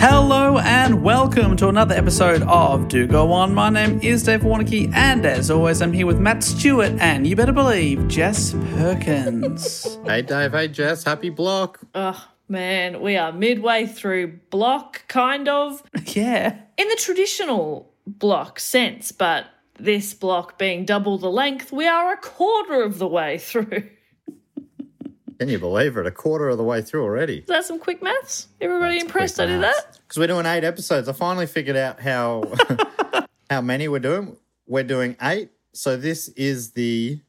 Hello and welcome to another episode of Do Go On. My name is Dave Warneke, and as always, I'm here with Matt Stewart and you better believe Jess Perkins. Hey, Dave. Hey, Jess. Happy block. Oh, man, we are midway through block, kind of. yeah. in the traditional block sense, but this block being double the length, we are a quarter of the way through. Can you believe it? A quarter of the way through already. Is that some quick maths? Everybody impressed I did that? Because we're doing eight episodes. I finally figured out how how many we're doing. We're doing eight. So this is the.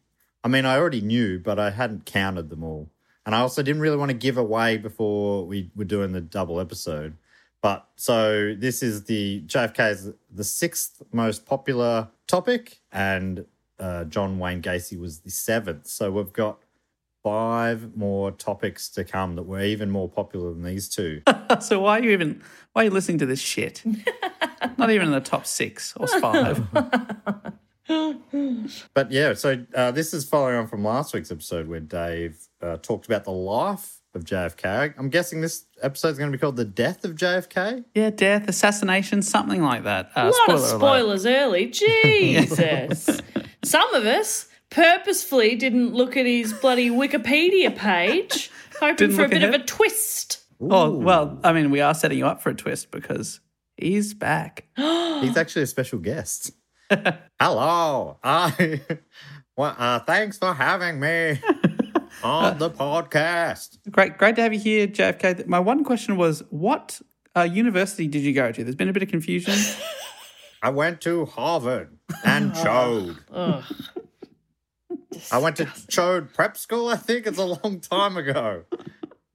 I mean, I already knew, but I hadn't counted them all, and I also didn't really want to give away before we were doing the double episode. But so this is the JFK is the sixth most popular topic, and uh, John Wayne Gacy was the seventh. So we've got five more topics to come that were even more popular than these two. So why are you even why are you listening to this shit? Not even in the top six or five. But yeah, so uh, this is following on from last week's episode where Dave uh, talked about the life of JFK. I'm guessing this episode is going to be called "The Death of JFK." yeah, death, assassination, something like that. Uh, A lot spoiler of alert. spoilers early. Jesus. Some of us purposefully didn't look at his bloody Wikipedia page, hoping Didn't for a look bit of a ahead? twist. Oh well, I mean, we are setting you up for a twist because he's back. He's actually a special guest. Hello, I. Well, uh, thanks for having me on the podcast. Great, great to have you here, JFK. My one question was, what uh, university did you go to? There's been a bit of confusion. I went to Harvard and Choate. Ugh. I went to Choate Prep School. I think it's a long time ago,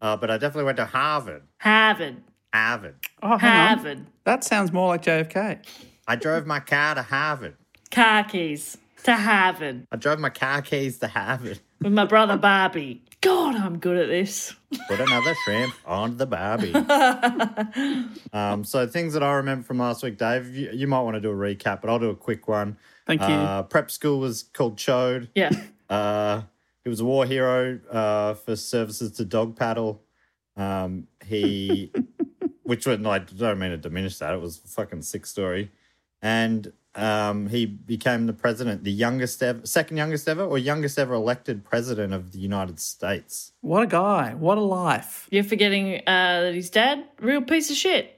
uh, but I definitely went to Harvard. Harvard. Harvard. Oh, hang on. Harvard. That sounds more like JFK. I drove my car to Harvard. Car keys to Harvard I drove my car keys to Harvard. with my brother Barbie. God, I'm good at this. Put another shrimp on the barbie. um, so things that I remember from last week, Dave, you, you might want to do a recap, but I'll do a quick one. Thank you. Uh, prep school was called Choate. Yeah. Uh, he was a war hero uh, for services to dog paddle. Um, he, which was, no, I don't mean to diminish that. It was a fucking sick story. and um, he became the president, the youngest ever, second youngest ever, or youngest ever elected president of the United States. What a guy. What a life. You're forgetting uh, that his dad, real piece of shit.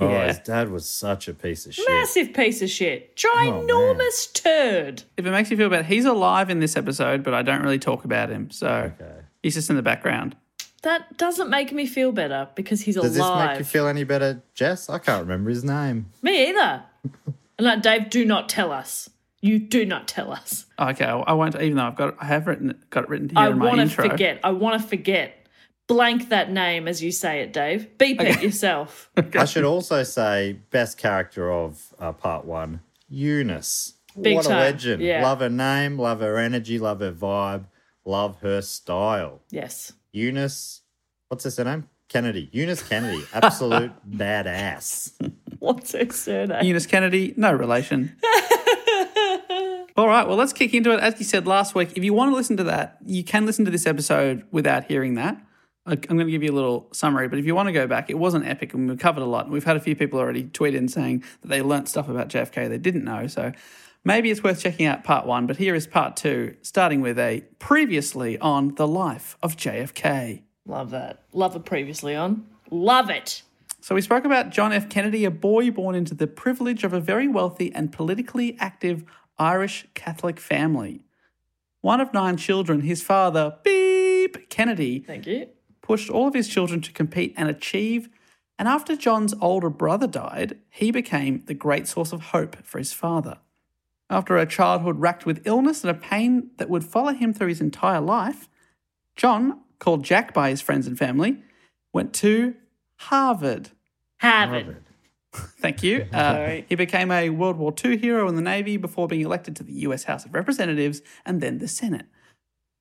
Oh, Yeah. his dad was such a piece of shit. Massive piece of shit. Ginormous oh, turd. If it makes you feel better, he's alive in this episode, but I don't really talk about him. So Okay. he's just in the background. That doesn't make me feel better because he's Does alive. Does this make you feel any better, Jess? I can't remember his name. Me either. and like, Dave, do not tell us. You do not tell us. Okay, I I won't. Even though I've got, I have written, got it written here I in my want to forget. I want to forget. Blank that name as you say it, Dave. Beep it yourself. I should also say best character of uh, part one, Eunice. Big what time, a legend. yeah. Love her name, love her energy, love her vibe, love her style. yes. Eunice, what's her name? Kennedy. Eunice Kennedy. Absolute badass. What's her surname? Eunice Kennedy, no relation. All right, well, let's kick into it. As you said last week, if you want to listen to that, you can listen to this episode without hearing that. I- I'm going to give you a little summary, but if you want to go back, it wasn't epic and we covered a lot. We've had a few people already tweet in saying that they learnt stuff about JFK they didn't know. So maybe it's worth checking out part one, but here is part two, starting with a previously on the life of JFK. Love that. Love it previously on. Love it. So we spoke about John F. Kennedy, a boy born into the privilege of a very wealthy and politically active Irish Catholic family. One of nine children, his father, Beep Kennedy, Thank you. Pushed all of his children to compete and achieve. And after John's older brother died, he became the great source of hope for his father. After a childhood racked with illness and a pain that would follow him through his entire life, John, called Jack by his friends and family, went to Harvard. Harvard. Thank you. Uh, he became a World War II hero in the Navy before being elected to the US House of Representatives and then the Senate.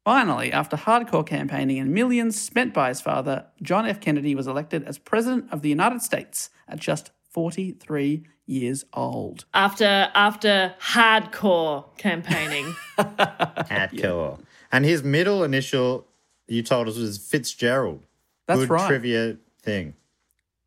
Finally, after hardcore campaigning and millions spent by his father, John F. Kennedy was elected as President of the United States at just 43 years old. After after hardcore campaigning. Hardcore. And his middle initial, you told us, was Fitzgerald. That's Good right. trivia thing.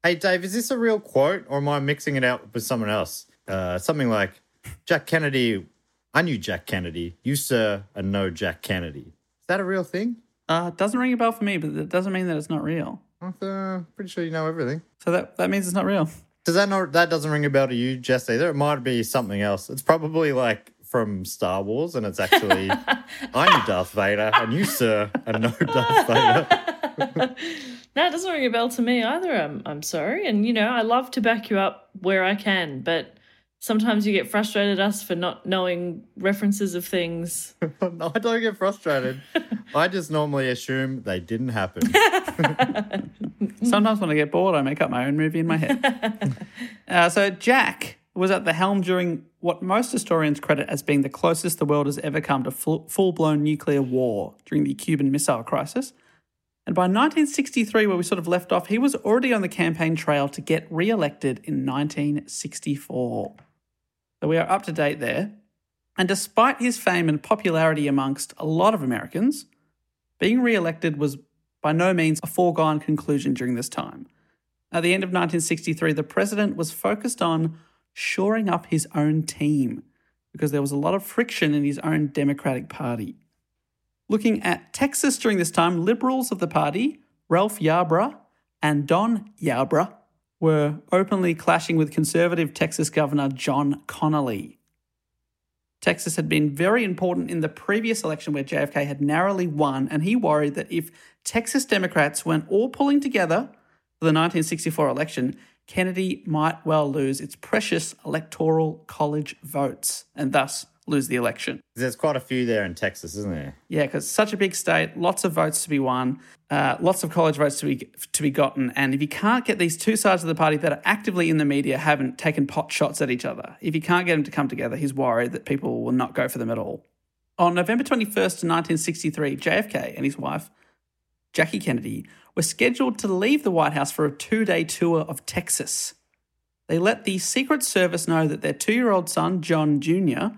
Hey, Dave, is this a real quote or am I mixing it out with someone else? Uh, something like, Jack Kennedy, I knew Jack Kennedy. You, sir, are no Jack Kennedy. Is that a real thing? Uh, doesn't ring a bell for me, but it doesn't mean that it's not real. I'm uh, pretty sure you know everything. So that, that means it's not real. Does that not, that doesn't ring a bell to you, Jess, either? It might be something else. It's probably like from Star Wars, and it's actually, I knew Darth Vader, and you, sir, are no Darth Vader. No, it doesn't ring a bell to me either. I'm, I'm sorry. And, you know, I love to back you up where I can, but sometimes you get frustrated at us for not knowing references of things. no, I don't get frustrated. I just normally assume they didn't happen. Sometimes when I get bored, I make up my own movie in my head. uh, so Jack was at the helm during what most historians credit as being the closest the world has ever come to full blown nuclear war during the Cuban Missile Crisis. And by 1963, where we sort of left off, he was already on the campaign trail to get re elected in 1964. So we are up to date there. And despite his fame and popularity amongst a lot of Americans, being re elected was by no means a foregone conclusion during this time. At the end of 1963, the president was focused on shoring up his own team because there was a lot of friction in his own Democratic Party. Looking at Texas during this time, liberals of the party, Ralph Yarborough and Don Yarborough, were openly clashing with conservative Texas Governor John Connally. Texas had been very important in the previous election where JFK had narrowly won, and he worried that if Texas Democrats weren't all pulling together for the 1964 election, Kennedy might well lose its precious electoral college votes and thus lose the election. There's quite a few there in Texas, isn't there? Yeah, because such a big state, lots of votes to be won, uh, lots of college votes to be to be gotten, and if you can't get these two sides of the party that are actively in the media haven't taken pot shots at each other, if you can't get them to come together, he's worried that people will not go for them at all. On November 21st, 1963, JFK and his wife, Jackie Kennedy, were scheduled to leave the White House for a two-day tour of Texas. They let the Secret Service know that their two-year-old son, John Jr.,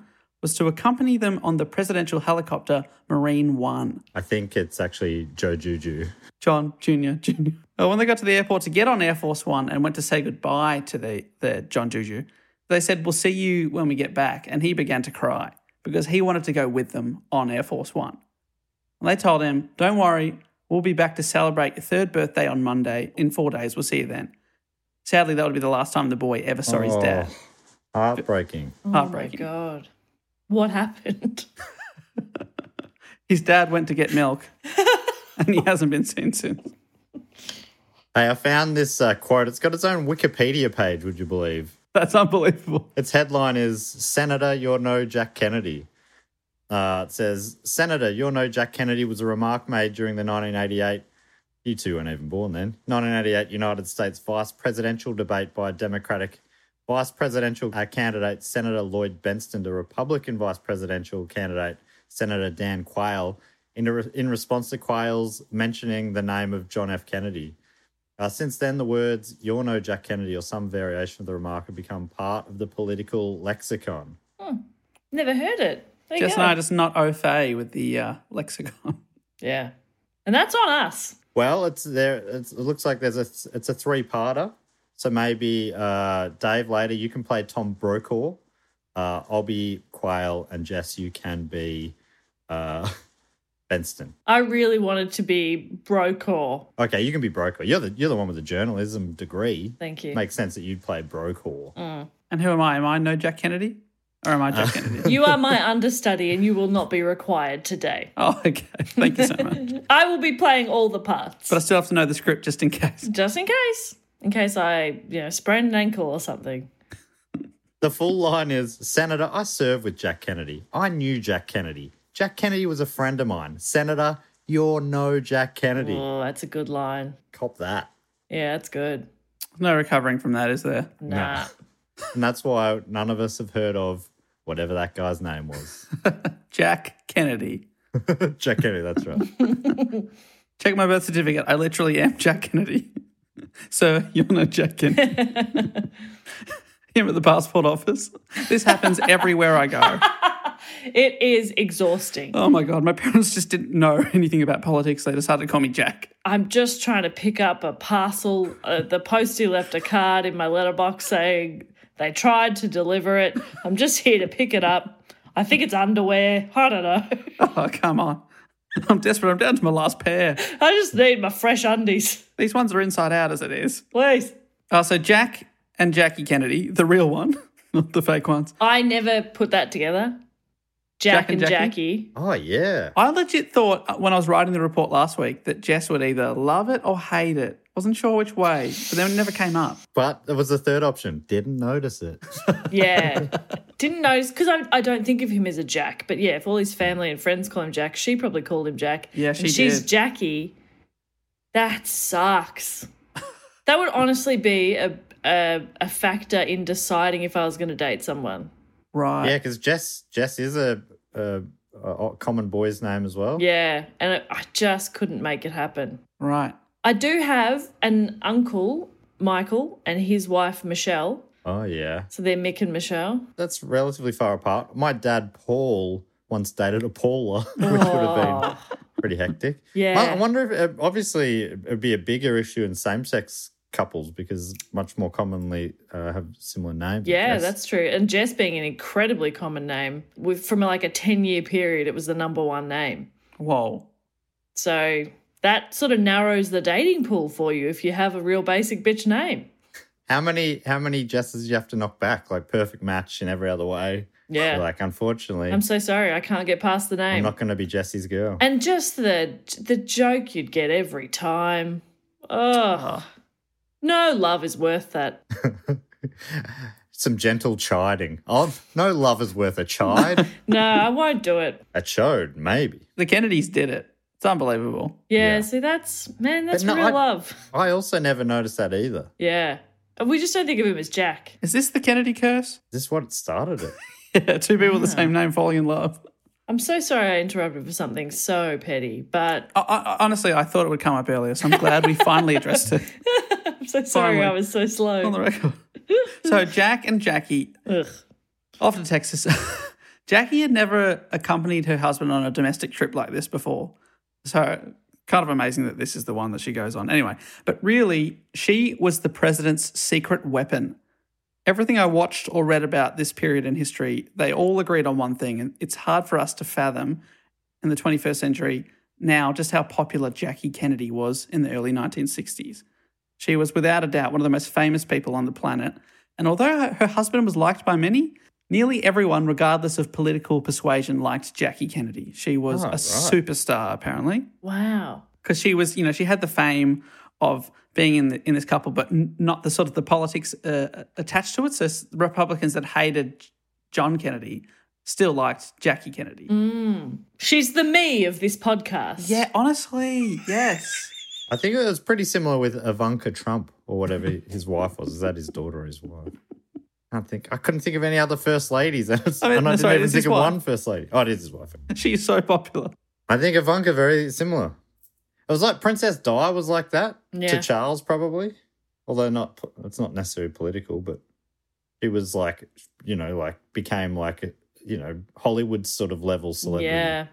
was to accompany them on the presidential helicopter Marine One. I think it's actually Joe Juju. John Jr. Jr. Uh, when they got to the airport to get on Air Force One and went to say goodbye to the, the John Juju, They said, We'll see you when we get back. And he began to cry because he wanted to go with them on Air Force One. And they told him, Don't worry, we'll be back to celebrate your third birthday on Monday. In four days, we'll see you then. Sadly, that would be the last time the boy ever saw his Oh, dad. Heartbreaking. Heartbreaking. Oh my god. What happened? His dad went to get milk and he hasn't been seen since. Hey, I found this uh, quote. It's got its own Wikipedia page, would you believe? That's unbelievable. Its headline is Senator, You're No Jack Kennedy. Uh, it says, Senator, You're No Jack Kennedy was a remark made during the 1988, you two weren't even born then, 1988 United States vice presidential debate by Democratic vice presidential uh, candidate Senator Lloyd Bentsen to Republican vice presidential candidate Senator Dan Quayle in, re- in response to Quayle's mentioning the name of John F. Kennedy. Uh, since then, the words "You're no Jack Kennedy" or some variation of the remark have become part of the political lexicon. Never heard it. There you Just go. just not au fait with the uh, lexicon. Yeah. And that's on us. Well, it's there. It's, it looks like there's a it's a three parter. So maybe uh, Dave later you can play Tom Brokaw, uh, I'll be Quayle, and Jess you can be uh, Bentsen. I really wanted to be Brokaw. Okay, you can be Brokaw. You're the you're the one with the journalism degree. Thank you. Makes sense that you'd play Brokaw. And who am I? Am I no Jack Kennedy? Or am I Jack Kennedy? You are my understudy and you will not be required today. Oh, okay. Thank you so much. I will be playing all the parts. But I still have to know the script just in case. just in case. In case I, you know, sprain an ankle or something. The full line is Senator, I served with Jack Kennedy. I knew Jack Kennedy. Jack Kennedy was a friend of mine. Senator, you're no Jack Kennedy. Oh, that's a good line. Cop that. Yeah, that's good. No recovering from that, is there? Nah. And that's why none of us have heard of whatever that guy's name was. Jack Kennedy. Jack Kennedy, that's right. Check my birth certificate. I literally am Jack Kennedy. Sir, you're not Kennedy. Him at the passport office. This happens everywhere I go. It is exhausting. Oh my God. My parents just didn't know anything about politics. They decided to call me Jack. I'm just trying to pick up a parcel. Uh, the postie left a card in my letterbox saying they tried to deliver it. I'm just here to pick it up. I think it's underwear. I don't know. Oh, come on. I'm desperate. I'm down to my last pair. I just need my fresh undies. These ones are inside out as it is. Please. Oh, so Jack and Jackie Kennedy, the real one, not the fake ones. I never put that together. Jack, Jack and and Jackie? Jackie. Oh, yeah. I legit thought uh, when I was writing the report last week that Jess would either love it or hate it. Wasn't sure which way, but then it never came up. But there was a third option. Didn't notice it. Yeah. Didn't notice because I, I don't think of him as a Jack. But yeah, if all his family and friends call him Jack, she probably called him Jack. Yeah, And she she's did. Jackie. That sucks. that would honestly be a, a a factor in deciding if I was going to date someone. Right. yeah, because Jess Jess is a, a, a common boy's name as well. Yeah, and I, I just couldn't make it happen. Right. I do have an uncle, Michael, and his wife Michelle. Oh, yeah. So they're Mick and Michelle. That's relatively far apart. My dad, Paul, once dated a Paula, which would have been pretty hectic. Yeah. I, I wonder if, uh, obviously, it'd be a bigger issue in same sex couples because much more commonly uh, have similar names. Yeah, that's true. And Jess being an incredibly common name, with from like a ten year period, it was the number one name. Whoa. So that sort of narrows the dating pool for you if you have a real basic bitch name. How many how many Jesses do you have to knock back? Like perfect match in every other way. Yeah. You're like, unfortunately, I'm so sorry, I can't get past the name. I'm not going to be Jesse's girl. and just the the joke you'd get every time. Oh, no love is worth that. Some gentle chiding. Oh, no love is worth a chide. No, I won't do it. a chode, maybe. The Kennedys did it. It's unbelievable. Yeah, Yeah. see, that's man, that's no, real I- love. I also never noticed that either. Yeah, we just don't think of him as Jack. Is this the Kennedy curse? Is this what started it? Yeah, two people with the same name falling in love. I'm so sorry I interrupted for something so petty, but I, I, honestly, I thought it would come up earlier, so I'm glad we finally addressed it I'm so sorry Finally. I was so slow. on the record. So Jack and Jackie Ugh. off to Texas. Jackie had never accompanied her husband on a domestic trip like this before. So kind of amazing that this is the one that she goes on. Anyway, but really, she was the president's secret weapon. everything I watched or read about this period in history, they all agreed on one thing, and it's hard for us to fathom in the 21st century now just how popular Jackie Kennedy was in the early 1960s. She was without a doubt one of the most famous people on the planet, and although her- husband was liked by many, nearly everyone, regardless of political persuasion, liked Jackie Kennedy. She was Oh, a right. superstar, apparently Wow. because she was, you know, she had the fame of being in the, in this couple, but n- not the sort of the politics uh, attached to it. So Republicans that hated John Kennedy still liked Jackie Kennedy. She's the me of this podcast. Yeah, honestly, yes. I think it was pretty similar with Ivanka Trump or whatever his wife was. Is that his daughter or his wife? I can't think. I couldn't think of any other first ladies. and I mean, I didn't sorry, even think of wife. one first lady. Oh, it is his wife. She's so popular. I think Ivanka very similar. It was like Princess Di was like that Yeah. to Charles probably, although not. It's not necessarily political, but it was like you know like became like a, you know Hollywood sort of level celebrity. Yeah.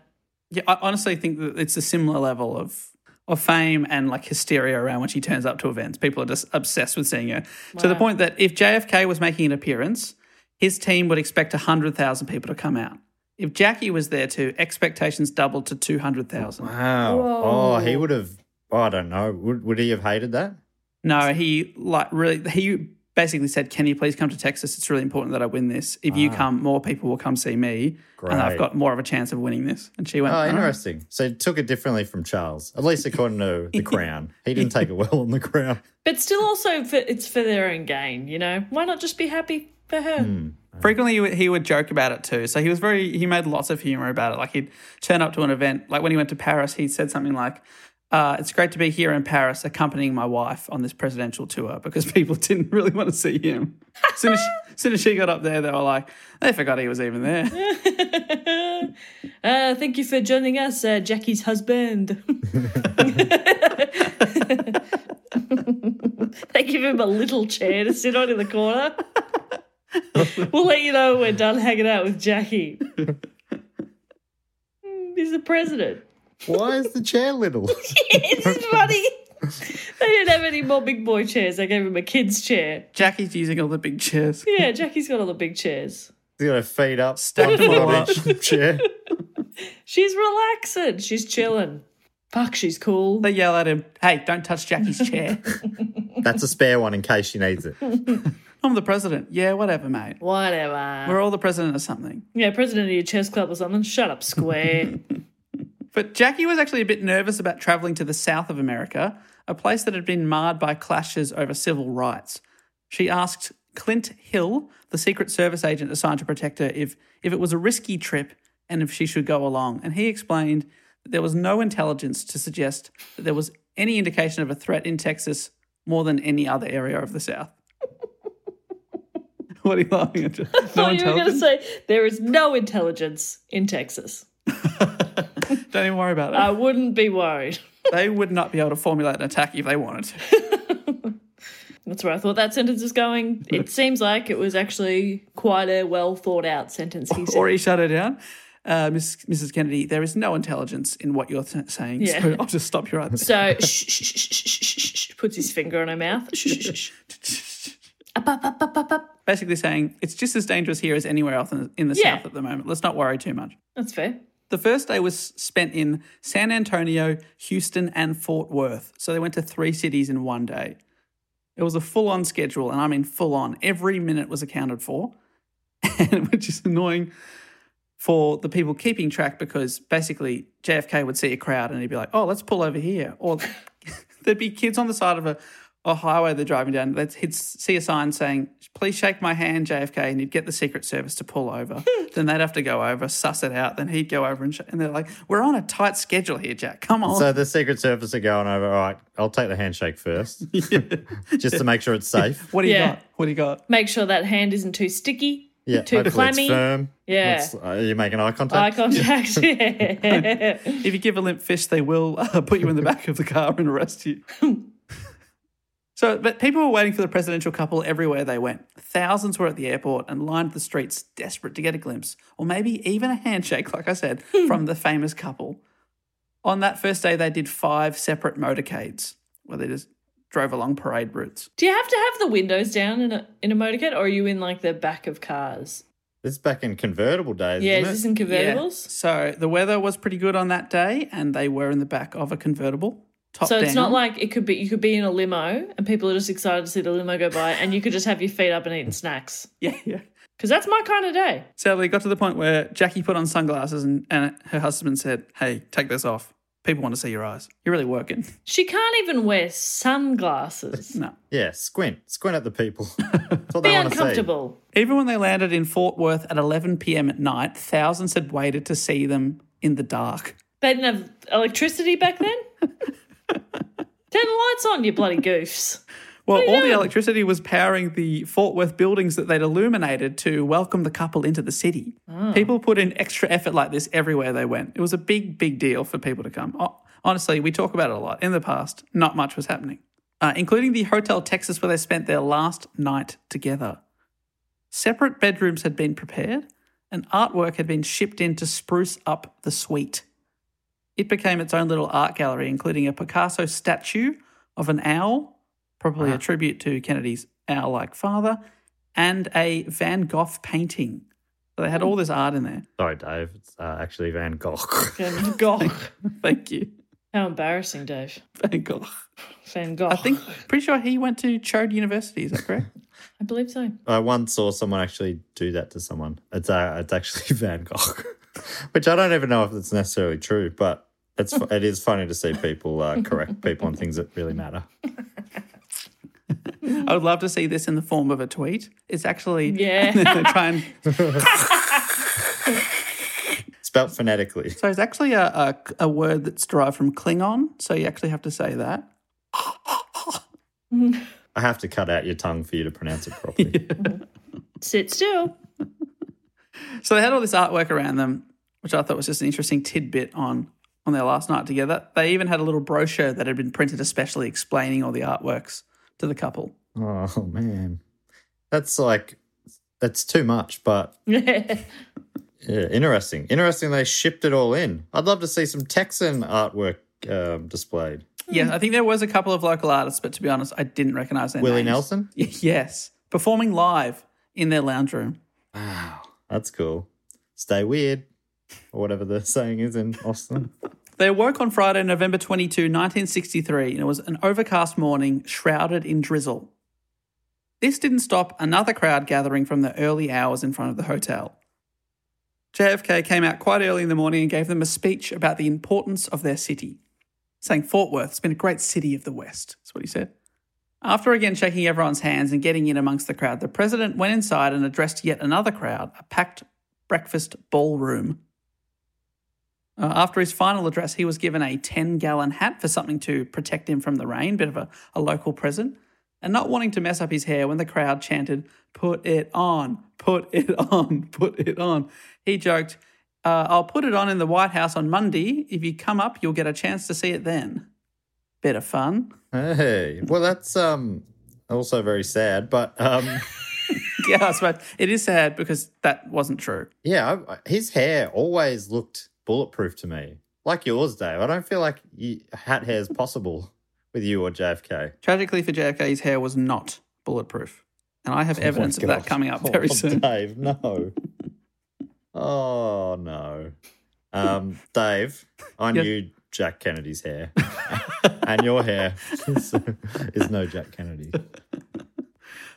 Yeah, I honestly think that it's a similar level of of fame and like hysteria around when she turns up to events. People are just obsessed with seeing her to the point that if JFK was making an appearance, his team would expect hundred thousand people to come out. If Jackie was there too, expectations doubled to two hundred thousand. Wow. Oh, he would have. Oh, I don't know. Would would he have hated that? No, he like really he basically said, "Can you please come to Texas? It's really important that I win this. If you come, more people will come see me, and I've got more of a chance of winning this." And she went, Oh, "All right." interesting. So he took it differently from Charles, at least according to the Crown. He didn't take it well on the Crown. But still, also, for, it's for their own gain, you know? Why not just be happy for her? Hmm. Frequently, he would, he would joke about it too. So he was very, he made lots of humor about it. Like he'd turn up to an event, like when he went to Paris, he said something like, uh, It's great to be here in Paris accompanying my wife on this presidential tour because people didn't really want to see him. As soon as, she, as soon as she got up there, they were like, they forgot he was even there. Uh, thank you for joining us, uh, Jackie's husband. they give him a little chair to sit on in the corner. we'll let you know when we're done hanging out with Jackie. He's the president. Why is the chair little? it's funny. They didn't have any more big boy chairs. They gave him a kid's chair. Jackie's using all the big chairs. Yeah, Jackie's got all the big chairs. He's got her feet up, Stacked them all up. each chair. She's relaxing. She's chilling. Fuck, she's cool. They yell at him, Hey, don't touch Jackie's chair. That's a spare one in case she needs it. I'm the president. Yeah, whatever, mate. Whatever. We're all the president of something. Yeah, president of your chess club or something. Shut up, square. But Jackie was actually a bit nervous about traveling to the south of America, a place that had been marred by clashes over civil rights. She asked Clint Hill, the Secret Service agent assigned to protect her, if, if it was a risky trip and if she should go along. And he explained that there was no intelligence to suggest that there was any indication of a threat in Texas more than any other area of the South. what are you laughing at? No I thought you were going to say there is no intelligence in Texas. Don't even worry about it. I wouldn't be worried. they would not be able to formulate an attack if they wanted to. That's where I thought that sentence was going. It seems like it was actually quite a well thought out sentence. He said. or he shut her down. Uh, Miss, Mrs. Kennedy, there is no intelligence in what you're th- saying. Yeah. So I'll just stop you right there. So shh, shh, shh, puts his finger on her mouth. Up, up, up. Basically saying it's just as dangerous here as anywhere else in, in the Yeah. South at the moment. Let's not worry too much. That's fair. The first day was spent in San Antonio, Houston, and Fort Worth. So they went to three cities in one day. It was a full on schedule, and I mean full on. Every minute was accounted for, which is annoying for the people keeping track because basically JFK would see a crowd and he'd be like, "Oh, let's pull over here," or there'd be kids on the side of a, a highway they're driving down. They'd see a sign saying, "Please shake my hand, JFK," and he'd get the Secret Service to pull over. then they'd have to go over, suss it out. Then he'd go over and sh- and they're like, "We're on a tight schedule here, Jack. Come on." So the Secret Service are going over. All right, I'll take the handshake first, just to make sure it's safe. what do you Yeah. got? What do you got? Make sure that hand isn't too sticky, Yeah, too hopefully clammy. it's firm. Yeah. Let's- Are making eye contact. Eye contact? contact. Yeah. If you give a limp fish, they will uh, put you in the back of the car and arrest you. So, but people were waiting for the presidential couple everywhere they went. Thousands were at the airport and lined the streets, desperate to get a glimpse, or maybe even a handshake, like I said, hmm. from the famous couple. On that first day, they did five separate motorcades, where they just drove along parade routes. Do you have to have the windows down in a in a motorcade, or are you in like the back of cars? This is back in convertible days. Yeah, isn't is this it? in Yeah. convertibles? So the weather was pretty good on that day, and they were in the back of a convertible. Top So it's down. not like it could be you could be in a limo and people are just excited to see the limo go by, and you could just have your feet up and eating snacks. yeah, yeah. Because that's my kind of day. So it got to the point where Jackie put on sunglasses, and, and her husband said, "Hey, take this off. People want to see your eyes. You're really working." She can't even wear sunglasses. No. Yeah, squint. Squint at the people. That's what Be they want see. uncomfortable. Even when they landed in Fort Worth at 11 p.m. at night, thousands had waited to see them in the dark. They didn't have electricity back then. Turn the lights on, you bloody goofs. Well, all the electricity was powering the Fort Worth buildings that they'd illuminated to welcome the couple into the city. Ah. People put in extra effort like this everywhere they went. It was a big, big deal for people to come. Honestly, we talk about it a lot. In the past, not much was happening, uh, including the Hotel Texas where they spent their last night together. Separate bedrooms had been prepared, and artwork had been shipped in to spruce up the suite. It became its own little art gallery, including a Picasso statue of an owl, probably a tribute to Kennedy's owl like father, and a Van Gogh painting. So they had all this art in there. Sorry, Dave. It's uh, actually Van Gogh. Van Gogh. Thank you. How embarrassing, Dave. Van Gogh. Van Gogh. I think, pretty sure he went to Choate University. Is that correct? I believe so. I once saw someone actually do that to someone. It's uh, it's actually Van Gogh, which I don't even know if it's necessarily true, but it's it is funny to see people uh, correct people on things that really matter. I would love to see this in the form of a tweet. It's actually Yeah. try and Spelt phonetically. So it's actually a, a, a word that's derived from Klingon. So you actually have to say that. I have to cut out your tongue for you to pronounce it properly. Sit still. So they had all this artwork around them, which I thought was just an interesting tidbit on on their last night together. They even had a little brochure that had been printed especially explaining all the artworks to the couple. Oh man, that's like that's too much. But Yeah. interesting. Interesting. They shipped it all in. I'd love to see some Texan artwork um, displayed. Yeah, I think there was a couple of local artists, but to be honest, I didn't recognize their Willie names. Nelson. Yes, performing live in their lounge room. Wow, that's cool. Stay weird, or whatever the saying is in Austin. They awoke on Friday, November 22, 1963, and it was an overcast morning shrouded in drizzle. This didn't stop another crowd gathering from the early hours in front of the hotel. JFK came out quite early in the morning and gave them a speech about the importance of their city, saying Fort Worth's been a great city of the West. That's what he said. After again shaking everyone's hands and getting in amongst the crowd, the president went inside and addressed yet another crowd, a packed breakfast ballroom. Uh, after his final address, he was given a 10 gallon hat for something to protect him from the rain, bit of a, a local present. And not wanting to mess up his hair when the crowd chanted, Put it on, put it on, put it on, he joked, uh, I'll put it on in the White House on Monday. If you come up, you'll get a chance to see it then. Bit of fun. Hey, well, that's um also very sad, but um yeah, I suppose it is sad because that wasn't true. yeah, I, his hair always looked bulletproof to me, like yours, Dave. I don't feel like you, hat hair is possible with you or JFK. Tragically for JFK, his hair was not bulletproof. And I have evidence of Oh that God. coming up very Oh, soon. Dave, no. oh no. Um, Dave, I Yes. knew Jack Kennedy's hair, and your hair is, is no Jack Kennedy.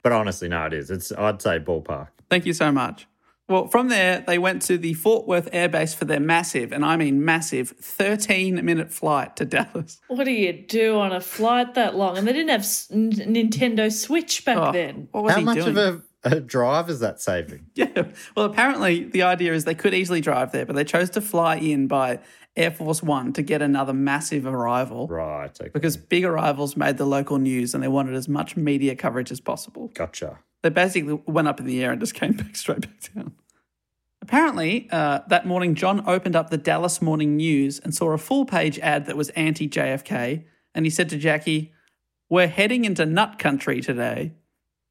But honestly, no, it is. It's I'd say ballpark. Thank you so much. Well, from there, they went to the Fort Worth Air Base for their massive, and I mean massive, 13 minute flight to Dallas. What do you do on a flight that long? And they didn't have s- N- Nintendo Switch back Oh, then. what was How he much doing? of a, a drive is that saving? Yeah. Well, apparently, the idea is they could easily drive there, but they chose to fly in by Air Force One to get another massive arrival Right. Okay. because big arrivals made the local news and they wanted as much media coverage as possible. gotcha. They basically went up in the air and just came back straight back down. Apparently, uh, that morning, John opened up the Dallas Morning News and saw a full page ad that was anti JFK. And he said to Jackie, We're heading into nut country today.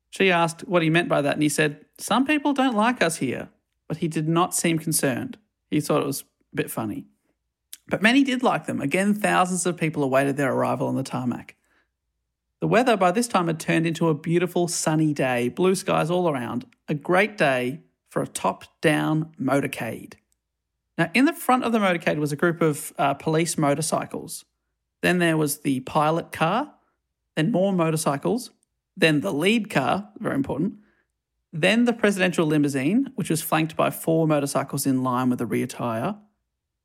She asked what he meant by that. And he said, Some people don't like us here. But he did not seem concerned. He thought it was a bit funny. But many did like them. Again, thousands of people awaited their arrival on the tarmac. The weather by this time had turned into a beautiful sunny day, blue skies all around. A great day for a top down motorcade. Now, in the front of the motorcade was a group of uh, police motorcycles. Then there was the pilot car, then more motorcycles, then the lead car, very important, then the presidential limousine, which was flanked by four motorcycles in line with a rear tyre.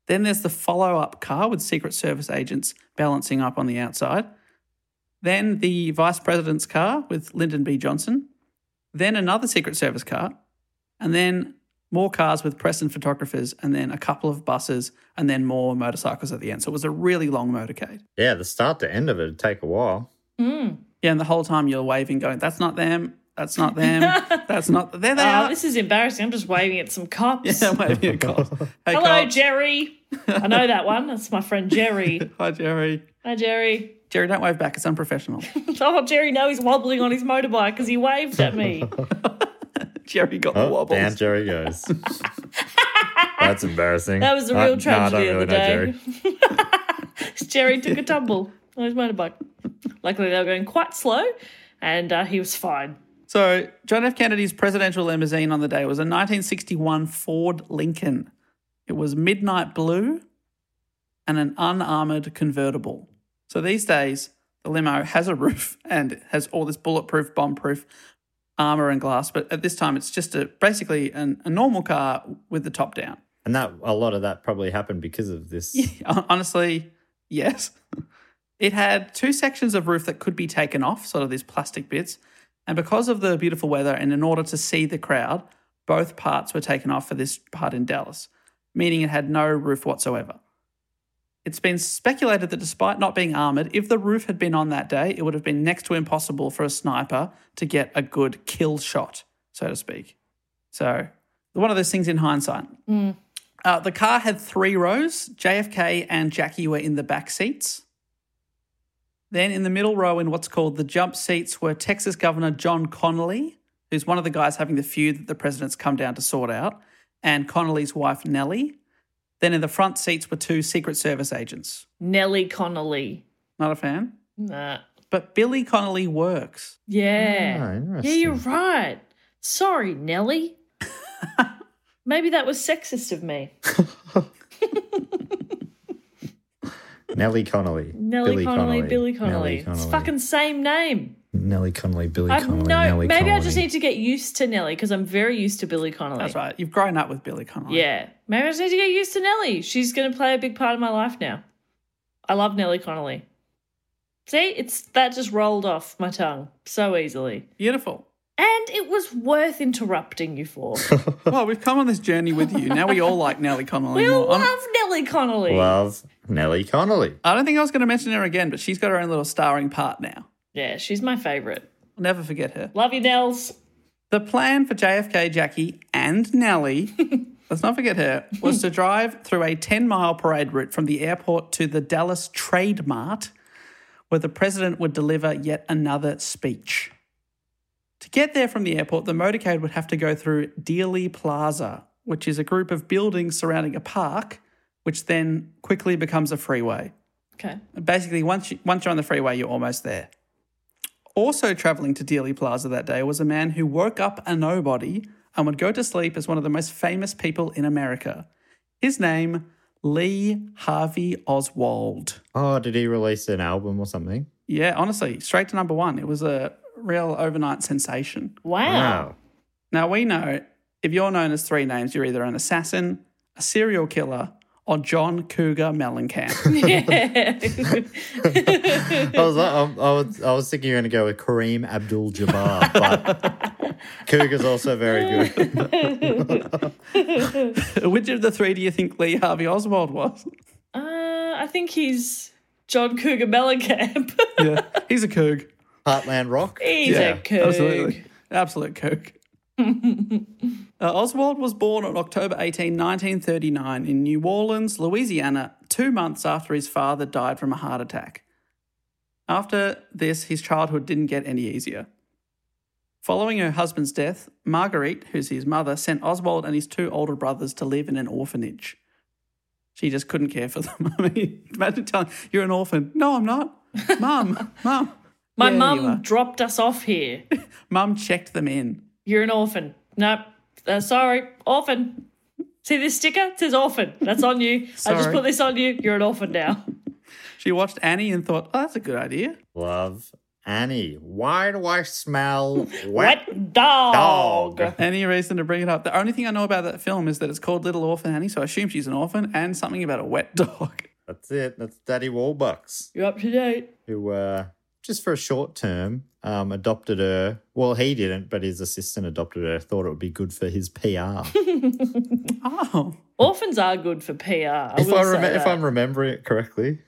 Then there's the follow up car with Secret Service agents balancing up on the outside. Then the vice president's car with Lyndon B. Johnson. Then another Secret Service car. And then more cars with press and photographers. And then a couple of buses. And then more motorcycles at the end. So it was a really long motorcade. Yeah, the start to end of it would take a while. Mm. Yeah, and the whole time you're waving, going, that's not them. That's not them. that's not. There they Oh, are. this is embarrassing. I'm just waving at some cops. Yeah, waving at cops. Hey, Hello, cops. Jerry. I know that one. That's my friend Jerry. Hi, Jerry. Hi, Jerry. Jerry, don't wave back. It's unprofessional. Oh, Jerry, no, he's wobbling on his motorbike because he waved at me. Jerry got the Oh, wobbles. down Jerry goes. That's embarrassing. That was the Uh, real no, I tragedy don't of the really know day. Jerry. Jerry took a tumble on his motorbike. Luckily, they were going quite slow, and uh, he was fine. So, John F. Kennedy's presidential limousine on the day was a 1961 Ford Lincoln. It was midnight blue and an unarmored convertible. So, these days, the limo has a roof and has all this bulletproof, bomb-proof armor and glass. But at this time, it's just a basically an, a normal car with the top down. And that a lot of that probably happened because of this. Hon- Honestly, yes. It had two sections of roof that could be taken off, sort of these plastic bits. And because of the beautiful weather and in order to see the crowd, both parts were taken off for this part in Dallas, meaning it had no roof whatsoever. It's been speculated that despite not being armored, if the roof had been on that day, it would have been next to impossible for a sniper to get a good kill shot, so to speak. So, one of those things in hindsight. Uh, the car had three rows. JFK and Jackie were in the back seats. Then in the middle row, in what's called the jump seats, were Texas Governor John Connally, who's one of the guys having the feud that the president's come down to sort out, and Connally's wife Nellie. Then in the front seats were two Secret Service agents. Nellie Connally. Not a fan. Nah. But Billy Connolly works. Yeah. Ah, yeah, you're right. Sorry, Nellie. Maybe that was sexist of me. Nellie Connally. Nellie Billy Connolly, Billy Connolly. Nellie It's fucking same name. Nellie Connally, Billy I've Connolly. no. Nellie maybe I just need to get used to Nellie because I'm very used to Billy Connolly. That's right. You've grown up with Billy Connolly. Yeah. Maybe I just need to get used to Nellie. She's going to play a big part of my life now. I love Nellie Connally. See, it's that just rolled off my tongue so easily. Beautiful. And it was worth interrupting you for. Well, we've come on this journey with you. Now we all like Nellie Connally we more. I'm- love Nellie Connally. Love Nellie Connally. I don't think I was going to mention her again, but she's got her own little starring part now. Yeah, she's my favourite. I'll never forget her. Love you, Nels. The plan for JFK, Jackie, and Nellie, let's not forget her, was to drive through a 10 mile parade route from the airport to the Dallas Trade Mart, where the president would deliver yet another speech. To get there from the airport, the motorcade would have to go through Dealey Plaza, which is a group of buildings surrounding a park, which then quickly becomes a freeway. Okay. Basically, once, you, once you're on the freeway, you're almost there. Also traveling to Dealey Plaza that day was a man who woke up a nobody and would go to sleep as one of the most famous people in America. His name, Lee Harvey Oswald. Oh, did he release an album or something? Yeah, honestly, straight to number one. It was a real overnight sensation. Wow. Now, we know if you're known as three names, you're either an assassin, a serial killer, or John Cougar Mellencamp. I was, I, I was, I was thinking you're going to go with Kareem Abdul-Jabbar, but Cougar's also very good. Which of the three do you think Lee Harvey Oswald was? Uh, I think he's John Cougar Mellencamp. Yeah, he's a Coug. Heartland Rock. he's yeah, a Coug. absolutely. Absolute Coug. Uh, Oswald was born on October 18, 1939, in New Orleans, Louisiana, two months after his father died from a heart attack. After this, his childhood didn't get any easier. Following her husband's death, Marguerite, who's his mother, sent Oswald and his two older brothers to live in an orphanage. She just couldn't care for them. I mean, imagine telling you're an orphan. No, I'm not. Mum, mum. My Yeah, mum dropped us off here. Mum checked them in. You're an orphan. Nope. Uh, sorry, orphan. See this sticker? It says orphan. That's on you. I just put this on you. You're an orphan now. She watched Annie and thought, oh, that's a good idea. Love Annie. Why do I smell wet, Wet dog. dog? Any reason to bring it up? The only thing I know about that film is that it's called Little Orphan Annie, so I assume she's an orphan, and something about a wet dog. That's it. That's Daddy Warbucks, You're up to date. who uh, just for a short term um, adopted her. Well, he didn't, but his assistant adopted her. Thought it would be good for his PR. Oh, Orphans are good for PR. I if I rem- if I'm remembering it correctly,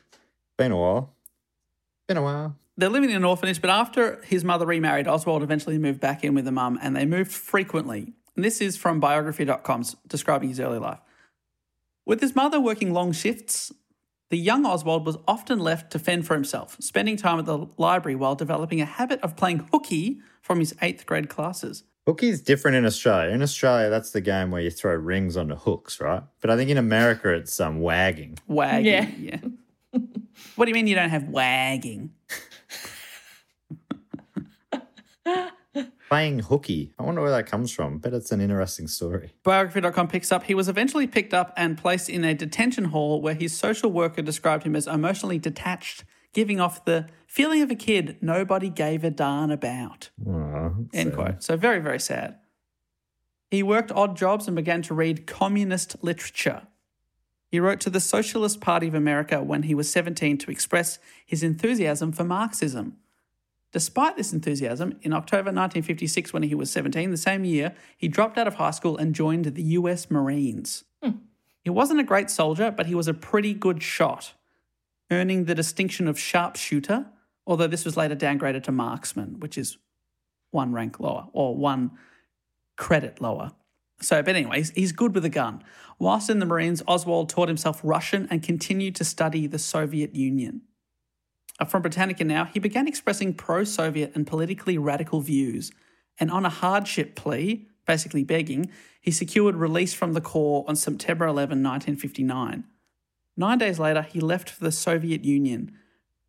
been a while. Been a while. they're living in an orphanage, but after his mother remarried, Oswald eventually moved back in with the mum, and they moved frequently. And this is from biography.com describing his early life. With his mother working long shifts, the young Oswald was often left to fend for himself, spending time at the library while developing a habit of playing hooky from his eighth grade classes. Hooky is different in Australia. In Australia, that's the game where you throw rings onto hooks, right? But I think in America, it's um, wagging. Wagging. Yeah. Yeah. what do you mean you don't have wagging? Playing hooky. I wonder where that comes from. but it's an interesting story. Biography.com picks up he was eventually picked up and placed in a detention hall where his social worker described him as emotionally detached, giving off the feeling of a kid nobody gave a darn about. End so- quote. So very, very sad. He worked odd jobs and began to read communist literature. He wrote to the Socialist Party of America when he was 17 to express his enthusiasm for Marxism. Despite this enthusiasm, in October 1956, when he was 17, the same year, he dropped out of high school and joined the US Marines. Hmm. He wasn't a great soldier, but he was a pretty good shot, earning the distinction of sharpshooter, although this was later downgraded to marksman, which is one rank lower or one credit lower. So, but anyways, he's good with a gun. Whilst in the Marines, Oswald taught himself Russian and continued to study the Soviet Union. Uh, From Britannica now, he began expressing pro Soviet and politically radical views. And on a hardship plea, basically begging, he secured release from the Corps on September 11, 1959. Nine days later, he left for the Soviet Union,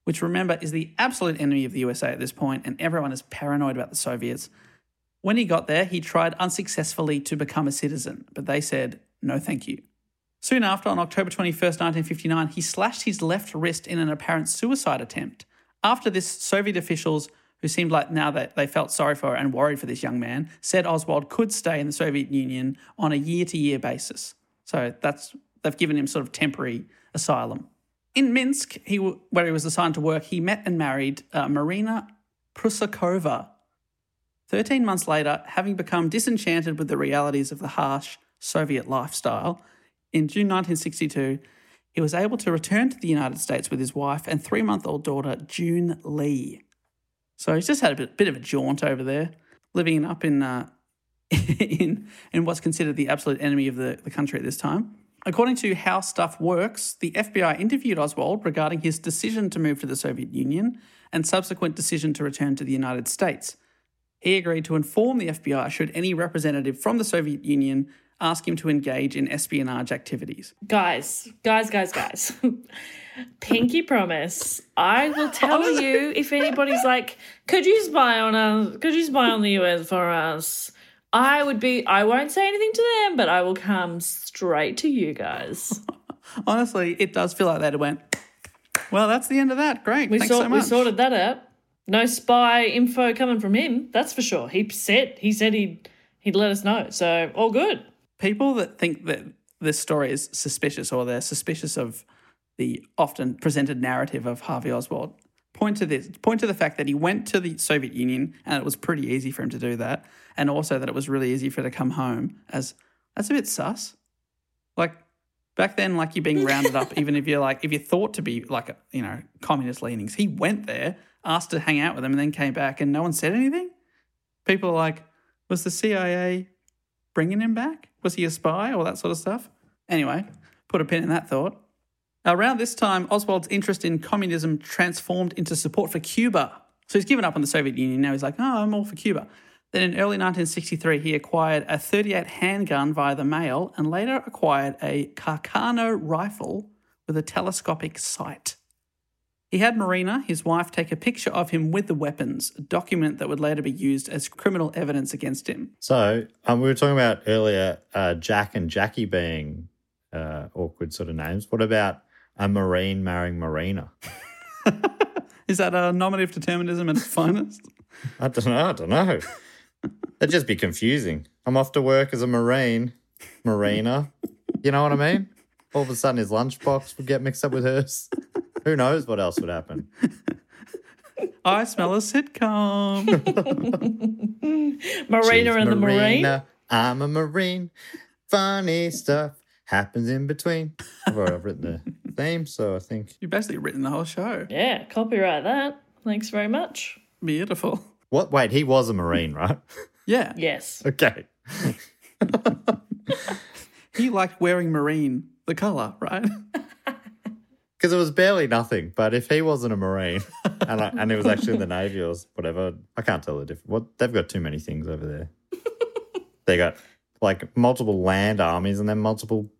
which remember is the absolute enemy of the USA at this point, and everyone is paranoid about the Soviets. When he got there, he tried unsuccessfully to become a citizen, but they said, no thank you. Soon after, on October 21, 1959, he slashed his left wrist in an apparent suicide attempt. After this, Soviet officials, who seemed like now that they felt sorry for and worried for this young man, said Oswald could stay in the Soviet Union on a year to year basis. So that's they've given him sort of temporary asylum. In Minsk, he, where he was assigned to work, he met and married uh, Marina Prusakova. Thirteen months later, having become disenchanted with the realities of the harsh Soviet lifestyle, in June 1962, he was able to return to the United States with his wife and three month old daughter, June Lee. So he's just had a bit, bit of a jaunt over there, living up in, uh, in, in what's considered the absolute enemy of the, the country at this time. According to How Stuff Works, the FBI interviewed Oswald regarding his decision to move to the Soviet Union and subsequent decision to return to the United States. He agreed to inform the FBI should any representative from the Soviet Union ask him to engage in espionage activities. Guys, guys, guys, guys. Pinky promise. I will tell oh. you if anybody's like, could you spy on us? Could you spy on the US for us? I would be, I won't say anything to them, but I will come straight to you guys. Honestly, it does feel like that. It went, well, that's the end of that. Great. We, sort, so we sorted that out. No spy info coming from him, that's for sure. He said, he said he'd, he'd let us know. So, all good. People that think that this story is suspicious or they're suspicious of the often presented narrative of Harvey Oswald point to this point to the fact that he went to the Soviet Union and it was pretty easy for him to do that and also that it was really easy for him to come home as that's a bit sus. Like back then like you're being rounded up even if you're like if you're thought to be like you know communist leanings. He went there asked to hang out with them and then came back and no one said anything. People are like was the CIA bringing him back was he a spy all that sort of stuff anyway put a pin in that thought Around this time, Oswald's interest in communism transformed into support for Cuba. So he's given up on the Soviet Union. Now he's like, oh, I'm all for Cuba. Then in early 1963, he acquired a 38 handgun via the mail and later acquired a Carcano rifle with a telescopic sight. He had Marina, his wife, take a picture of him with the weapons, a document that would later be used as criminal evidence against him. So um, we were talking about earlier uh, Jack and Jackie being uh, awkward sort of names. What about a Marine marrying Marina? Is that a nominative determinism at its finest? I don't know. I don't know. That'd just be confusing. I'm off to work as a Marine, Marina. You know what I mean? All of a sudden, his lunchbox would get mixed up with hers. Who knows what else would happen? I smell a sitcom. Marina She's and the Marine. Marina, I'm a Marine. Funny stuff happens in between. I've already written the theme, so I think You've basically written the whole show. Yeah, copyright that. Thanks very much. Beautiful. what? Wait, he was a Marine, right? Yeah. Yes. Okay. He liked wearing marine, the colour, right? Because it was barely nothing, but if he wasn't a Marine and I, and he was actually in the Navy or whatever, I can't tell the difference. What they've got too many things over there. they got like multiple land armies and then multiple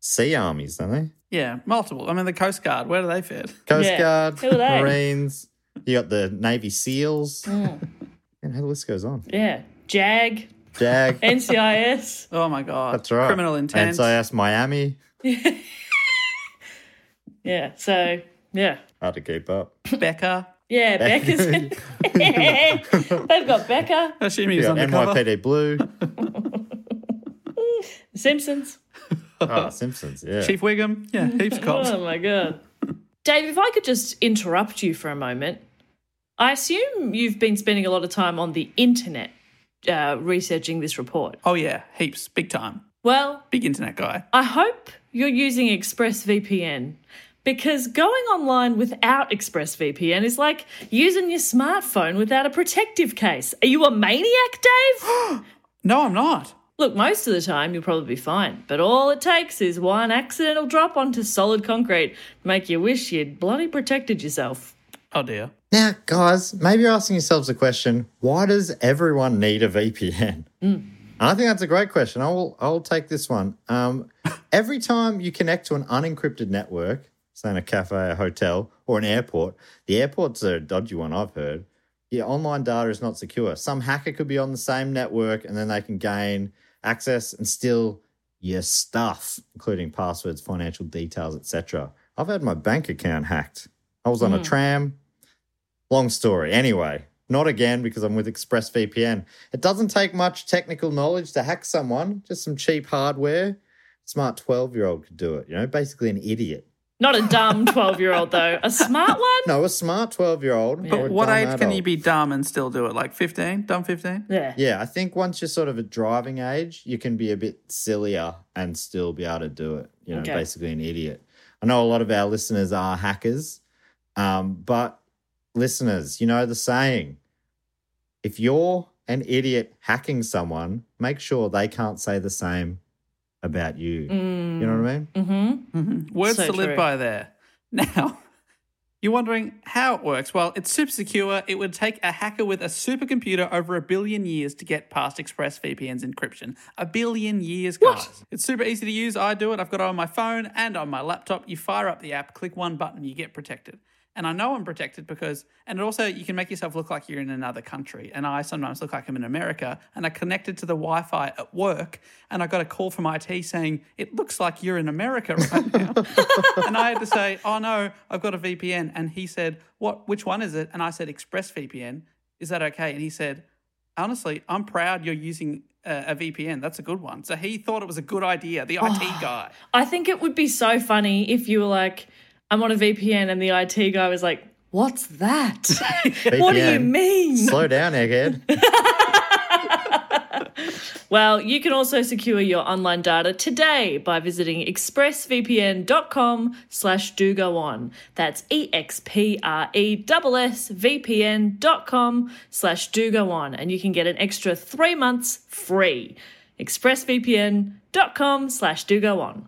sea armies, don't they? Yeah, multiple. I mean, the Coast Guard, where do they fit? Coast Yeah. Guard, Who are they? Marines. You got the Navy SEAls, mm. and how the list goes on. Yeah. JAG, Jag, NCIS. Oh my God. that's right. Criminal intent. NCIS Miami. Yeah. So, yeah. Hard to keep up. Becca. Yeah, Becca's. They've got Becca, Assuming You he's undercover. NYPD Blue. Simpsons. Oh, Simpsons. Yeah. Chief Wiggum. Yeah, heaps of cops. Oh my god. Dave, if I could just interrupt you for a moment. I assume you've been spending a lot of time on the internet uh, researching this report. Oh, yeah, heaps. Big time. Well, Big internet guy. I hope you're using ExpressVPN because going online without ExpressVPN is like using your smartphone without a protective case. Are you a maniac, Dave? No, I'm not. Look, most of the time you'll probably be fine, but all it takes is one accidental drop onto solid concrete to make you wish you'd bloody protected yourself. Oh, dear. Now, guys, maybe you're asking yourselves the question: Why does everyone need a VPN? And I think that's a great question. I will. I'll take this one. Um, every time you connect to an unencrypted network, say in a cafe, a hotel, or an airport, the airport's a dodgy one. I've heard. Your online data is not secure. Some hacker could be on the same network, and then they can gain access and steal your stuff, including passwords, financial details, etc. I've had my bank account hacked. I was on a hmm. tram. Long story. Anyway, not again because I'm with ExpressVPN. It doesn't take much technical knowledge to hack someone, just some cheap hardware. Smart 12 year old could do it, you know, basically an idiot. Not a dumb 12 year old, though. A smart one? No, a smart 12 year old. But what age can you be dumb and still do it? Like 15? Dumb 15? Yeah. Yeah, I think once you're sort of a driving age, you can be a bit sillier and still be able to do it. You know, Okay. basically an idiot. I know a lot of our listeners are hackers, um, but listeners, you know the saying if you're an idiot hacking someone, make sure they can't say the same about you. You know what I mean? Mm-hmm. Words So to live true. by there. Now, you're wondering how it works. Well, it's super secure. It would take a hacker with a supercomputer over a billion years to get past ExpressVPN's encryption. A billion years, guys. It's super easy to use. I do it. I've got it on my phone and on my laptop. You fire up the app, click one button, you get protected. And I know I'm protected because, and also you can make yourself look like you're in another country. And I sometimes look like I'm in America and I connected to the Wi Fi at work and I got a call from IT saying, it looks like you're in America right now. and I had to say, oh no, I've got a VPN. And he said, what, which one is it? And I said, ExpressVPN. Is that okay? And he said, honestly, I'm proud you're using a, a VPN. That's a good one. So he thought it was a good idea, the IT oh, guy. I think it would be so funny if you were like, I'm on a VPN, and the IT guy was like, What's that? what do you mean? Slow down, egghead. Well, you can also secure your online data today by visiting expressvpn.com slash do go on. That's E E-X-P-R-E-S-S-V-P-N dot com slash do go on. And you can get an extra three months free. expressvpn.com slash do go on.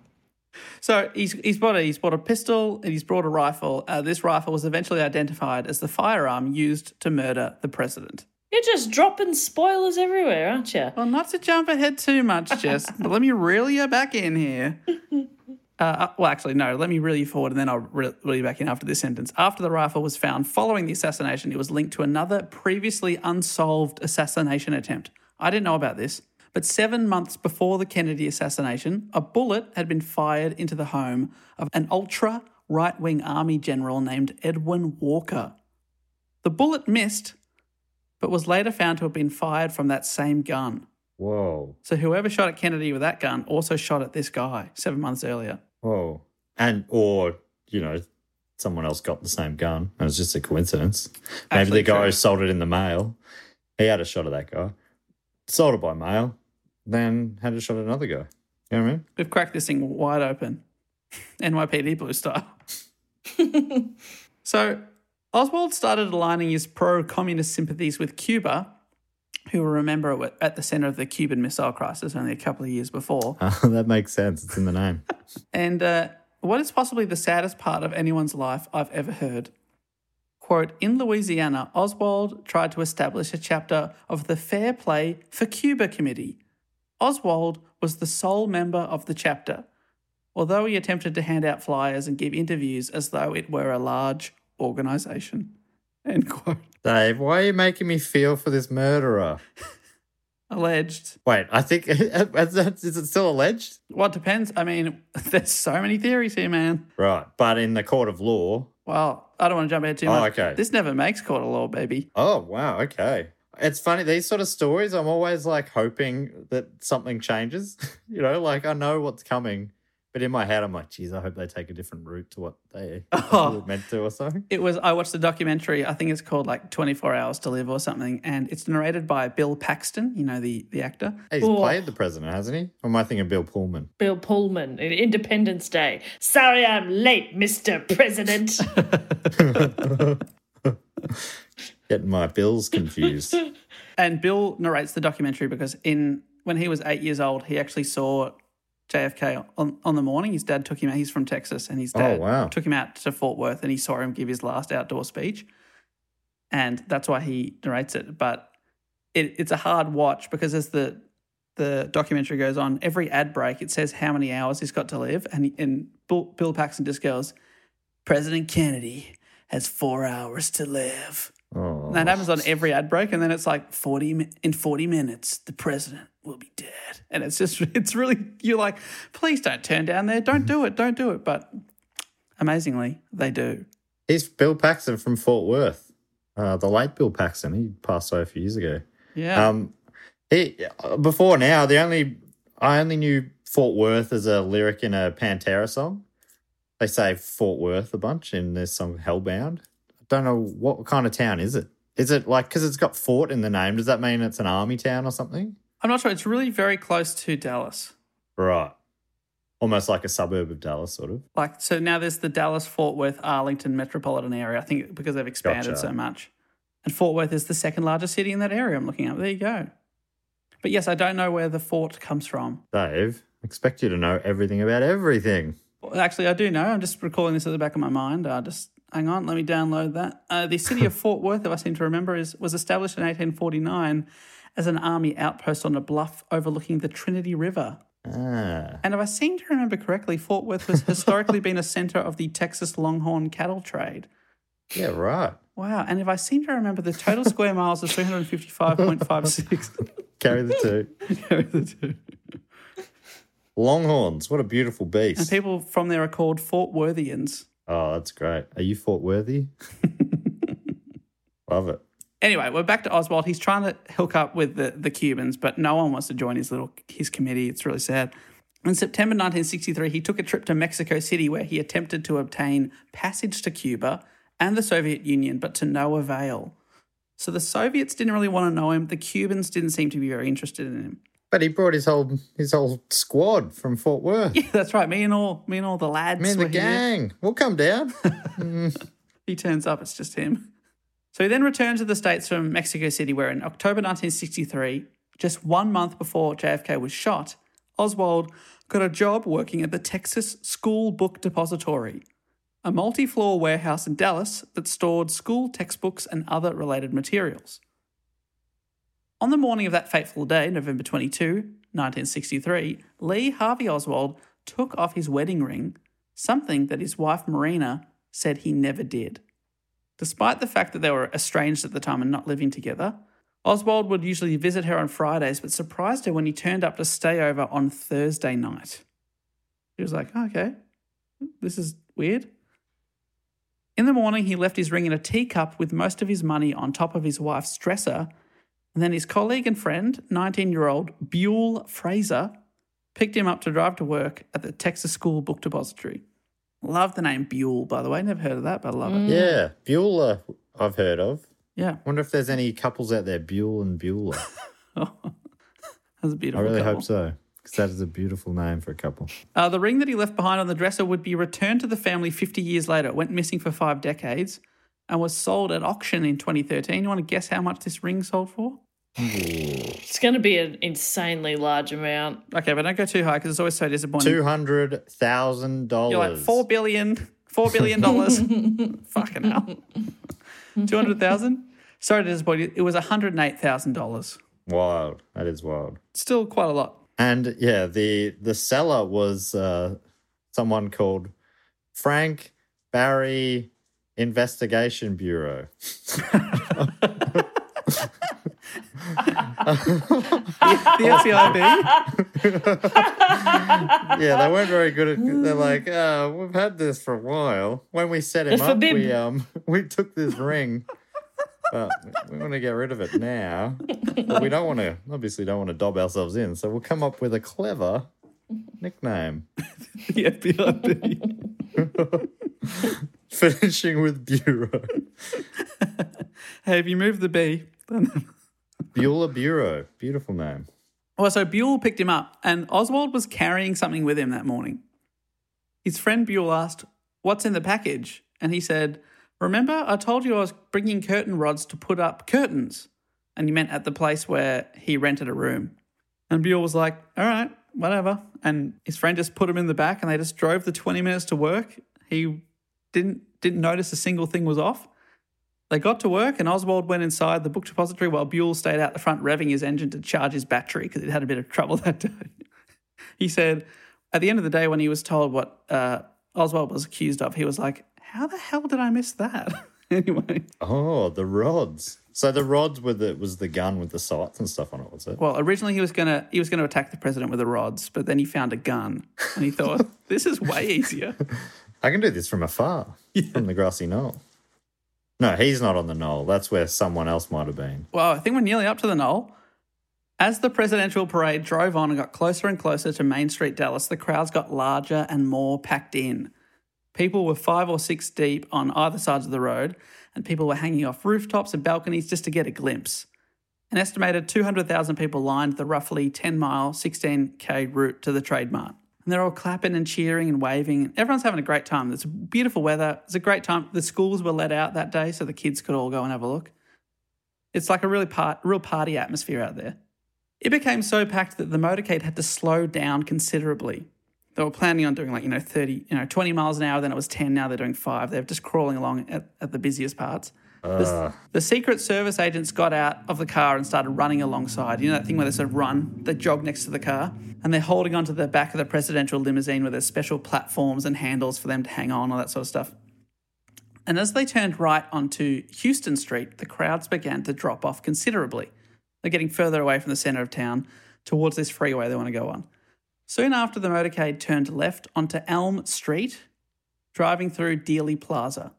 So he's he's bought a he's bought a pistol and he's brought a rifle. Uh, this rifle was eventually identified as the firearm used to murder the president. You're just dropping spoilers everywhere, aren't you? Well, not to jump ahead too much, Jess, but let me reel you back in here. Uh, well, actually, no. Let me reel you forward, and then I'll re- reel you back in after this sentence. After the rifle was found following the assassination, it was linked to another previously unsolved assassination attempt. I didn't know about this, but seven months before the Kennedy assassination, a bullet had been fired into the home of an ultra right wing army general named Edwin Walker. The bullet missed, but was later found to have been fired from that same gun. Whoa. So whoever shot at Kennedy with that gun also shot at this guy seven months earlier. Whoa. And, or, you know, someone else got the same gun. And it's just a coincidence. Maybe Actually the guy true. who sold it in the mail, he had a shot at that guy. Sold it by mail, then had a shot at another guy. You know what I mean? We've cracked this thing wide open. NYPD Blue style. so Oswald started aligning his pro communist sympathies with Cuba, who will remember were at the center of the Cuban Missile Crisis only a couple of years before. that makes sense. It's in the name. And uh, what is possibly the saddest part of anyone's life I've ever heard? Quote In Louisiana, Oswald tried to establish a chapter of the Fair Play for Cuba Committee. Oswald was the sole member of the chapter, although he attempted to hand out flyers and give interviews as though it were a large organization. End quote. Dave, why are you making me feel for this murderer? Alleged. Wait, I think, is it still alleged? Well, it depends. I mean, there's so many theories here, man. Right. But in the court of law, Well, I don't want to jump ahead too Oh, much. okay. This never makes court of law, baby. Oh, wow. Okay. It's funny. These sort of stories, I'm always like hoping that something changes. you know, like I know what's coming, but in my head, I'm like, geez, I hope they take a different route to what they Oh. were meant to or something. It was. I watched the documentary. I think it's called like Twenty Four Hours to Live or something, and it's narrated by Bill Paxton. You know the the actor. He's Oh. played the president, hasn't he? Or am I thinking of Bill Pullman? Bill Pullman in Independence Day. Sorry I'm late, Mr. President. Getting my bills confused. And Bill narrates the documentary because in when he was eight years old, he actually saw JFK on, on the morning. His dad took him out. He's from Texas, and his Oh, dad wow. took him out to Fort Worth, and he saw him give his last outdoor speech, and that's why he narrates it. But it, it's a hard watch because as the the documentary goes on, every ad break it says how many hours he's got to live, and and Bill, Bill Paxton just goes, "President Kennedy has four hours to live." Oh, That happens on every ad break, and then it's like forty in forty minutes, the president will be dead, and it's just it's really you're like, please don't turn down there, don't do it, don't do it, but amazingly they do. he's Bill Paxton from Fort Worth. Uh, the late Bill Paxton. He passed away a few years ago. Yeah, Um, he before now the only I only knew Fort Worth as a lyric in a Pantera song. They say Fort Worth a bunch in this song Hellbound. Don't know what kind of town is it. Is it like because it's got fort in the name? Does that mean it's an army town or something? I'm not sure. It's really very close to Dallas. Right, almost like a suburb of Dallas, sort of. Like so now, there's the Dallas Fort Worth Arlington metropolitan area. I think because they've expanded Gotcha. so much, and Fort Worth is the second largest city in that area. I'm looking up. There you go. But yes, I don't know where the fort comes from. Dave, expect you to know everything about everything. Well, Actually, I do know. I'm just recalling this at the back of my mind. I just hang on, let me download that. Uh, the city of Fort Worth, if I seem to remember, is was established in 1849 as an army outpost on a bluff overlooking the Trinity River. Ah, And if I seem to remember correctly, Fort Worth has historically been a center of the Texas Longhorn cattle trade. yeah, right. Wow. And if I seem to remember, the total square miles is 355.56. Carry the two. Carry the two. Longhorns, what a beautiful beast. and people from there are called Fort Worthians. Oh, that's great. Are you Fort Worthy? Love it. Anyway, we're back to Oswald. He's trying to hook up with the, the Cubans, but no one wants to join his little his committee. It's really sad. In September 1963, he took a trip to Mexico City where he attempted to obtain passage to Cuba and the Soviet Union, but to no avail. So the Soviets didn't really want to know him. The Cubans didn't seem to be very interested in him. But he brought his whole his whole squad from Fort Worth. Yeah, that's right. Me and all me and all the lads. Me and the here. gang. We'll come down. He turns up, it's just him. So he then returned to the States from Mexico City, where in October 1963, just one month before JFK was shot, Oswald got a job working at the Texas School Book Depository, a multi floor warehouse in Dallas that stored school textbooks and other related materials. On the morning of that fateful day, November 22, 1963, Lee Harvey Oswald took off his wedding ring, something that his wife Marina said he never did. Despite the fact that they were estranged at the time and not living together, Oswald would usually visit her on Fridays, but surprised her when he turned up to stay over on Thursday night. She was like, okay, this is weird. In the morning, he left his ring in a teacup with most of his money on top of his wife's dresser. And then his colleague and friend, 19 year old Buell Frazier, picked him up to drive to work at the Texas School Book Depository. Love the name Buell, by the way. Never heard of that, but I love it. Yeah, Bueller, I've heard of. Yeah, Wonder if there's any couples out there, Buell and Bueller. that's a I beautiful I really couple. hope so, because that is a beautiful name for a couple. Uh, the ring that he left behind on the dresser would be returned to the family 50 years later. It went missing for five decades and was sold at auction in 2013. You want to guess how much this ring sold for? It's going to be an insanely large amount. Okay, but don't go too high because it's always so disappointing. Two hundred thousand dollars. You're like four billion, four billion dollars. Fucking hell. Two hundred thousand. Sorry to disappoint you. It was one hundred and eight thousand dollars. Wild. That is wild. Still quite a lot. And yeah, the the seller was uh, someone called Frank Barry Investigation Bureau. The FCIB. yeah, they weren't very good at. They're like, uh, we've had this for a while. When we set him It's up, we um we took this ring, but we want to get rid of it now. But we don't want to. Obviously, don't want to dob ourselves in. So we'll come up with a clever nickname, the FBIB. finishing with Bureau. Hey, if you moved the B, Bueller Bureau, beautiful name. Well, so Buell picked him up, and Oswald was carrying something with him that morning. His friend Buell asked, What's in the package? And he said, Remember, I told you I was bringing curtain rods to put up curtains. And he meant at the place where he rented a room. And Buell was like, All right, whatever. And his friend just put him in the back, and they just drove the 20 minutes to work. He didn't didn't notice a single thing was off. They got to work, and Oswald went inside the book depository while Buell stayed out the front revving his engine to charge his battery because it had a bit of trouble that day. he said, at the end of the day, when he was told what uh, Oswald was accused of, he was like, How the hell did I miss that? anyway, Oh, the rods. So the rods were the was the gun with the sights and stuff on it, was it? well, originally he was gonna he was gonna attack the president with the rods, but then he found a gun and he thought, This is way easier. I can do this from afar, from the grassy knoll. No, he's not on the knoll. That's where someone else might have been. Well, I think we're nearly up to the knoll. As the presidential parade drove on and got closer and closer to Main Street, Dallas, the crowds got larger and more packed in. People were five or six deep on either sides of the road, and people were hanging off rooftops and balconies just to get a glimpse. An estimated 200,000 people lined the roughly 10 mile, 16k route to the Trade Mart. And they're all clapping and cheering and waving. Everyone's having a great time. It's beautiful weather. It's a great time. The schools were let out that day so the kids could all go and have a look. It's like a really part, real party atmosphere out there. It became so packed that the motorcade had to slow down considerably. They were planning on doing like, you know, 30, you know, 20 miles an hour, then it was 10, now they're doing five. They're just crawling along at, at the busiest parts. The, uh. the Secret Service agents got out of the car and started running alongside. You know that thing where they sort of run, they jog next to the car, and they're holding onto the back of the presidential limousine with there's special platforms and handles for them to hang on, all that sort of stuff. And as they turned right onto Houston Street, the crowds began to drop off considerably. They're getting further away from the centre of town towards this freeway they want to go on. Soon after, the motorcade turned left onto Elm Street, driving through Dealey Plaza.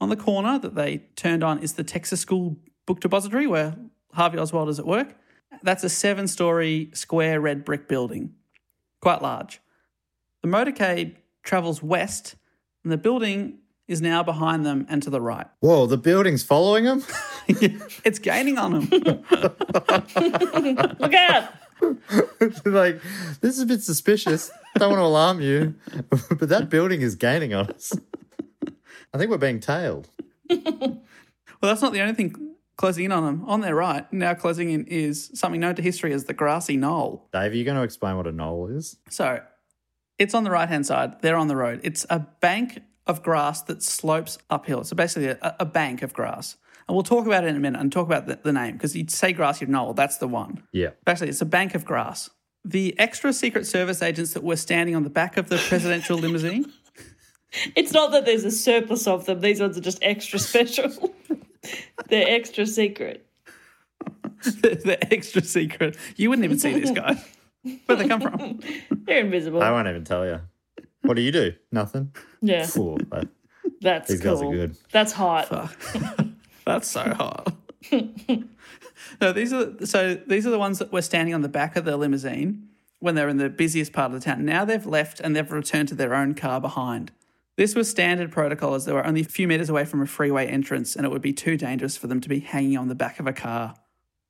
On the corner that they turned on is the Texas School Book Depository, where Harvey Oswald is at work. That's a seven story square red brick building, quite large. The motorcade travels west, and the building is now behind them and to the right. Whoa, the building's following them? It's gaining on them. Look out! like, this is a bit suspicious. Don't want to alarm you, but that building is gaining on us. I think we're being tailed. Well, that's not the only thing closing in on them. On their right, now closing in is something known to history as the grassy knoll. Dave, are you going to explain what a knoll is? So it's on the right hand side. They're on the road. It's a bank of grass that slopes uphill. So basically, a, a bank of grass. And we'll talk about it in a minute and talk about the, the name because you'd say grassy knoll. That's the one. Yeah. Basically, it's a bank of grass. The extra Secret Service agents that were standing on the back of the presidential limousine. It's not that there's a surplus of them. These ones are just extra special. They're extra secret. They're extra secret. You wouldn't even see these guys. Where'd they come from? They're invisible. I won't even tell you. What do you do? Nothing. yeah, Cool. but that's These cool. guys are good. That's hot. That's so hot. no, these are so these are the ones that were standing on the back of the limousine when they were in the busiest part of the town. Now they've left and they've returned to their own car behind. This was standard protocol as they were only a few meters away from a freeway entrance, and it would be too dangerous for them to be hanging on the back of a car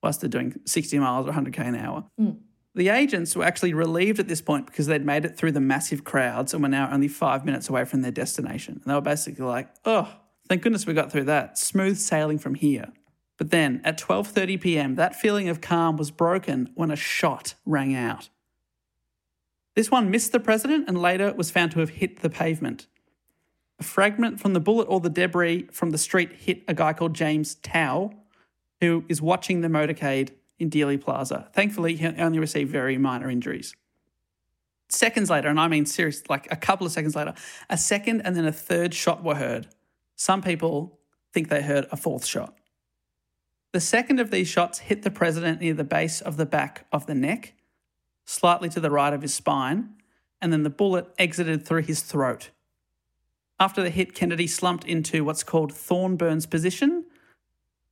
whilst they're doing 60 miles or 100k an hour. Hmm. The agents were actually relieved at this point because they'd made it through the massive crowds and were now only five minutes away from their destination. And they were basically like, oh, thank goodness we got through that. Smooth sailing from here. But then at 12:30 p.m., that feeling of calm was broken when a shot rang out. This one missed the president and later was found to have hit the pavement. A fragment from the bullet or the debris from the street hit a guy called James Tague, who is watching the motorcade in Dealey Plaza. Thankfully, he only received very minor injuries. Seconds later, and I mean serious, like a couple of seconds later, a second and then a third shot were heard. Some people think they heard a fourth shot. The second of these shots hit the president near the base of the back of the neck, slightly to the right of his spine, and then the bullet exited through his throat. After the hit, Kennedy slumped into what's called Thorburn's position,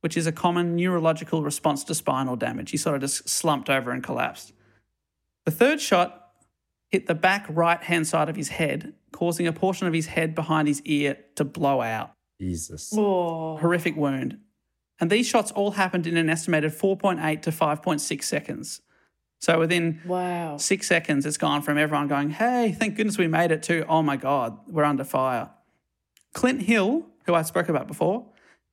which is a common neurological response to spinal damage. He sort of just slumped over and collapsed. The third shot hit the back right hand side of his head, causing a portion of his head behind his ear to blow out. Jesus. Oh, Horrific wound. And these shots all happened in an estimated 4.8 to 5.6 seconds. So within wow. six seconds, it's gone from everyone going, hey, thank goodness we made it, to, oh my God, we're under fire. Clint Hill, who I spoke about before,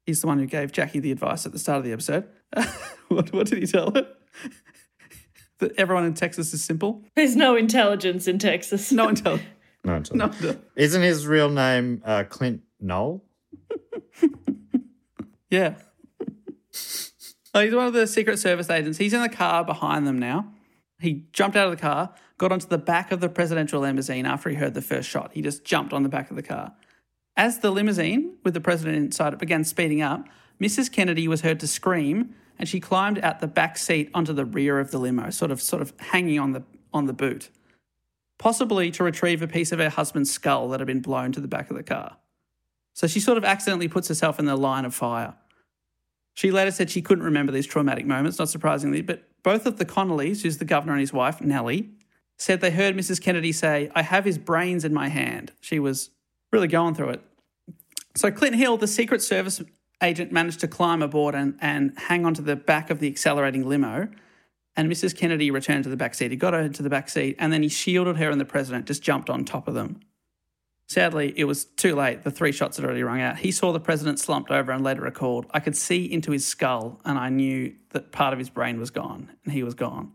he's the one who gave Jackie the advice at the start of the episode. what, what did he tell her? that everyone in Texas is simple? There's no intelligence in Texas. No intelligence. No, it's no, no. Isn't his real name uh, Clint Knoll? Yeah. Oh, he's one of the Secret Service agents. He's in the car behind them now. He jumped out of the car, got onto the back of the presidential limousine after he heard the first shot. He just jumped on the back of the car. As the limousine with the president inside it began speeding up, Mrs. Kennedy was heard to scream and she climbed out the back seat onto the rear of the limo, sort of sort of hanging on the on the boot. Possibly to retrieve a piece of her husband's skull that had been blown to the back of the car. So she sort of accidentally puts herself in the line of fire. She later said she couldn't remember these traumatic moments, not surprisingly, but both of the Connallys, who's the governor and his wife, Nellie, said they heard Mrs. Kennedy say, I have his brains in my hand. She was really going through it. So Clint Hill, the Secret Service agent, managed to climb aboard and, and hang onto the back of the accelerating limo. And Mrs. Kennedy returned to the back seat. He got her into the back seat and then he shielded her and the president just jumped on top of them. Sadly, it was too late. The three shots had already rung out. He saw the president slumped over and later recalled, I could see into his skull and I knew that part of his brain was gone and he was gone.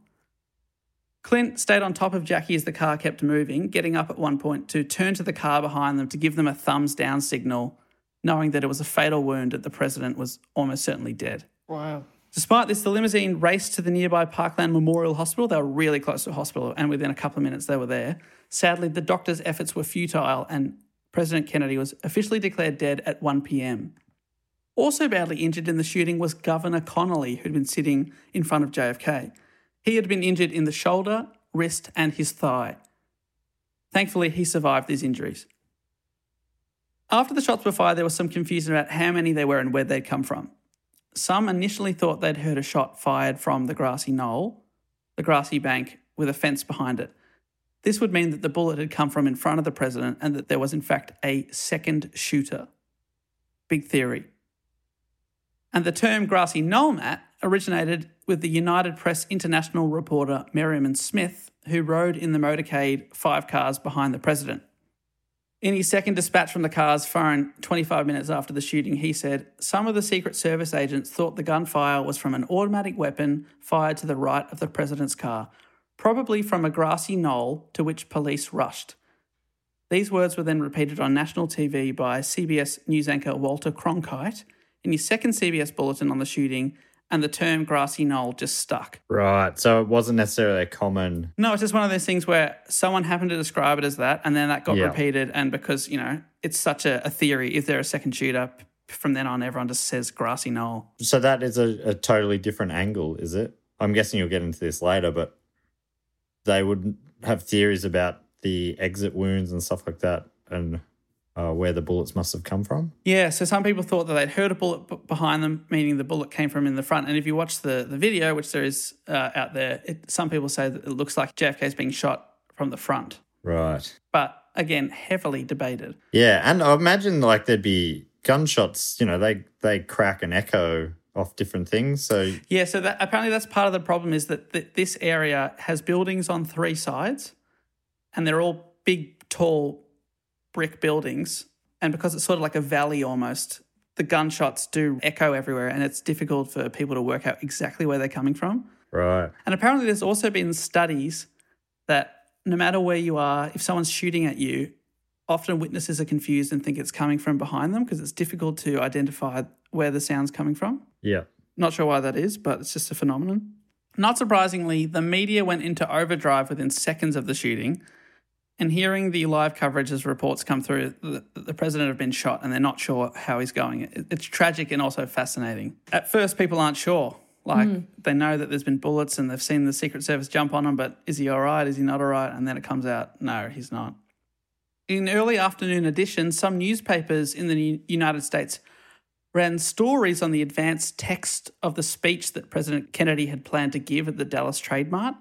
Clint stayed on top of Jackie as the car kept moving, getting up at one point to turn to the car behind them to give them a thumbs down signal, knowing that it was a fatal wound that the president was almost certainly dead. Wow. Despite this, the limousine raced to the nearby Parkland Memorial Hospital. They were really close to the hospital, and within a couple of minutes, they were there. Sadly, the doctors' efforts were futile, and President Kennedy was officially declared dead at 1 p.m. Also badly injured in the shooting was Governor Connally, who'd been sitting in front of JFK. He had been injured in the shoulder, wrist, and his thigh. Thankfully, he survived these injuries. After the shots were fired, there was some confusion about how many there were and where they'd come from. Some initially thought they'd heard a shot fired from the grassy knoll, the grassy bank with a fence behind it. This would mean that the bullet had come from in front of the president and that there was, in fact, a second shooter. Big theory. And the term grassy knoll, mat originated with the United Press International reporter Merriman Smith, who rode in the motorcade five cars behind the president. In his second dispatch from the car's phone 25 minutes after the shooting, he said, Some of the Secret Service agents thought the gunfire was from an automatic weapon fired to the right of the president's car, probably from a grassy knoll to which police rushed. These words were then repeated on national TV by CBS news anchor Walter Cronkite in his second CBS bulletin on the shooting and the term grassy knoll just stuck. Right. So it wasn't necessarily a common. No, it's just one of those things where someone happened to describe it as that, and then that got Yeah. repeated. And because, you know, it's such a, a theory, if they're a second shooter, from then on, everyone just says grassy knoll. So that is a, a totally different angle, is it? I'm guessing you'll get into this later, but they would have theories about the exit wounds and stuff like that and uh, where the bullets must have come from. Yeah, so some people thought that they'd heard a bullet b- behind them, meaning the bullet came from in the front. And if you watch the, the video, which there is uh, out there, it, some people say that it looks like JFK is being shot from the front. Right. But again, heavily debated. Yeah, and I imagine like there'd be gunshots. You know, they they crack and echo off different things. So Yeah, so that apparently that's part of the problem is that th- this area has buildings on three sides, and they're all big, tall brick buildings. And because it's sort of like a valley almost, the gunshots do echo everywhere, and it's difficult for people to work out exactly where they're coming from. right, And apparently, there's also been studies that no matter where you are, if someone's shooting at you, often witnesses are confused and think it's coming from behind them because it's difficult to identify where the sound's coming from. yeah, Not sure why that is, but it's just a phenomenon. Not surprisingly, the media went into overdrive within seconds of the shooting. And hearing the live coverage as reports come through, the, the president have been shot and they're not sure how he's going. It, it's tragic and also fascinating. At first, people aren't sure. Like, mm. they know that there's been bullets and they've seen the Secret Service jump on him, but is he all right? Is he not all right? And then it comes out, no, he's not. In early afternoon editions, some newspapers in the United States ran stories on the advanced text of the speech that President Kennedy had planned to give at the Dallas Trade Mart,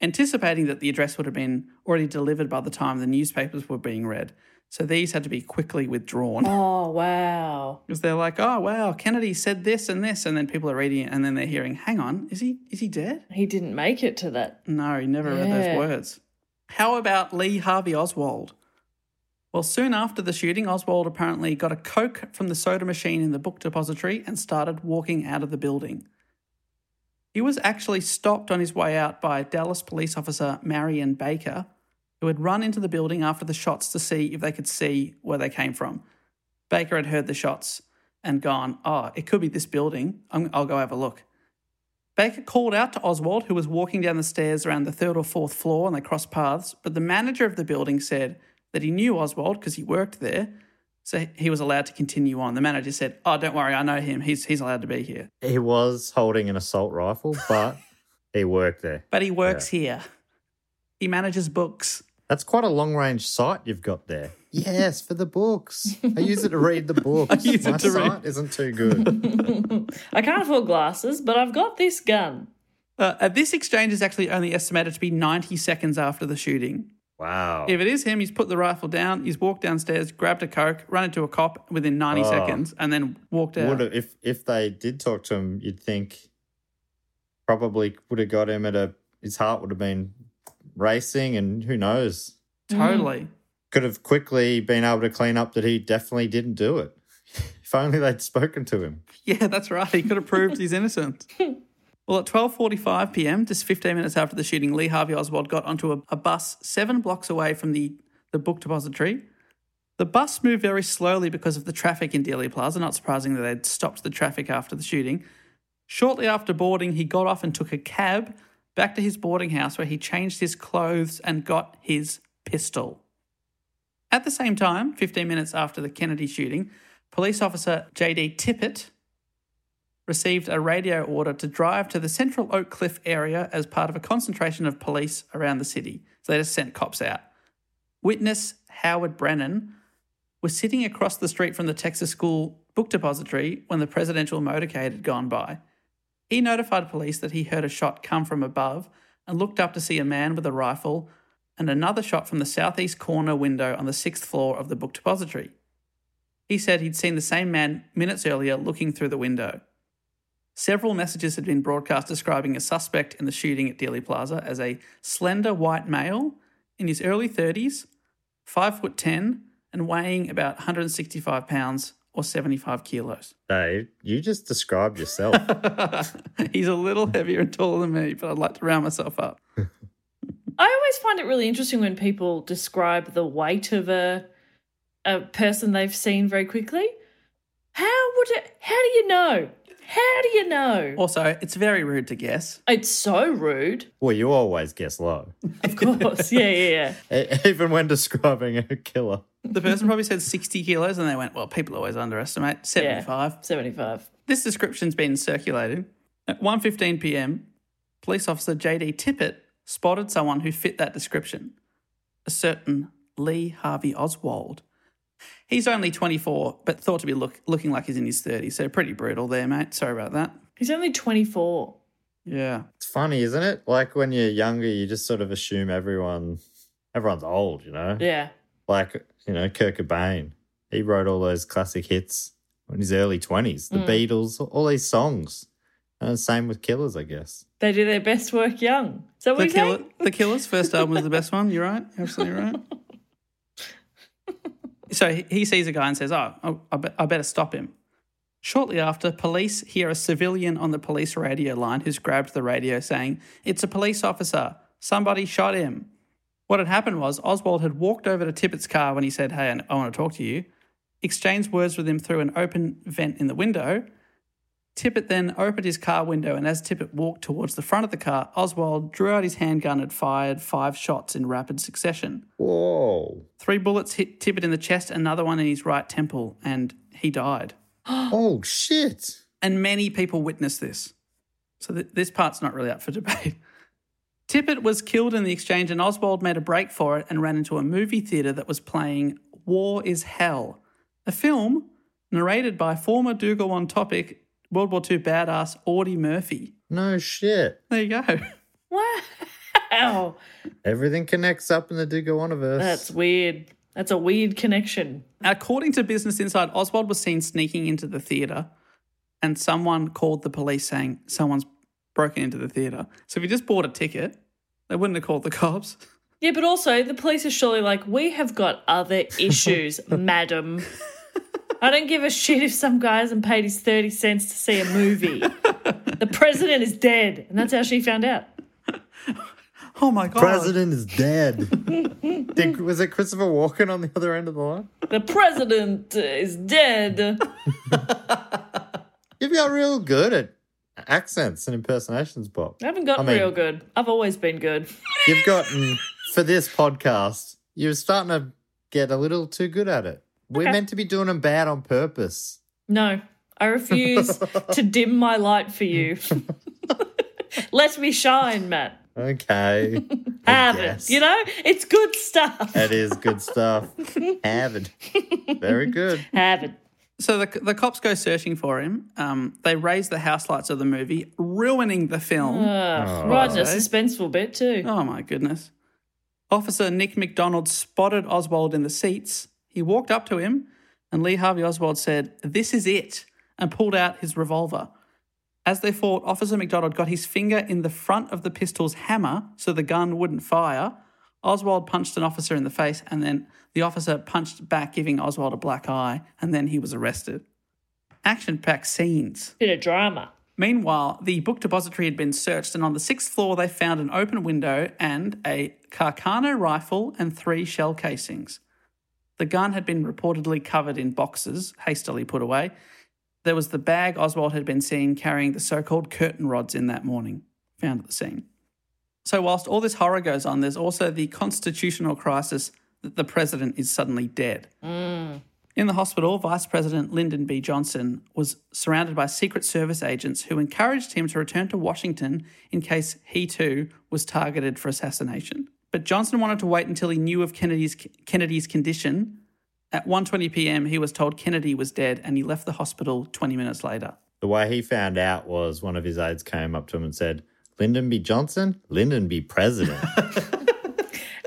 anticipating that the address would have been already delivered by the time the newspapers were being read. So these had to be quickly withdrawn Oh, wow. because they're like, "Oh wow, Kennedy said this and this," and then people are reading it and then they're hearing, "Hang on, is he is he dead?" He didn't make it to that. No, he never read those words. How about Lee Harvey Oswald? Well, soon after the shooting, Oswald apparently got a Coke from the soda machine in the book depository and started walking out of the building. He was actually stopped on his way out by Dallas police officer Marion Baker, who had run into the building after the shots to see if they could see where they came from. Baker had heard the shots and gone, Oh, it could be this building. I'm, I'll go have a look. Baker called out to Oswald, who was walking down the stairs around the third or fourth floor, and they crossed paths. But the manager of the building said that he knew Oswald because he worked there, so he was allowed to continue on. The manager said, "Oh, don't worry, I know him. He's he's allowed to be here." he was holding an assault rifle, but he worked there. But he works here. He manages books. That's quite a long range sight you've got there. Yes, for the books. I use it to read the books. I use it My to read- sight isn't too good. I can't afford glasses, but I've got this gun. Uh, uh, this exchange is actually only estimated to be 90 seconds after the shooting. Wow. If it is him, he's put the rifle down, he's walked downstairs, grabbed a coke, run into a cop within 90 Oh. seconds, and then walked out. Would have, if if they did talk to him, you'd think probably would have got him at a his heart would have been racing, and who knows, Totally. Mm. could have quickly been able to clean up that he definitely didn't do it. if only they'd spoken to him. Yeah, that's right. He could have proved he's innocence. Well, at 12:45 p.m., just 15 minutes after the shooting, Lee Harvey Oswald got onto a, a bus seven blocks away from the, the book depository. The bus moved very slowly because of the traffic in Dealey Plaza. Not surprising that they'd stopped the traffic after the shooting. Shortly after boarding, he got off and took a cab back to his boarding house where he changed his clothes and got his pistol. At the same time, 15 minutes after the Kennedy shooting, police officer J.D. Tippit received a radio order to drive to the Central Oak Cliff area as part of a concentration of police around the city. So they just sent cops out. Witness Howard Brennan was sitting across the street from the Texas School book depository when the presidential motorcade had gone by. He notified police that he heard a shot come from above and looked up to see a man with a rifle and another shot from the southeast corner window on the sixth floor of the book depository. He said he'd seen the same man minutes earlier looking through the window. Several messages had been broadcast describing a suspect in the shooting at Dealey Plaza as a slender white male in his early 30s, 5 foot 10, and weighing about 165 pounds or 75 kilos. Dave, you just described yourself. He's a little heavier and taller than me, but I'd like to round myself up. I always find it really interesting when people describe the weight of a a person they've seen very quickly. How would it? How do you know? How do you know? Also, it's very rude to guess. It's so rude. Well, you always guess low, Of course. yeah, yeah, yeah. Even when describing a killer. The person probably said 60 kilos, and they went, well, people always underestimate. 75. Yeah. 75. This description's been circulated. At 1.15 p.m., police officer J.D. Tippit spotted someone who fit that description, a certain Lee Harvey Oswald. He's only 24, but thought to be look, looking like he's in his 30s, so pretty brutal there, mate. Sorry about that. He's only 24. Yeah. It's funny, isn't it? Like when you're younger, you just sort of assume everyone, everyone's old, you know? Yeah. Like, you know, Kurt Cobain. He wrote all those classic hits in his early 20s. The mm. Beatles, all these songs. And the same with Killers, I guess. They do their best work young. So that what The, you're Killer, the Killers' first album was the best one. You're right. You're absolutely right. So he- sees a guy and says, Oh, oh, I better stop him. Shortly after, police hear a civilian on the police radio line who's grabbed the radio saying, It's a police officer. Somebody shot him. What had happened was Oswald had walked over to Tippit's car when he said, Hey, I want to talk to you, exchanged words with him through an open vent in the window. Tippit then opened his car window, and as Tippit walked towards the front of the car, Oswald drew out his handgun and fired five shots in rapid succession. Whoa. Three bullets hit Tippit in the chest, another one in his right temple, and he died. Oh, shit. And many people witnessed this. So th- this part's not really up for debate. Tippit was killed in the exchange, and Oswald made a break for it and ran into a movie theatre that was playing War is Hell, a film narrated by former Do Go On topic World War II badass Audie Murphy. No shit. There you go. Wow. Everything connects up in the Digger Universe. That's weird. That's a weird connection. According to Business Insider, Oswald was seen sneaking into the theatre, and someone called the police saying someone's broken into the theatre. So if he just bought a ticket, they wouldn't have called the cops. Yeah, but also the police are surely like, we have got other issues, madam. I don't give a shit if some guy hasn't paid his 30 cents to see a movie. the president is dead. And that's how she found out. Oh my god! The president is dead. Did, was it Christopher Walken on the other end of the line? The president is dead. You've got real good at accents and impersonations, Bob. I haven't gotten I mean- real good. I've always been good. You've gotten, for this podcast, you're starting to get a little too good at it. We're Okay. meant to be doing them bad on purpose. No, I refuse to dim my light for you. Let me shine, Matt. Okay. I Have it. You know, it's good stuff. That is good stuff. Have it. Very good. Have it. So the, the cops go searching for him. Um, they raise the house lights of the movie, ruining the film. Ugh, right in a suspenseful bit, too. Oh my goodness. Officer Nick McDonald spotted Oswald in the seats. He walked up to him, and Lee Harvey Oswald said, This is it, and pulled out his revolver. As they fought, Officer McDonald got his finger in the front of the pistol's hammer so the gun wouldn't fire. Oswald punched an officer in the face, and then the officer punched back, giving Oswald a black eye, and then he was arrested. Action packed scenes. Bit of drama. Meanwhile, the book depository had been searched, and on the sixth floor, they found an open window and a Carcano rifle and three shell casings. The gun had been reportedly covered in boxes, hastily put away. There was the bag Oswald had been seen carrying the so called curtain rods in that morning, found at the scene. So, whilst all this horror goes on, there's also the constitutional crisis that the president is suddenly dead. Mm. In the hospital, Vice President Lyndon B. Johnson was surrounded by Secret Service agents who encouraged him to return to Washington in case he too was targeted for assassination. But Johnson wanted to wait until he knew of Kennedy's Kennedy's condition. At 1:20 p.m., he was told Kennedy was dead and he left the hospital 20 minutes later. The way he found out was one of his aides came up to him and said, Lyndon B. Johnson, Lyndon be president.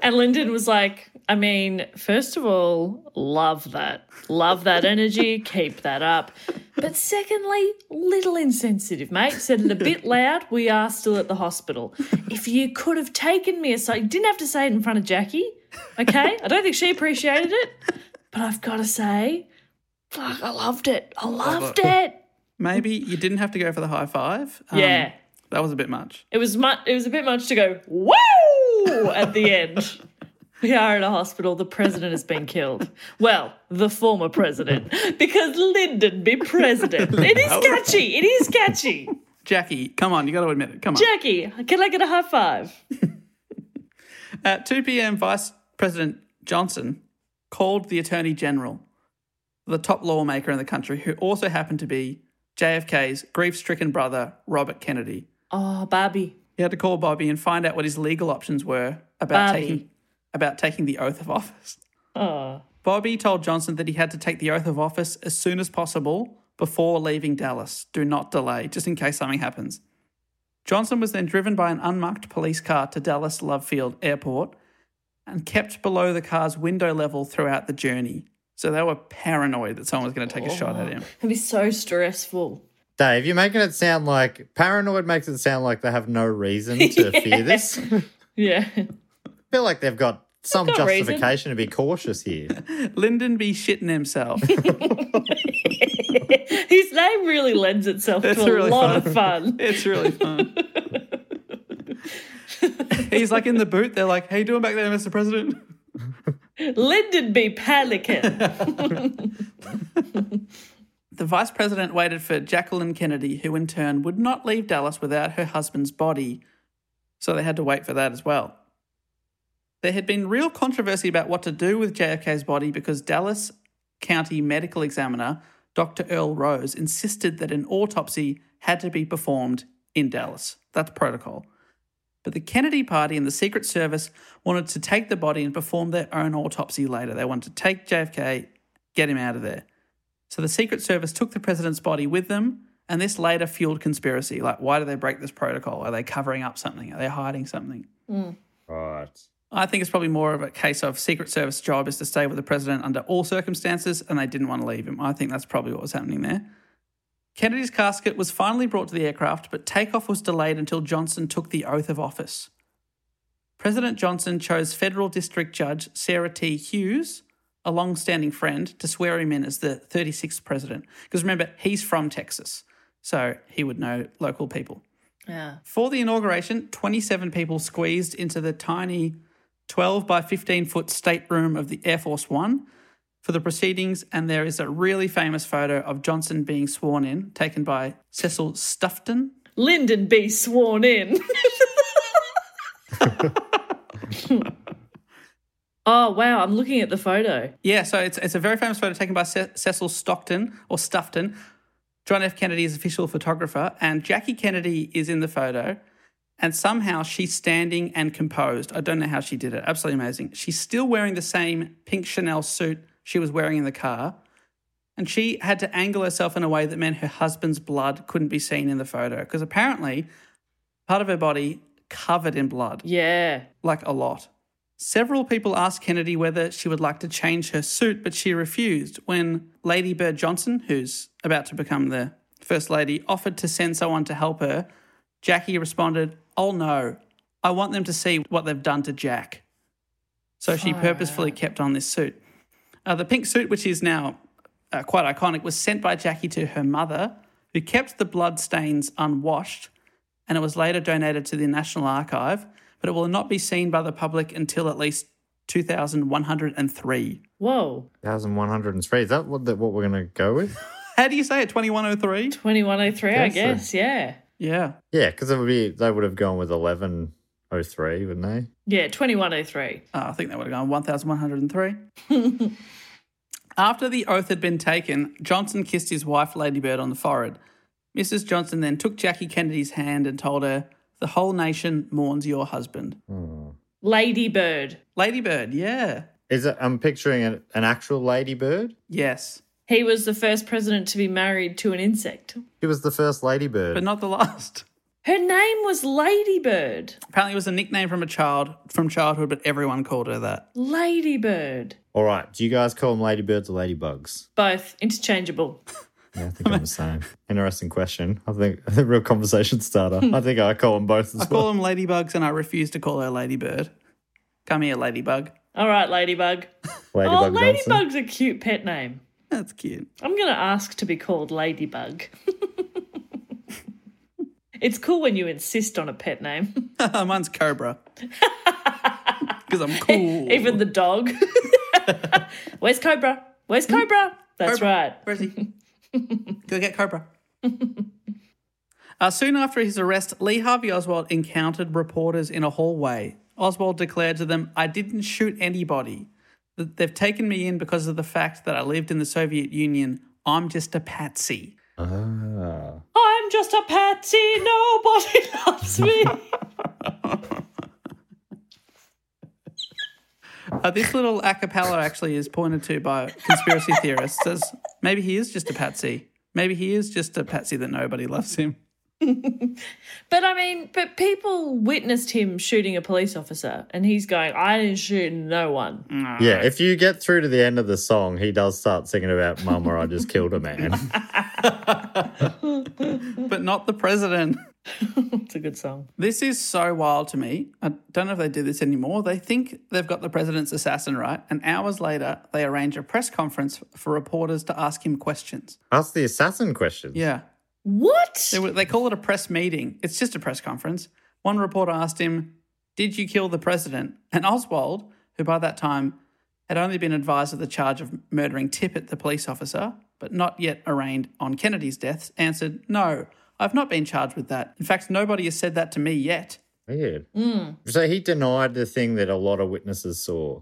And Lyndon was like, I mean, first of all, love that. Love that energy. Keep that up. But secondly, little insensitive, mate. Said it a bit loud. We are still at the hospital. If you could have taken me aside, you didn't have to say it in front of Jackie, okay? I don't think she appreciated it. But I've got to say, fuck, I loved it. I loved it. Maybe you didn't have to go for the high five. Um, Yeah. That was a bit much. It was mu- It was a bit much to go, woo, at the end. We are in a hospital. The president has been killed. Well, the former president, because Lyndon be president. It is catchy. It is catchy. Jackie, come on, you got to admit it. Come on. Jackie, can I get a high five? At 2 p.m., Vice President Johnson called the Attorney General, the top lawmaker in the country, who also happened to be JFK's grief stricken brother, Robert Kennedy. Oh, Bobby. He had to call Bobby and find out what his legal options were about Bobby. taking about taking the oath of office. Oh. Bobby told Johnson that he had to take the oath of office as soon as possible before leaving Dallas. Do not delay, just in case something happens. Johnson was then driven by an unmarked police car to Dallas Love Field Airport and kept below the car's window level throughout the journey. So they were paranoid that someone was going to take a shot at him. It'd be so stressful. Dave, you're making it sound like paranoid makes it sound like they have no reason to fear this. Yeah. Feel like they've got some got reason. justification to be cautious here. Lyndon be shitting himself. His name really lends itself It's to a lot fun. of fun. It's really fun. He's like in the boot. They're like, "How you doing back there, Mr. President?" Lyndon be panicking. The vice president waited for Jacqueline Kennedy, who in turn would not leave Dallas without her husband's body, so they had to wait for that as well. There had been real controversy about what to do with JFK's body because Dallas County medical examiner Dr. Earl Rose insisted that an autopsy had to be performed in Dallas. That's protocol. But the Kennedy Party and the Secret Service wanted to take the body and perform their own autopsy later. They wanted to take JFK, get him out of there. So the Secret Service took the president's body with them, and this later fueled conspiracy. Like, why do they break this protocol? Are they covering up something? Are they hiding something? Mm. Right. I think it's probably more of a case of Secret Service job is to stay with the president under all circumstances, and they didn't want to leave him. I think that's probably what was happening there. Kennedy's casket was finally brought to the aircraft, but takeoff was delayed until Johnson took the oath of office. President Johnson chose federal district judge Sarah T. Hughes, a long standing friend, to swear him in as the 36th president. Because remember, he's from Texas, so he would know local people. yeah. For the inauguration, 27 people squeezed into the tiny 12 by 15 foot stateroom of the Air Force One for the proceedings, and there is a really famous photo of Johnson being sworn in, taken by Cecil Stoughton. Lyndon be sworn in. oh, wow. I'm looking at the photo. Yeah, so it's, it's a very famous photo taken by Ce- Cecil Stockton or Stoughton. John F. Kennedy's official photographer, and Jackie Kennedy is in the photo. And somehow she's standing and composed. I don't know how she did it. Absolutely amazing. She's still wearing the same pink Chanel suit she was wearing in the car. And she had to angle herself in a way that meant her husband's blood couldn't be seen in the photo. Because apparently, part of her body covered in blood Yeah. like a lot. Several people asked Kennedy whether she would like to change her suit, but she refused. When Lady Bird Johnson, who's about to become the First Lady, offered to send someone to help her, Jackie responded, Oh no, I want them to see what they've done to Jack. So she purposefully kept on this suit. Uh, the pink suit, which is now uh, quite iconic, was sent by Jackie to her mother, who kept the blood stains unwashed, and it was later donated to the National Archive, but it will not be seen by the public until at least 2103. Whoa. 1103. Is that what, the, what we're going to go with? How do you say it? 2103? 2103, I Guess so. guess. Yeah. Yeah. Yeah, because it would be they would have gone with 1103, wouldn't they? Yeah, 2103. Oh, I think they would have gone 1103. After the oath had been taken, Johnson kissed his wife, Lady Bird, on the forehead. Mrs. Johnson then took Jackie Kennedy's hand and told her, The whole nation mourns your husband. Hmm. Lady Bird. Lady Bird, yeah. Is it? I'm picturing an, an actual ladybird. Yes. He was the first president to be married to an insect. He was the first ladybird. But not the last. Her name was Ladybird. Apparently, it was a nickname from a child from childhood, but everyone called her that. Ladybird. All right. Do you guys call them ladybirds or ladybugs? Both interchangeable. Yeah, I think I'm the same. Interesting question. I think a real conversation starter. I think I call them both as I well. call them ladybugs, and I refuse to call her ladybird. Come here, ladybug. All right, Ladybug. Ladybug oh, Johnson. Ladybug's a cute pet name. That's cute. I'm going to ask to be called Ladybug. it's cool when you insist on a pet name. Mine's Cobra. Because I'm cool. Even the dog. Where's Cobra? Where's Cobra? That's Cobra. right. Where is he? Go get Cobra. uh, soon after his arrest, Lee Harvey Oswald encountered reporters in a hallway. Oswald declared to them, I didn't shoot anybody. Th- They've taken me in because of the fact that I lived in the Soviet Union. I'm just a patsy. Ah. I'm just a patsy. Nobody loves me. Uh, this little a cappella actually is pointed to by conspiracy theorists as maybe he is just a patsy. Maybe he is just a patsy that nobody loves him. But I mean, but people witnessed him shooting a police officer, and he's going, "I didn't shoot no one." Mm. Yeah, if you get through to the end of the song, he does start singing about Mama, I just killed a man. But not the president. It's a good song. This is so wild to me. I don't know if they do this anymore. They think they've got the president's assassin right, and hours later, they arrange a press conference for reporters to ask him questions. Ask the assassin questions. Yeah. What? They, were- they call it a press meeting. It's just a press conference. One reporter asked him, Did you kill the president? And Oswald, who by that time had only been advised of the charge of murdering Tippit, the police officer, but not yet arraigned on Kennedy's deaths, answered, No, I've not been charged with that. In fact, nobody has said that to me yet. Weird. Hmm. So he denied the thing that a lot of witnesses saw,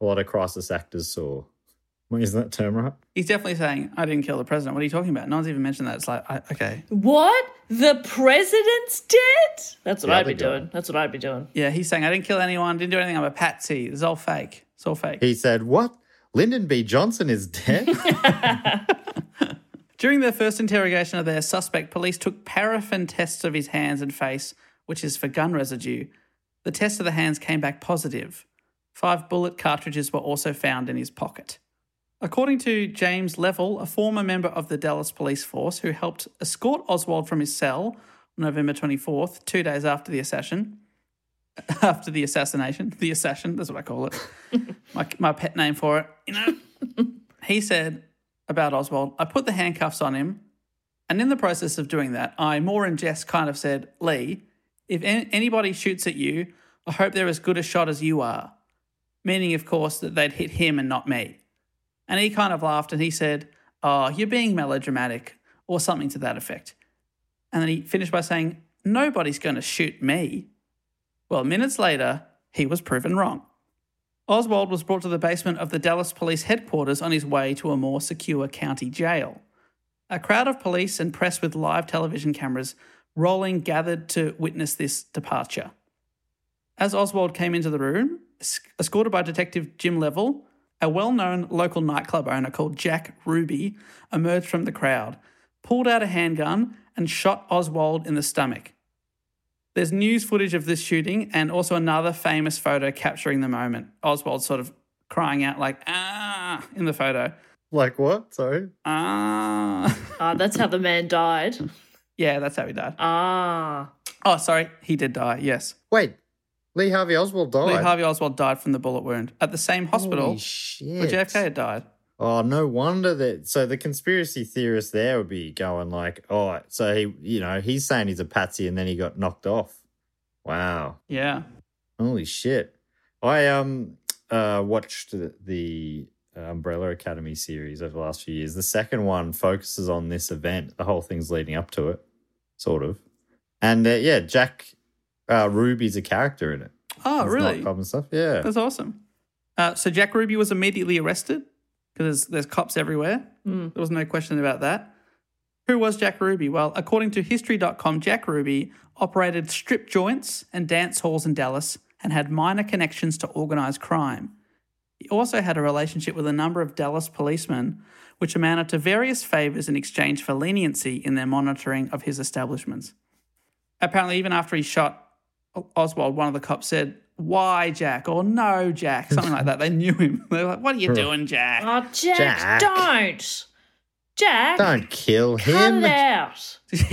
a lot of crisis actors saw. Well, Isn't that term right? He's definitely saying, I didn't kill the president. What are you talking about? No one's even mentioned that. It's like, I, okay. What? The president's dead? That's what The I'd other be guy. doing. That's what I'd be doing. Yeah, he's saying, I didn't kill anyone, didn't do anything. I'm a patsy. It's all fake. It's all fake. He said, What? Lyndon B. Johnson is dead? During their first interrogation of their suspect, police took paraffin tests of his hands and face, which is for gun residue. The test of the hands came back positive. Five bullet cartridges were also found in his pocket. According to James Leavelle, a former member of the Dallas police force who helped escort Oswald from his cell on November 24th, two days after the assassin, after the assassination, the assassin, that's what I call it, my, my pet name for it, you know, he said about Oswald, I put the handcuffs on him, and in the process of doing that, I more in jest kind of said, Lee, if an- anybody shoots at you, I hope they're as good a shot as you are. Meaning, of course, that they'd hit him and not me. And he kind of laughed and he said, Oh, you're being melodramatic, or something to that effect. And then he finished by saying, Nobody's going to shoot me. Well, minutes later, he was proven wrong. Oswald was brought to the basement of the Dallas police headquarters on his way to a more secure county jail. A crowd of police and press with live television cameras rolling gathered to witness this departure. As Oswald came into the room, escorted by Detective Jim Leavelle, a well known local nightclub owner called Jack Ruby emerged from the crowd, pulled out a handgun, and shot Oswald in the stomach. There's news footage of this shooting and also another famous photo capturing the moment. Oswald sort of crying out, like, ah, in the photo. like what? Sorry. Ah. Ah, that's how the man died. yeah, that's how he died. Ah. Oh, sorry. He did die, yes. Wait, Lee Harvey Oswald died. Lee Harvey Oswald died from the bullet wound at the same hospital where. JFK had died. Oh, no wonder that. So the conspiracy theorist there would be going like, oh, so he, you know, he's saying he's a patsy and then he got knocked off. Wow. Yeah. Holy shit. I um uh watched the, the Umbrella Academy series over the last few years. The second one focuses on this event. The whole thing's leading up to it, sort of. And uh, yeah, Jack uh, Ruby's a character in it. Oh, It's really? nightclub and stuff. Yeah. That's awesome. Uh, so Jack Ruby was immediately arrested because there's, there's cops everywhere. There was no question about that. Who was Jack Ruby? Well, according to History.com, Jack Ruby operated strip joints and dance halls in Dallas and had minor connections to organized crime. He also had a relationship with a number of Dallas policemen, which amounted to various favors in exchange for leniency in their monitoring of his establishments. Apparently, even after he shot Oswald, one of the cops said, Why, Jack? or No, Jack, something like that. They knew him. They were like, What are you doing, Jack? Oh, Jack, Jack. don't. Jack, Don't kill him. cut him. it out. Cut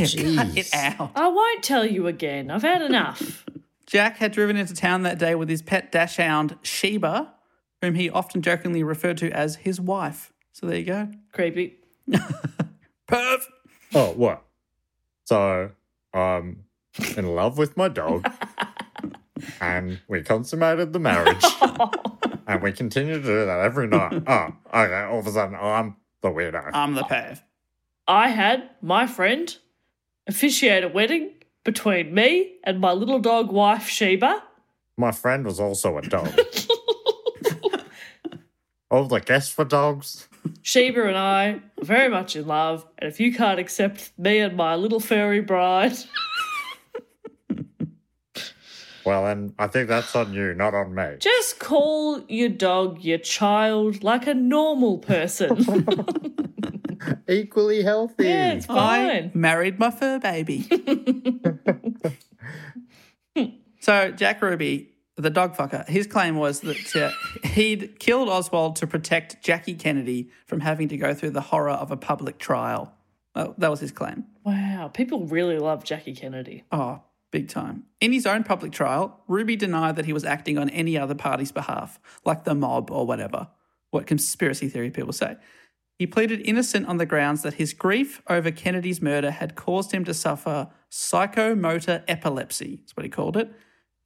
it out. I won't tell you again. I've had enough. Jack had driven into town that day with his pet dachshund, Sheba, whom he often jokingly referred to as his wife. So there you go. Creepy. Perv. Oh, what? So I'm in love with my dog. And we consummated the marriage. and we continue to do that every night. Oh, okay. All of a sudden, oh, I'm the weirdo. I'm the pav. I had my friend officiate a wedding between me and my little dog wife Sheba. My friend was also a dog. All the guests were dogs. Sheba and I are very much in love, and if you can't accept me and my little furry bride, Well, then I think that's on you, not on me. just call your dog your child like a normal person. Equally healthy. yeah, it's I fine. married my fur baby. so Jack Ruby, the dog fucker, his claim was that uh, he'd killed Oswald to protect Jackie Kennedy from having to go through the horror of a public trial. Well, that was his claim. Wow, people really love Jackie Kennedy. Oh, big time. In his own public trial, Ruby denied that he was acting on any other party's behalf, like the mob or whatever, what conspiracy theory people say. He pleaded innocent on the grounds that his grief over Kennedy's murder had caused him to suffer psychomotor epilepsy, that's what he called it,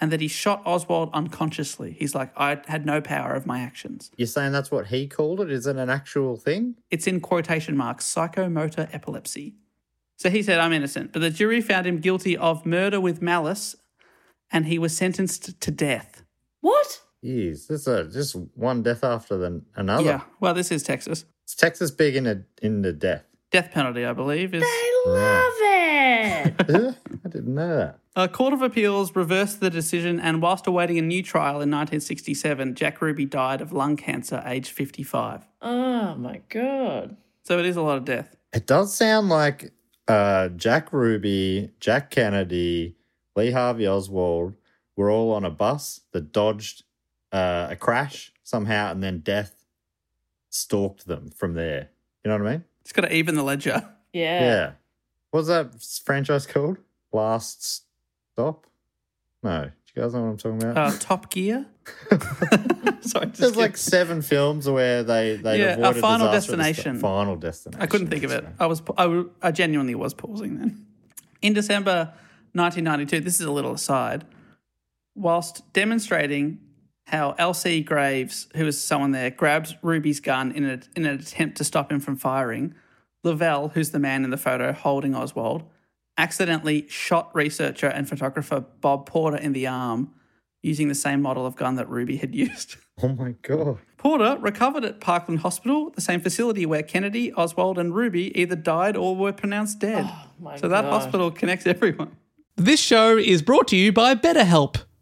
and that he shot Oswald unconsciously. He's like, I had no power of my actions. You're saying that's what he called it? Is it an actual thing? It's in quotation marks, psychomotor epilepsy. So he said, I'm innocent. But the jury found him guilty of murder with malice and he was sentenced to death. What? Jeez, this is a, just one death after the, another. Yeah, well, this is Texas. Is Texas big in a, in the death? Death penalty, I believe, is. I love it. I didn't know that. A court of appeals reversed the decision, and whilst awaiting a new trial in 1967, Jack Ruby died of lung cancer, aged 55. oh my god. So it is a lot of death. It does sound like uh, Jack Ruby, Jack Kennedy, Lee Harvey Oswald were all on a bus that dodged uh, a crash somehow, and then death stalked them from there. You know what I mean? It's got to even the ledger. Yeah. Yeah. What's that franchise called? Last Stop? No. You guys know what I'm talking about? Uh, Top Gear? Sorry, just There's like seven films where they they Yeah, avoided A Final disaster Destination. Final Destination. I couldn't think of it. I was, I, I genuinely was pausing then. In December 1992, this is a little aside, whilst demonstrating how L.C. Graves, who was someone there, grabs Ruby's gun in, a, in an attempt to stop him from firing, Leavelle, who's the man in the photo holding Oswald, accidentally shot researcher and photographer Bob Porter in the arm using the same model of gun that Ruby had used. Oh my god. Porter recovered at Parkland Hospital, the same facility where Kennedy, Oswald, and Ruby either died or were pronounced dead. Oh my so that God. hospital connects everyone. This show is brought to you by BetterHelp.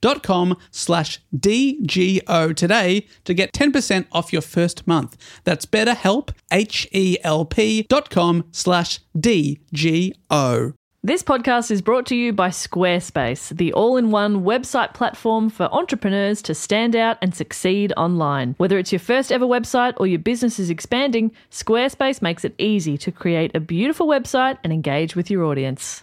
betterhelp.com slash DGO today to get 10% off your first month. That's betterhelp, H-E-L-P dot com slash D-G-O. This podcast is brought to you by Squarespace, the all in one website platform for entrepreneurs to stand out and succeed online. Whether it's your first ever website or your business is expanding, Squarespace makes it easy to create a beautiful website and engage with your audience.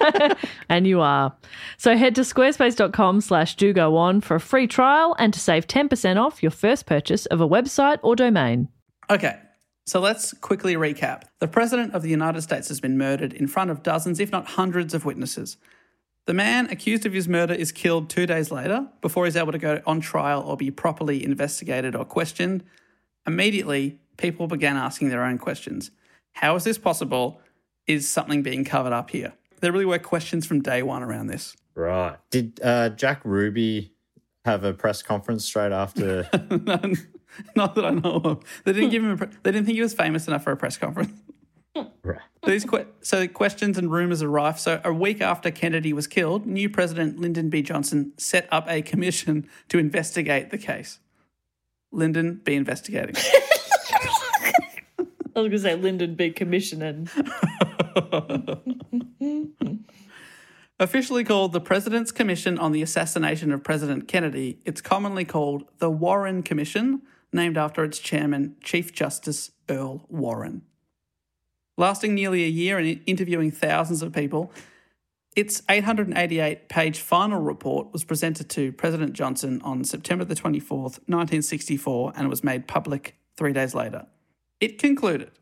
And you are. So head to squarespace.com slash do go on for a free trial and to save 10% off your first purchase of a website or domain. Okay, so let's quickly recap. The President of the United States has been murdered in front of dozens, if not hundreds, of witnesses. The man accused of his murder is killed two days later before he's able to go on trial or be properly investigated or questioned. Immediately, people began asking their own questions. How is this possible? Is something being covered up here? There really were questions from day one around this. Right. Did uh, Jack Ruby have a press conference straight after? Not that I know of. They didn't give him. A pre- they didn't think he was famous enough for a press conference. right. These que- so questions and rumors are rife. So a week after Kennedy was killed, new President Lyndon B. Johnson set up a commission to investigate the case. Lyndon be investigating. I was going to say Lyndon B. Commissioning. Officially called the President's Commission on the Assassination of President Kennedy, it's commonly called the Warren Commission, named after its chairman, Chief Justice Earl Warren. Lasting nearly a year and interviewing thousands of people, its 888 page final report was presented to President Johnson on September the 24th, 1964, and was made public three days later. It concluded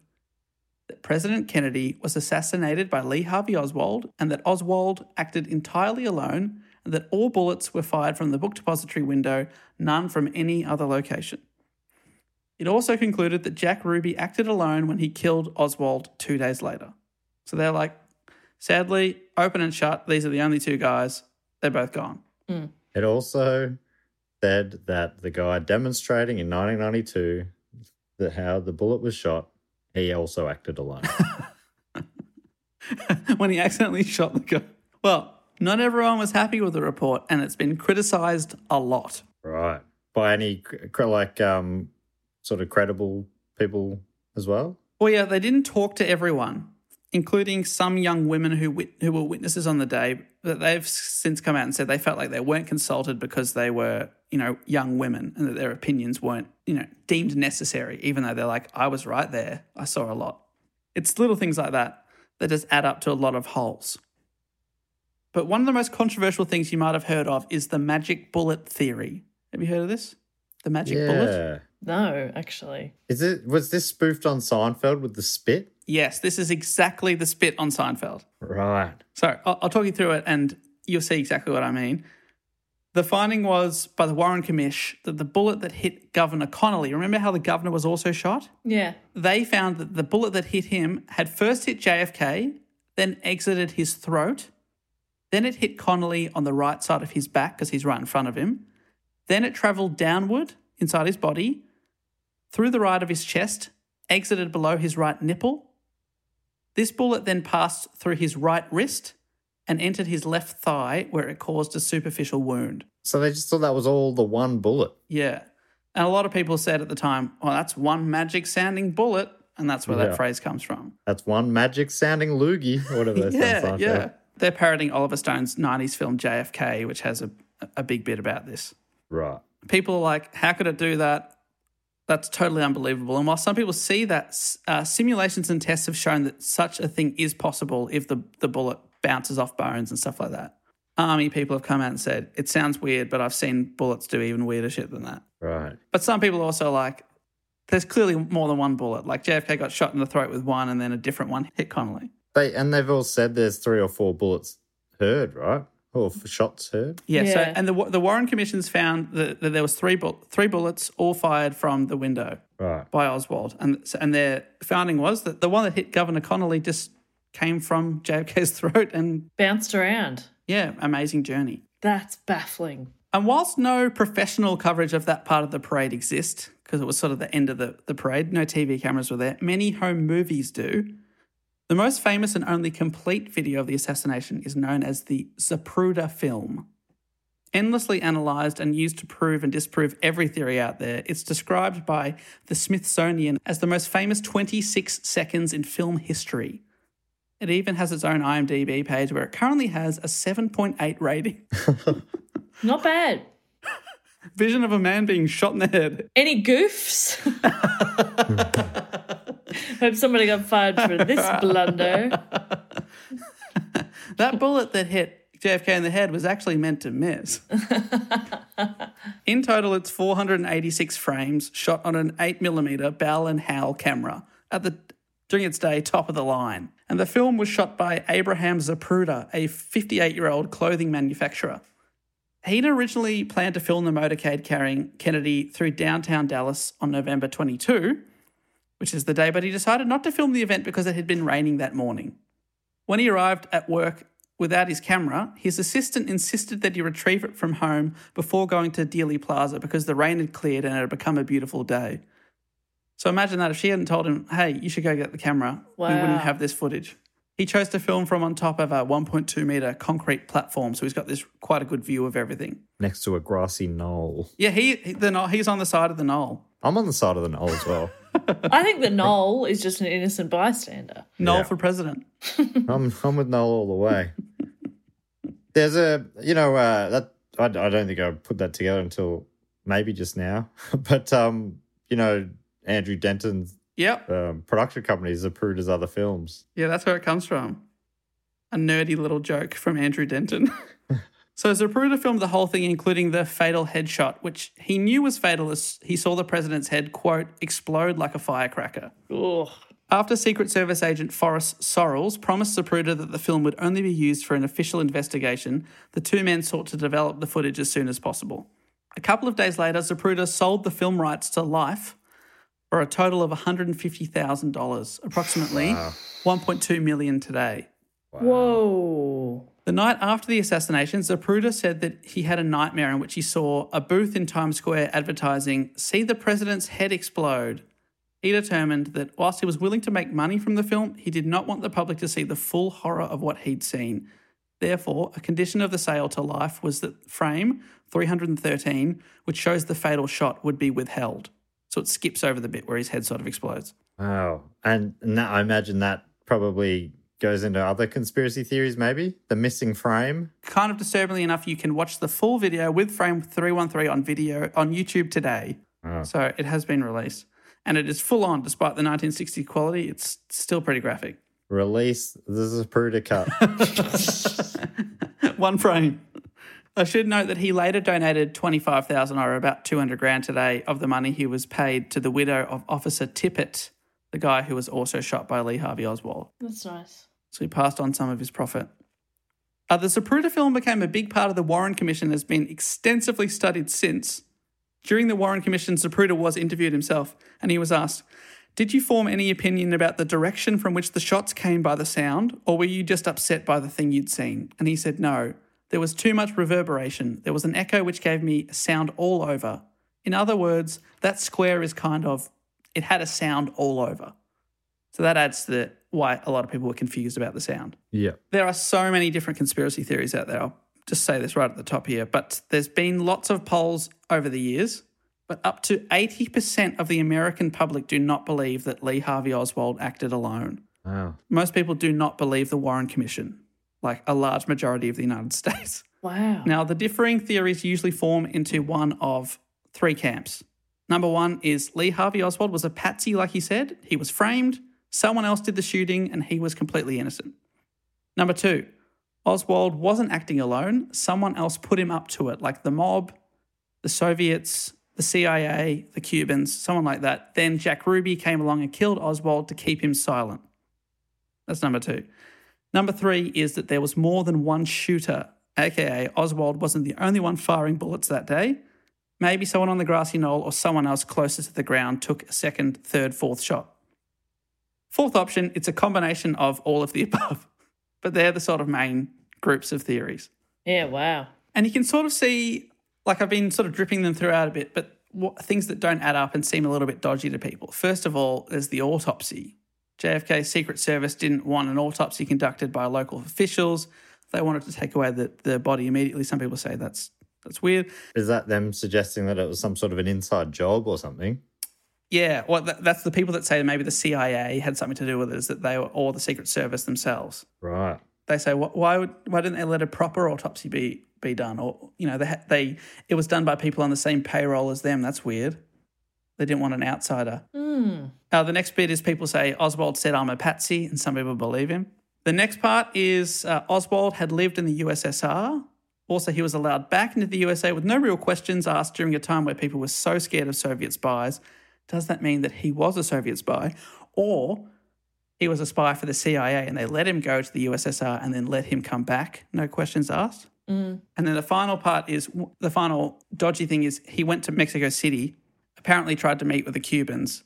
that President Kennedy was assassinated by Lee Harvey Oswald and that Oswald acted entirely alone and that all bullets were fired from the book depository window, none from any other location. It also concluded that Jack Ruby acted alone when he killed Oswald two days later. So they're like, sadly, open and shut, these are the only two guys. They're both gone. Mm. It also said that the guy demonstrating in 1992 that how the bullet was shot, he also acted alone. when he accidentally shot the guy. Well, not everyone was happy with the report, and it's been criticised a lot. right. By any like um sort of credible people as well. Well, yeah, they didn't talk to everyone, including some young women who wit- who were witnesses on the day. That they've since come out and said they felt like they weren't consulted because they were, you know, young women, and that their opinions weren't, you know, deemed necessary. Even though they're like, I was right there, I saw a lot. It's little things like that that just add up to a lot of holes. But one of the most controversial things you might have heard of is the magic bullet theory. Have you heard of this? The magic bullet. No, actually. Is it was this spoofed on Seinfeld with the spit? Yes, this is exactly the spit on Seinfeld. Right. So I'll, I'll talk you through it and you'll see exactly what I mean. The finding was by the Warren Commish that the bullet that hit Governor Connally, remember how the governor was also shot? Yeah. They found that the bullet that hit him had first hit JFK, then exited his throat, then it hit Connally on the right side of his back because he's right in front of him. Then it traveled downward inside his body, through the right of his chest, exited below his right nipple. This bullet then passed through his right wrist and entered his left thigh, where it caused a superficial wound. So they just thought that was all the one bullet. Yeah. And a lot of people said at the time, well, that's one magic sounding bullet. And that's where Yeah. that phrase comes from. That's one magic sounding loogie, or whatever on Yeah, Seinfeld. yeah. They're parroting Oliver Stone's 90s film JFK, which has a, a big bit about this. Right. People are like, how could it do that? That's totally unbelievable. And while some people see that, uh, simulations and tests have shown that such a thing is possible if the, the bullet bounces off bones and stuff like that. Army people have come out and said, it sounds weird, but I've seen bullets do even weirder shit than that. Right. But some people also like, there's clearly more than one bullet. Like JFK got shot in the throat with one and then a different one hit Connally. They and they've all said there's three or four bullets heard, right? Oh, or f- shots heard. Yeah. So, and the the Warren commissions found that, that there was three bu- three bullets, all fired from the window Right. by Oswald, and and their finding was that the one that hit Governor Connally just came from JFK's throat, and Bounced around. yeah, amazing journey. That's baffling. And whilst no professional coverage of that part of the parade exists, because it was sort of the end of the, the parade, no TV cameras were there, many home movies do. The most famous and only complete video of the assassination is known as the Zapruder film. Endlessly analysed and used to prove and disprove every theory out there, it's described by the Smithsonian as the most famous 26 seconds in film history. It even has its own IMDb page where it currently has a 7.8 rating. Not bad. Vision of a man being shot in the head. Any goofs? Hope somebody got fired for this blunder. That bullet that hit JFK in the head was actually meant to miss. in total, it's 486 frames shot on an 8mm Bell and Howell camera at the during its day top of the line. And the film was shot by Abraham Zapruder, a 58 year old clothing manufacturer. He'd originally planned to film the motorcade carrying Kennedy through downtown Dallas on November 22, which is the day, but he decided not to film the event because it had been raining that morning. When he arrived at work without his camera, his assistant insisted that he retrieve it from home before going to Dealey Plaza because the rain had cleared and it had become a beautiful day. So imagine that if she hadn't told him, hey, you should go get the camera, we wouldn't have this footage. He chose to film from on top of a 1.2 meter concrete platform, so he's got this quite a good view of everything. Next to a grassy knoll. Yeah, he, he the knoll, he's on the side of the knoll. I'm on the side of the knoll as well. I think the knoll is just an innocent bystander. Knoll Yeah. for president. I'm I'm with Noel all the way. There's a you know uh, that I, I don't think I put that together until maybe just now, but um you know Andrew Denton's Yep. um, production company Zapruder's Other Films. Yeah, that's where it comes from. A nerdy little joke from Andrew Denton. so Zapruder filmed the whole thing, including the fatal headshot, which he knew was fatal as he saw the president's head, quote, explode like a firecracker. Ugh. After Secret Service agent Forrest Sorrells promised Zapruder that the film would only be used for an official investigation, the two men sought to develop the footage as soon as possible. A couple of days later, Zapruder sold the film rights to Life for a total of $150,000, approximately 1.2 million today. Whoa. The night after the assassination, Zapruder said that he had a nightmare in which he saw a booth in Times Square advertising, See the President's Head Explode. He determined that whilst he was willing to make money from the film, he did not want the public to see the full horror of what he'd seen. Therefore, a condition of the sale to Life was that frame 313, which shows the fatal shot, would be withheld. So it skips over the bit where his head sort of explodes. Wow, and now I imagine that probably goes into other conspiracy theories. Maybe the missing frame. kind of disturbingly enough, you can watch the full video with frame 313 on video on YouTube today. Oh. So it has been released. And it is full on, despite the 1960 quality, it's still pretty graphic. Release the Zapruder cut. One frame. I should note that he later donated 25,000 or about 200 grand today of the money he was paid to the widow of Officer Tippit, the guy who was also shot by Lee Harvey Oswald. That's nice. So he passed on some of his profit. Uh, the Zapruder film became a big part of the Warren Commission and has been extensively studied since. During the Warren Commission, Zapruder was interviewed himself and he was asked, Did you form any opinion about the direction from which the shots came by the sound, or were you just upset by the thing you'd seen? And he said, No. There was too much reverberation. There was an echo which gave me a sound all over. In other words, that square is kind of, it had a sound all over. So that adds to the, why a lot of people were confused about the sound. yeah. There are so many different conspiracy theories out there. I'll just say this right at the top here. But there's been lots of polls over the years, but up to 80% of the American public do not believe that Lee Harvey Oswald acted alone. Wow. Most people do not believe the Warren Commission, like a large majority of the United States. Wow. Now, the differing theories usually form into one of three camps. Number one is Lee Harvey Oswald was a patsy, like he said. He was framed, someone else did the shooting, and he was completely innocent. Number two, Oswald wasn't acting alone. Someone else put him up to it, like the mob, the Soviets, the CIA, the Cubans, someone like that. Then Jack Ruby came along and killed Oswald to keep him silent. That's number two. Number three is that there was more than one shooter, aka Oswald wasn't the only one firing bullets that day. Maybe someone on the grassy knoll or someone else closer to the ground took a second, third, fourth shot. Fourth option, it's a combination of all of the above, but they're the sort of main groups of theories. Yeah, wow. And you can sort of see, like I've been sort of dripping them throughout a bit, but what, things that don't add up and seem a little bit dodgy to people. First of all, there's the autopsy. JFK's Secret Service didn't want an autopsy conducted by local officials. They wanted to take away the, the body immediately. Some people say that's that's weird. Is that them suggesting that it was some sort of an inside job or something? Yeah, well, that, that's the people that say maybe the CIA had something to do with it, is that they were, or the Secret Service themselves. Right. They say, wh- why would, why didn't they let a proper autopsy be be done, or you know, they ha- they it was done by people on the same payroll as them. That's weird. They didn't want an outsider. Uh, the next bit is people say Oswald said I'm a patsy, and some people believe him. The next part is uh, Oswald had lived in the USSR. Also, he was allowed back into the USA with no real questions asked during a time where people were so scared of Soviet spies. Does that mean that he was a Soviet spy? Or he was a spy for the CIA and they let him go to the USSR and then let him come back? No questions asked. Mm. And then the final part is the final dodgy thing is he went to Mexico City, apparently tried to meet with the Cubans.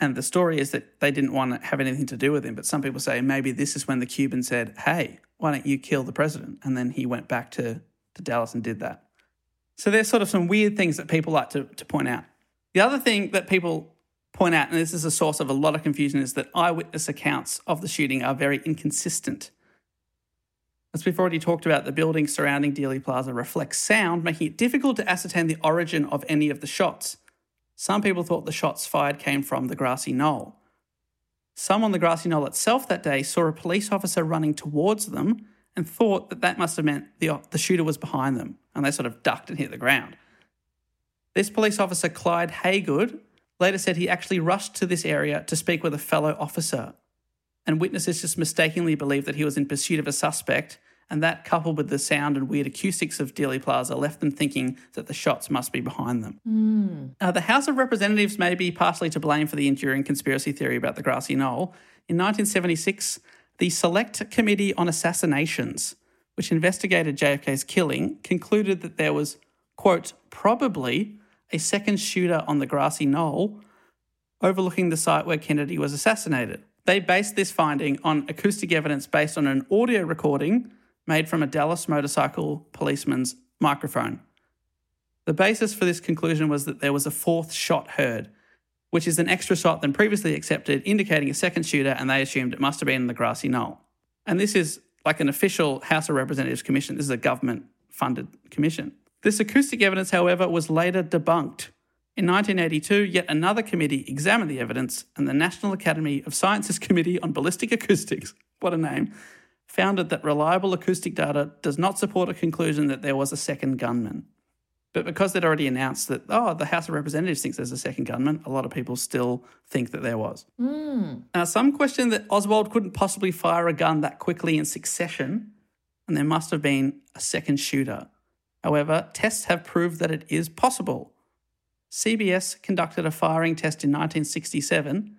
And the story is that they didn't want to have anything to do with him. But some people say maybe this is when the Cubans said, hey, why don't you kill the president? And then he went back to, to Dallas and did that. So there's sort of some weird things that people like to, to point out. The other thing that people point out, and this is a source of a lot of confusion, is that eyewitness accounts of the shooting are very inconsistent. As we've already talked about, the buildings surrounding Dealey Plaza reflect sound, making it difficult to ascertain the origin of any of the shots. Some people thought the shots fired came from the grassy knoll. Some on the grassy knoll itself that day saw a police officer running towards them and thought that that must have meant the, the shooter was behind them, and they sort of ducked and hit the ground. This police officer, Clyde Haygood, later said he actually rushed to this area to speak with a fellow officer, and witnesses just mistakenly believed that he was in pursuit of a suspect, and that, coupled with the sound and weird acoustics of Dealey Plaza, left them thinking that the shots must be behind them. Uh, the House of Representatives may be partially to blame for the enduring conspiracy theory about the grassy knoll. In 1976, the Select Committee on Assassinations, which investigated JFK's killing, concluded that there was, quote, probably a second shooter on the grassy knoll overlooking the site where Kennedy was assassinated. They based this finding on acoustic evidence based on an audio recording made from a Dallas motorcycle policeman's microphone. The basis for this conclusion was that there was a fourth shot heard, which is an extra shot than previously accepted, indicating a second shooter, and they assumed it must have been in the grassy knoll. And this is like an official House of Representatives commission. This is a government funded commission. This acoustic evidence, however, was later debunked. In 1982, yet another committee examined the evidence, and the National Academy of Sciences Committee on Ballistic Acoustics, what a name, founded that reliable acoustic data does not support a conclusion that there was a second gunman. But because they'd already announced that, oh, the House of Representatives thinks there's a second gunman, a lot of people still think that there was. Hmm. Now, some question that Oswald couldn't possibly fire a gun that quickly in succession, and there must have been a second shooter. However, tests have proved that it is possible. CBS conducted a firing test in 1967.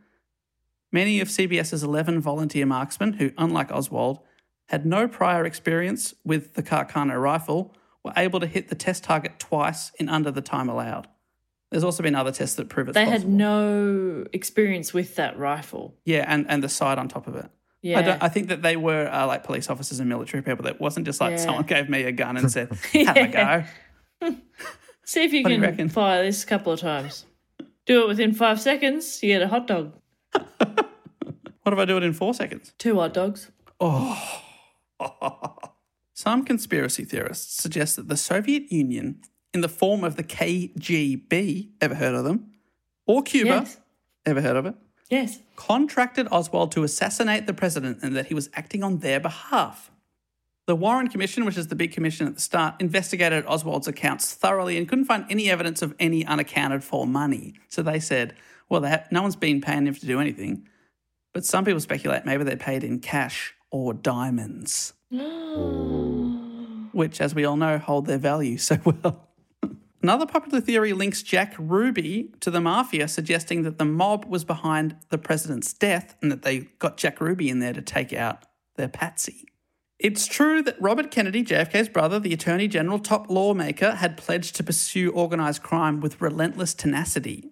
Many of CBS's 11 volunteer marksmen, who, unlike Oswald, had no prior experience with the Carcano rifle, were able to hit the test target twice in under the time allowed. There's also been other tests that prove it's They had no experience with that rifle. Yeah, and, and the sight on top of it. Yeah. I, don't, I think that they were uh, like police officers and military people. That wasn't just like Yeah. someone gave me a gun and said, "Have a go." See if you What do you can fire this a couple of times. Do it within five seconds, you get a hot dog. What if I do it in four seconds? Two hot dogs. Oh. Some conspiracy theorists suggest that the Soviet Union, in the form of the KGB, ever heard of them, or Cuba, Yes. ever heard of it, Yes. contracted Oswald to assassinate the president and that he was acting on their behalf. The Warren Commission, which is the big commission at the start, investigated Oswald's accounts thoroughly and couldn't find any evidence of any unaccounted for money. So they said, well, they ha- no one's been paying him to do anything. But some people speculate maybe they paid in cash or diamonds, which, as we all know, hold their value so well. Another popular theory links Jack Ruby to the mafia, suggesting that the mob was behind the president's death and that they got Jack Ruby in there to take out their patsy. It's true that Robert Kennedy, JFK's brother, the Attorney General, top lawmaker, had pledged to pursue organised crime with relentless tenacity.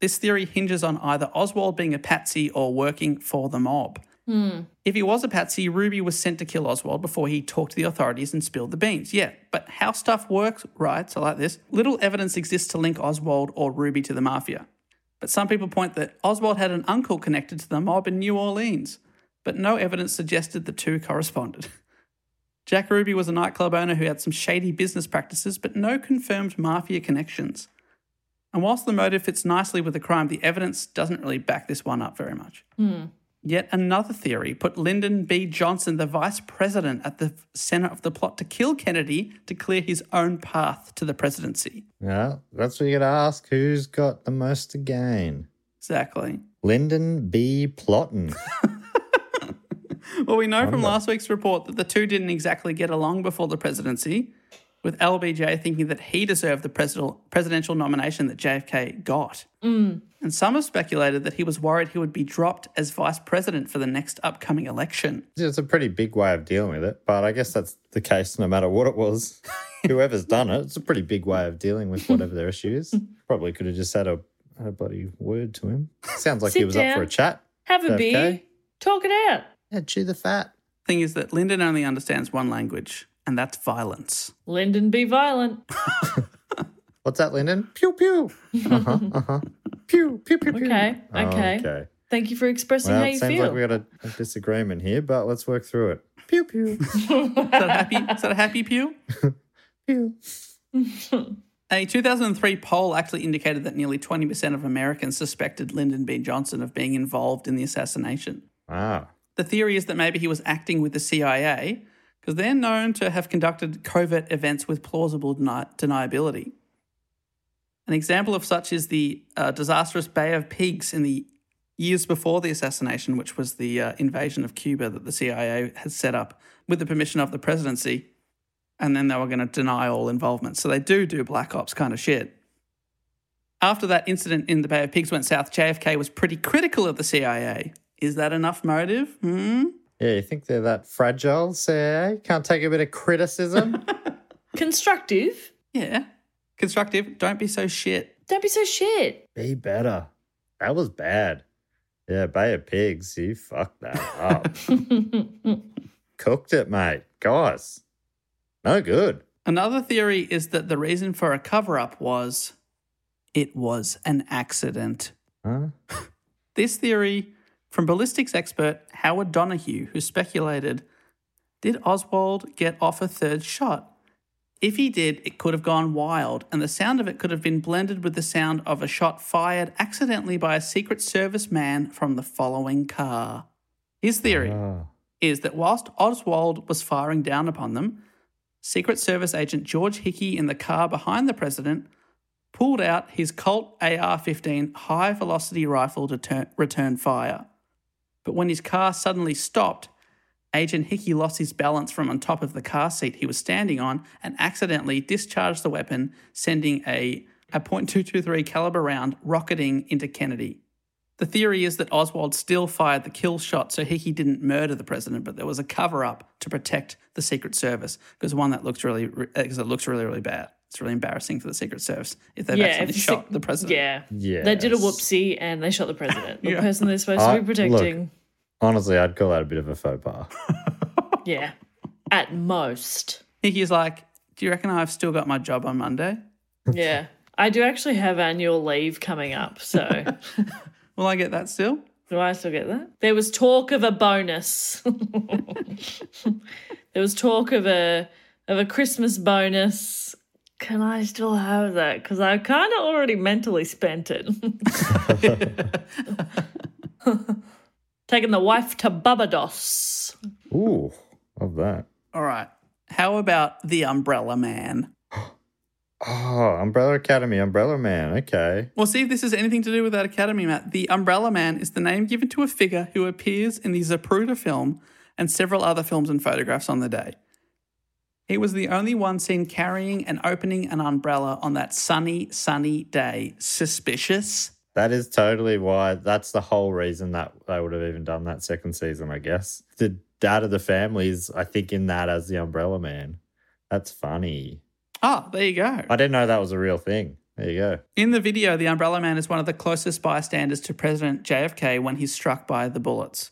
This theory hinges on either Oswald being a patsy or working for the mob. Hmm. If he was a patsy, Ruby was sent to kill Oswald before he talked to the authorities and spilled the beans. Yeah, but how stuff works, right? So, like this little evidence exists to link Oswald or Ruby to the mafia. But some people point that Oswald had an uncle connected to the mob in New Orleans, but no evidence suggested the two corresponded. Jack Ruby was a nightclub owner who had some shady business practices, but no confirmed mafia connections. And whilst the motive fits nicely with the crime, the evidence doesn't really back this one up very much. Hmm. Yet another theory put Lyndon B. Johnson, the vice president, at the center of the plot to kill Kennedy to clear his own path to the presidency. Yeah, that's what you got to ask. Who's got the most to gain? Exactly. Lyndon B. Plotton. Well, we know from last week's report that the two didn't exactly get along before the presidency, with LBJ thinking that he deserved the presidential presidential nomination that JFK got. Mm. And some have speculated that he was worried he would be dropped as vice president for the next upcoming election. it's a pretty big way of dealing with it, but I guess that's the case no matter what it was. Whoever's done it, it's a pretty big way of dealing with whatever their issue is. Probably could have just had a, had a bloody word to him. Sounds like he Sit was up for a chat. Have a JFK. beer. Talk it out. Yeah, chew the fat. Thing is that Lyndon only understands one language, and that's violence. Lyndon be violent. What's that, Lyndon? Pew pew. Uh huh. Uh huh. Pew pew pew pew. Okay, oh, okay. Okay. Thank you for expressing Well, how it you seems feel. like we got a, a disagreement here, but let's work through it. Pew pew Is that a happy? is that a happy pew? pew. A 2003 poll actually indicated that nearly 20% of Americans suspected Lyndon B. Johnson of being involved in the assassination. Wow. The theory is that maybe he was acting with the CIA because they're known to have conducted covert events with plausible deni- deniability. An example of such is the uh, disastrous Bay of Pigs in the years before the assassination, which was the uh, invasion of Cuba that the CIA had set up with the permission of the presidency. And then they were going to deny all involvement. So they do do black ops kind of shit. After that incident in the Bay of Pigs went south, JFK was pretty critical of the CIA. Is that enough motive? Hmm? Yeah, you think they're that fragile, CIA? Can't take a bit of criticism? Constructive. Yeah. Constructive. Don't be so shit. Don't be so shit. Be better. That was bad. Yeah, Bay of Pigs, you fucked that up. Cooked it, mate. Guys, no good. Another theory is that the reason for a cover up was it was an accident. Huh? This theory from ballistics expert Howard Donahue, who speculated did Oswald get off a third shot? If he did, it could have gone wild, and the sound of it could have been blended with the sound of a shot fired accidentally by a Secret Service man from the following car. His theory Oh. is that whilst Oswald was firing down upon them, Secret Service agent George Hickey in the car behind the president pulled out his Colt AR 15 high velocity rifle to turn, return fire. But when his car suddenly stopped, Agent Hickey lost his balance from on top of the car seat he was standing on and accidentally discharged the weapon, sending a, a .223 caliber round rocketing into Kennedy. The theory is that Oswald still fired the kill shot so Hickey didn't murder the president, but there was a cover up to protect the Secret Service because one that looks really uh, because it looks really really bad. It's really embarrassing for the Secret Service if they've actually if shot si- the president. Yeah. yeah. They did a whoopsie and they shot the president. The Yeah. person they're supposed I- to be protecting. Honestly, I'd call that a bit of a faux pas. Yeah. At most. Hickey's like, "Do you reckon I've still got my job on Monday? Yeah. I do actually have annual leave coming up, so Will I get that still?" do I still get that? There was talk of a bonus. there was talk of a of a Christmas bonus. Can I still have that? Because I kind of already mentally spent it. Taking the wife to Barbados. Ooh, love that. All right. How about the Umbrella Man? Oh, Umbrella Academy, Umbrella Man. Okay. Well, see if this has anything to do with that Academy, Matt. The Umbrella Man is the name given to a figure who appears in the Zapruder film and several other films and photographs on the day. He was the only one seen carrying and opening an umbrella on that sunny, sunny day. Suspicious? That is totally why. That's the whole reason that they would have even done that second season, I guess. The dad of the family is, I think, in that as the Umbrella Man. That's funny. Oh, there you go. I didn't know that was a real thing. There you go. In the video, the Umbrella Man is one of the closest bystanders to President JFK when he's struck by the bullets.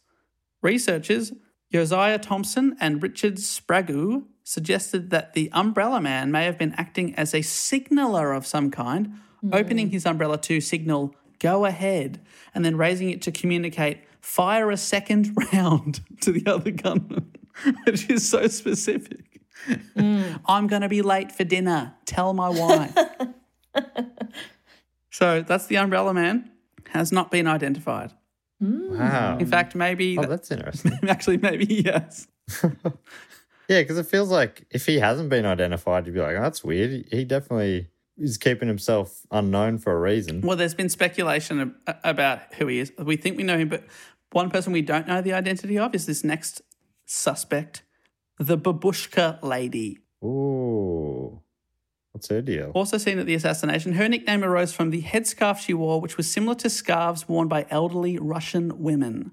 Researchers Josiah Thompson and Richard Sprague suggested that the Umbrella Man may have been acting as a signaler of some kind, hmm. opening his umbrella to signal go ahead and then raising it to communicate fire a second round to the other gunman, which is so specific. Hmm. I'm going to be late for dinner. Tell my wife. so that's the Umbrella Man. Has not been identified. Hmm. Wow. In fact, maybe. Oh, that- that's interesting. actually, maybe yes. Yeah, because it feels like if he hasn't been identified, you'd be like, oh, that's weird. He- He definitely is keeping himself unknown for a reason. Well, there's been speculation ab- about who he is. We think we know him, but one person we don't know the identity of is this next suspect, the babushka lady. Ooh. What's her deal? Also seen at the assassination, her nickname arose from the headscarf she wore, which was similar to scarves worn by elderly Russian women.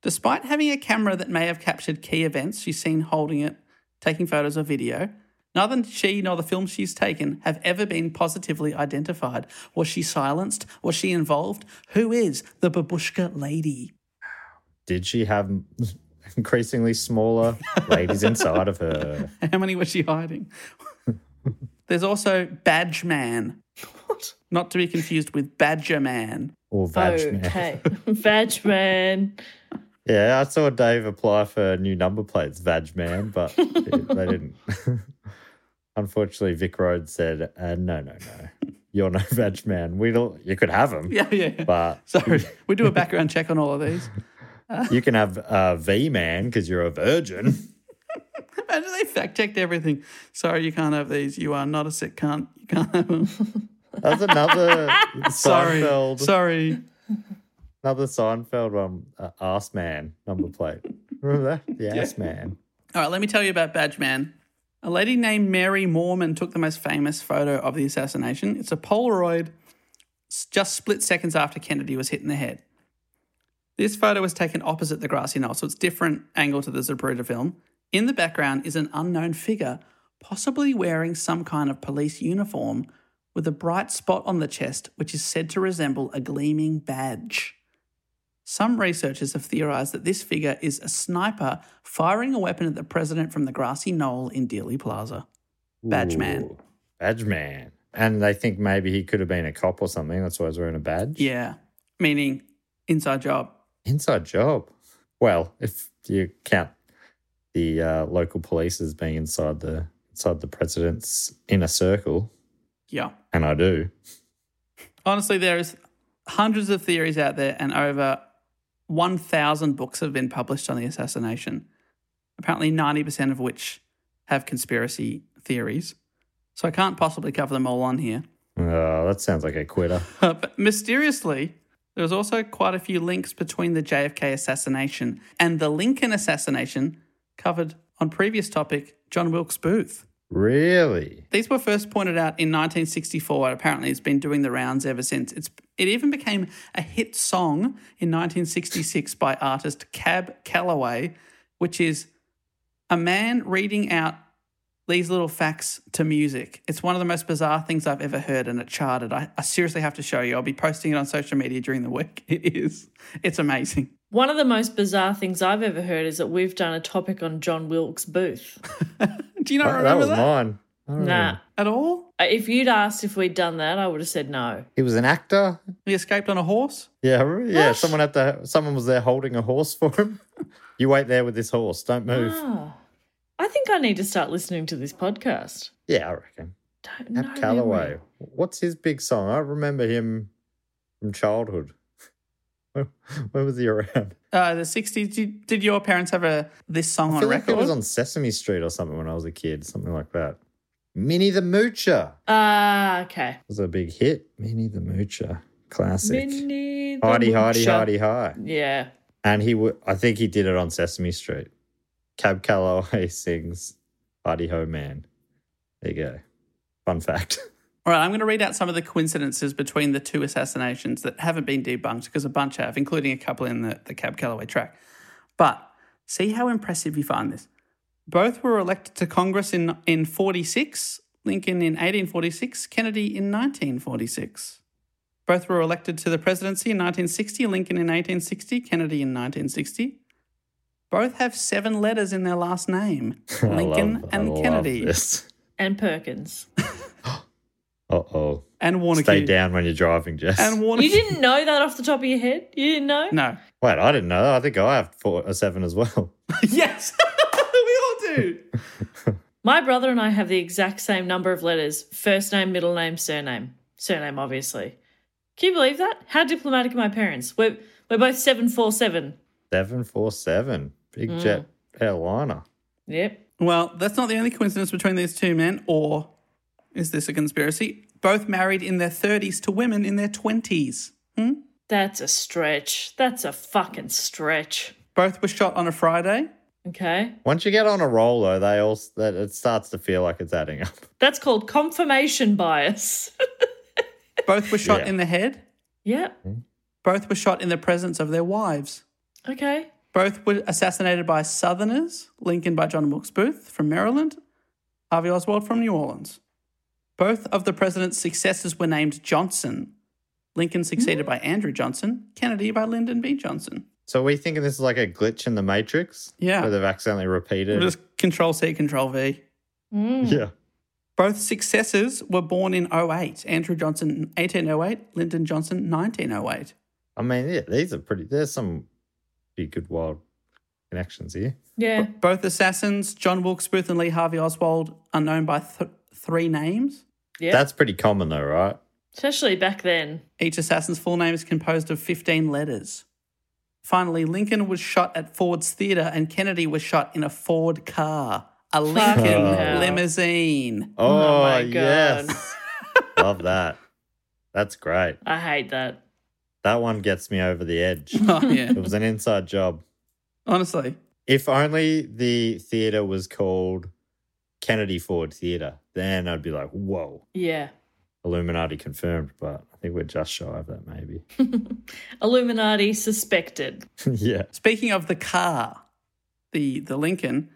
Despite having a camera that may have captured key events, she's seen holding it, taking photos or video. Neither she nor the films she's taken have ever been positively identified. Was she silenced? Was she involved? Who is the babushka lady? Did she have increasingly smaller ladies inside of her? How many was she hiding? There's also Badge Man. Not to be confused with Badger Man. Or Vag Man? Okay. Vag man. Yeah, I saw Dave apply for new number plates, Vag Man, but they didn't. Unfortunately, Vic Road said, uh, no, no, no. You're no Vag Man. We don't, you could have them, Yeah, yeah. but Sorry, we do a background check on all of these. you can have uh, V Man because you're a virgin. Imagine they fact checked everything. Sorry, you can't have these. You are not a sick cunt. You can't have them. That's another Sorry, Seinfeld. sorry. Another Seinfeld one, uh, Ass Man number plate. Remember that? The Ass Man. All right, let me tell you about Badge Man. A lady named Mary Moorman took the most famous photo of the assassination. It's a Polaroid just split seconds after Kennedy was hit in the head. This photo was taken opposite the grassy knoll, so it's different angle to the Zapruder film. In the background is an unknown figure, possibly wearing some kind of police uniform with a bright spot on the chest, which is said to resemble a gleaming badge. Some researchers have theorized that this figure is a sniper firing a weapon at the president from the grassy knoll in Dealey Plaza. Badge man. Ooh, Badge Man. And they think maybe he could have been a cop or something. That's why he's wearing a badge. Yeah, meaning inside job. Inside job. Well, if you count the uh, local police as being inside the inside the president's inner circle, Yeah. and I do. Honestly, there is hundreds of theories out there, and over 1,000 books have been published on the assassination. Apparently, 90% of which have conspiracy theories. So I can't possibly cover them all on here. Oh, that sounds like a quitter. but mysteriously, there's also quite a few links between the JFK assassination and the Lincoln assassination covered on previous topic John Wilkes Booth. Really? These were first pointed out in 1964, and apparently it's been doing the rounds ever since. It's it even became a hit song in 1966 by artist Cab Calloway, which is a man reading out these little facts to music. It's one of the most bizarre things I've ever heard, and it charted. I, I seriously have to show you. I'll be posting it on social media during the week. It is. It's amazing. One of the most bizarre things I've ever heard is that we've done a topic on John Wilkes Booth. Do you not That, that remember was that, mine. I don't Nah. know. at all? Uh, If you'd asked if we'd done that, I would have said no. He was an actor. He escaped on a horse. Yeah, re- yeah. Someone had to. Someone was there holding a horse for him. you wait there with this horse. Don't move. Oh, I think I need to start listening to this podcast. Yeah, I reckon. Don't know Ab their Calloway. What's his big song? I remember him from childhood. When when was he around? Uh, the 60s. Did, did your parents have a this song I on feel like record? it was on Sesame Street or something when I was a kid, something like that. Minnie the Moocher Ah, okay. was a big hit. Minnie the Moocher, classic. Minnie the Heidi, Heidi, Moocher. Heidi, hi. Yeah. And he, w- I think he did it on Sesame Street. Cab Calloway sings "Hi-De-Ho Man." There you go. Fun fact. All right, I'm going to read out some of the coincidences between the two assassinations that haven't been debunked because a bunch have, including a couple in the, the Cab Calloway track. But see how impressive you find this. Both were elected to Congress in, in 46, Lincoln in 1846, Kennedy in 1946. Both were elected to the presidency in 1960, Lincoln in 1860, Kennedy in 1960. Both have seven letters in their last name I Lincoln love- I and love Kennedy. this. And Perkins. Uh oh. And Warner Stay down when you're driving, Jess. And Warner You didn't know that off the top of your head? You didn't know? No. Wait, I didn't know. I think I have four, a seven as well. yes, we all do. My brother and I have the exact same number of letters first name, middle name, surname. Surname, obviously. Can you believe that? How diplomatic are my parents? We're, we're We're both 747. 747. Big jet airliner. Yep. Well, that's not the only coincidence between these two men, or is this a conspiracy? Both married in their 30s to women in their 20s. Hmm? That's a stretch. That's a fucking stretch. Both were shot on a Friday. Okay. Once you get on a roll, though, they all that it starts to feel like it's adding up. That's called confirmation bias. Both were shot Yeah. in the head. yep. Hmm? Both were shot in the presence of their wives. Okay. Both were assassinated by Southerners, Lincoln by John Wilkes Booth from Maryland, Harvey Oswald from New Orleans. Both of the president's successors were named Johnson. Lincoln succeeded by Andrew Johnson, Kennedy by Lyndon B. Johnson. So are we thinking this is like a glitch in the Matrix? Yeah. Where they've accidentally repeated. Just Control C, Control V. Mm. yeah. Both successors were born in 08. Andrew Johnson, 1808, Lyndon Johnson, 1908. I mean, yeah, these are pretty. There's some pretty good wild connections here. Yeah. Both assassins, John Wilkes Booth and Lee Harvey Oswald, are known by th- three names. Yeah. That's pretty common, though, right? Especially back then. Each assassin's full name is composed of 15 letters. Finally, Lincoln was shot at Ford's Theatre and Kennedy was shot in a Ford car, a Lincoln hell. limousine. Oh, oh my God. yes. Love that. That's great. I hate that. That one gets me over the edge. Oh, yeah. it was an inside job. Honestly. If only the theater was called Kennedy Ford Theater, then I'd be like, whoa, Yeah. Illuminati confirmed. But I think we're just shy of that, maybe. Illuminati suspected. yeah. Speaking of the car, the, the Lincoln,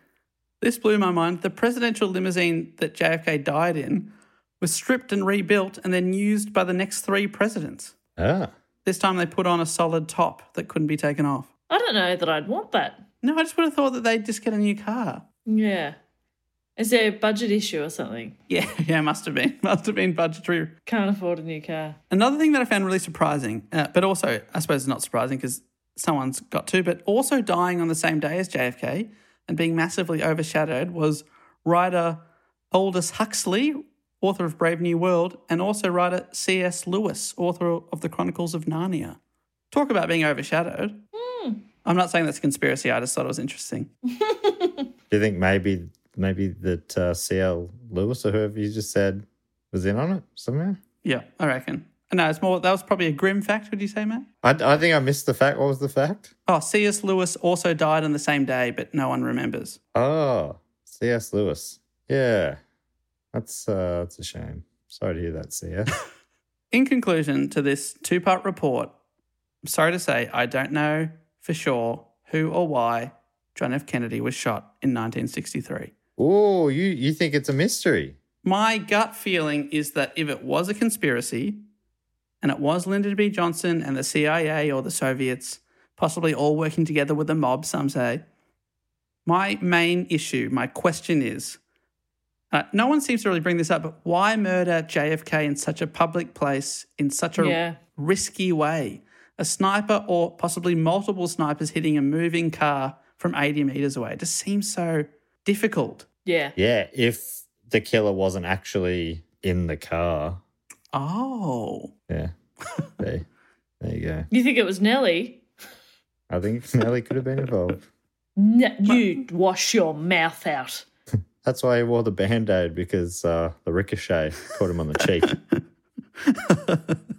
this blew my mind. The presidential limousine that JFK died in was stripped and rebuilt and then used by the next three presidents. Ah. This time they put on a solid top that couldn't be taken off. I don't know that I'd want that. No, I just would have thought that they'd just get a new car. Yeah. Is there a budget issue or something? Yeah, yeah, must have been. Must have been budgetary. Can't afford a new car. Another thing that I found really surprising, uh, but also, I suppose, not surprising because someone's got to, but also dying on the same day as JFK and being massively overshadowed was writer Aldous Huxley, author of Brave New World, and also writer C.S. Lewis, author of The Chronicles of Narnia. Talk about being overshadowed. I'm not saying that's a conspiracy, I just thought it was interesting. Do you think maybe maybe that uh, CL Lewis or whoever you just said was in on it somehow? Yeah, I reckon. No, it's more, that was probably a grim fact, would you say, Matt? I, I think I missed the fact. What was the fact? Oh, C.S. Lewis also died on the same day, but no one remembers. Oh, C.S. Lewis. Yeah, that's uh, that's a shame. Sorry to hear that, C.S. In conclusion to this two part report, I'm sorry to say I don't know for sure who or why John F. Kennedy was shot in 1963. Oh, you you think it's a mystery? My gut feeling is that if it was a conspiracy, and it was Lyndon B. Johnson and the CIA or the Soviets, possibly all working together with the mob, some say, my main issue, my question is uh, no one seems to really bring this up, but why murder JFK in such a public place in such a Yeah. risky way? A sniper or possibly multiple snipers hitting a moving car from 80 meters away. It just seems so difficult. Yeah. Yeah, if the killer wasn't actually in the car. Oh. Yeah, there, there you go. You think it was Nellie? I think Nellie could have been involved. No, you wash your mouth out. That's why he wore the band aid because uh, the ricochet caught him on the cheek.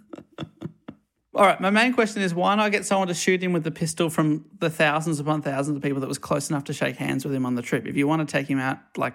All right, my main question is why not get someone to shoot him with the pistol from the thousands upon thousands of people that was close enough to shake hands with him on the trip? If you want to take him out like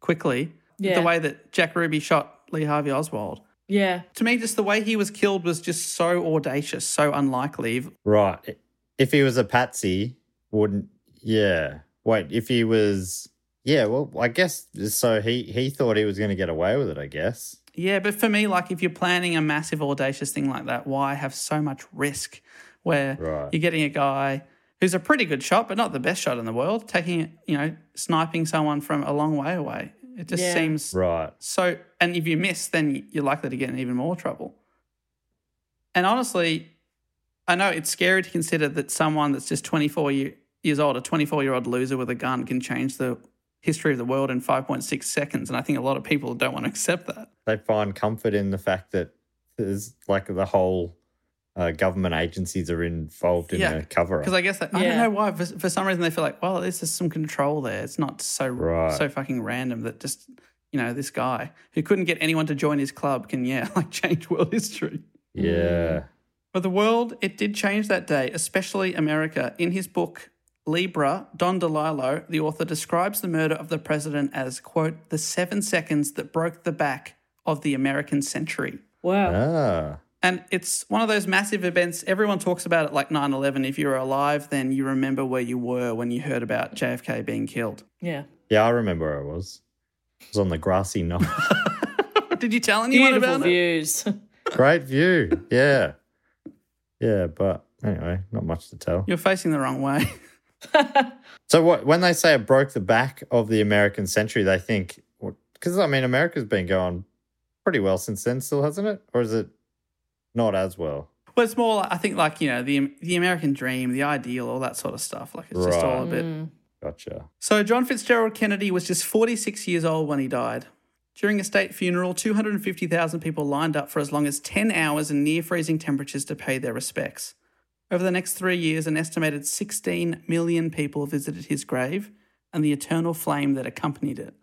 quickly, Yeah. the way that Jack Ruby shot Lee Harvey Oswald. Yeah. To me, just the way he was killed was just so audacious, so unlikely. right. If he was a patsy, wouldn't. Yeah. Wait, if he was. Yeah, well, I guess so. He, he thought he was going to get away with it, I guess. Yeah, but for me, like if you're planning a massive audacious thing like that, why have so much risk where Right. you're getting a guy who's a pretty good shot, but not the best shot in the world, taking, it, you know, sniping someone from a long way away? It just Yeah. seems Right. so. And if you miss, then you're likely to get in even more trouble. And honestly, I know it's scary to consider that someone that's just 24 year, years old, a 24 year old loser with a gun, can change the history of the world in 5.6 seconds. And I think a lot of people don't want to accept that. They find comfort in the fact that there's like the whole uh, government agencies are involved in Yeah, a cover up. Because I guess that, I don't know why. For, for some reason, they feel like, well, there's just some control there. It's not so Right. so fucking random that just you know this guy who couldn't get anyone to join his club can yeah like change world history. yeah. But the world, it did change that day, especially America. In his book Libra, Don DeLillo, the author, describes the murder of the president as quote the seven seconds that broke the back of the American century. Wow. Ah. And it's one of those massive events. Everyone talks about it like 9 11. If you're alive, then you remember where you were when you heard about JFK being killed. Yeah. Yeah, I remember where I was. I was on the grassy knoll. Did you tell anyone Beautiful about it? views. Great view. Yeah. Yeah, but anyway, not much to tell. You're facing the wrong way. So what when they say it broke the back of the American century, they think because I mean America's been going pretty well since then, still hasn't it? Or is it not as well? Well, it's more, I think, like, you know, the, the American dream, the ideal, all that sort of stuff. Like, it's just all a bit. Mm. Gotcha. So, John Fitzgerald Kennedy was just 46 years old when he died. During a state funeral, 250,000 people lined up for as long as 10 hours in near freezing temperatures to pay their respects. Over the next three years, an estimated 16 million people visited his grave and the eternal flame that accompanied it.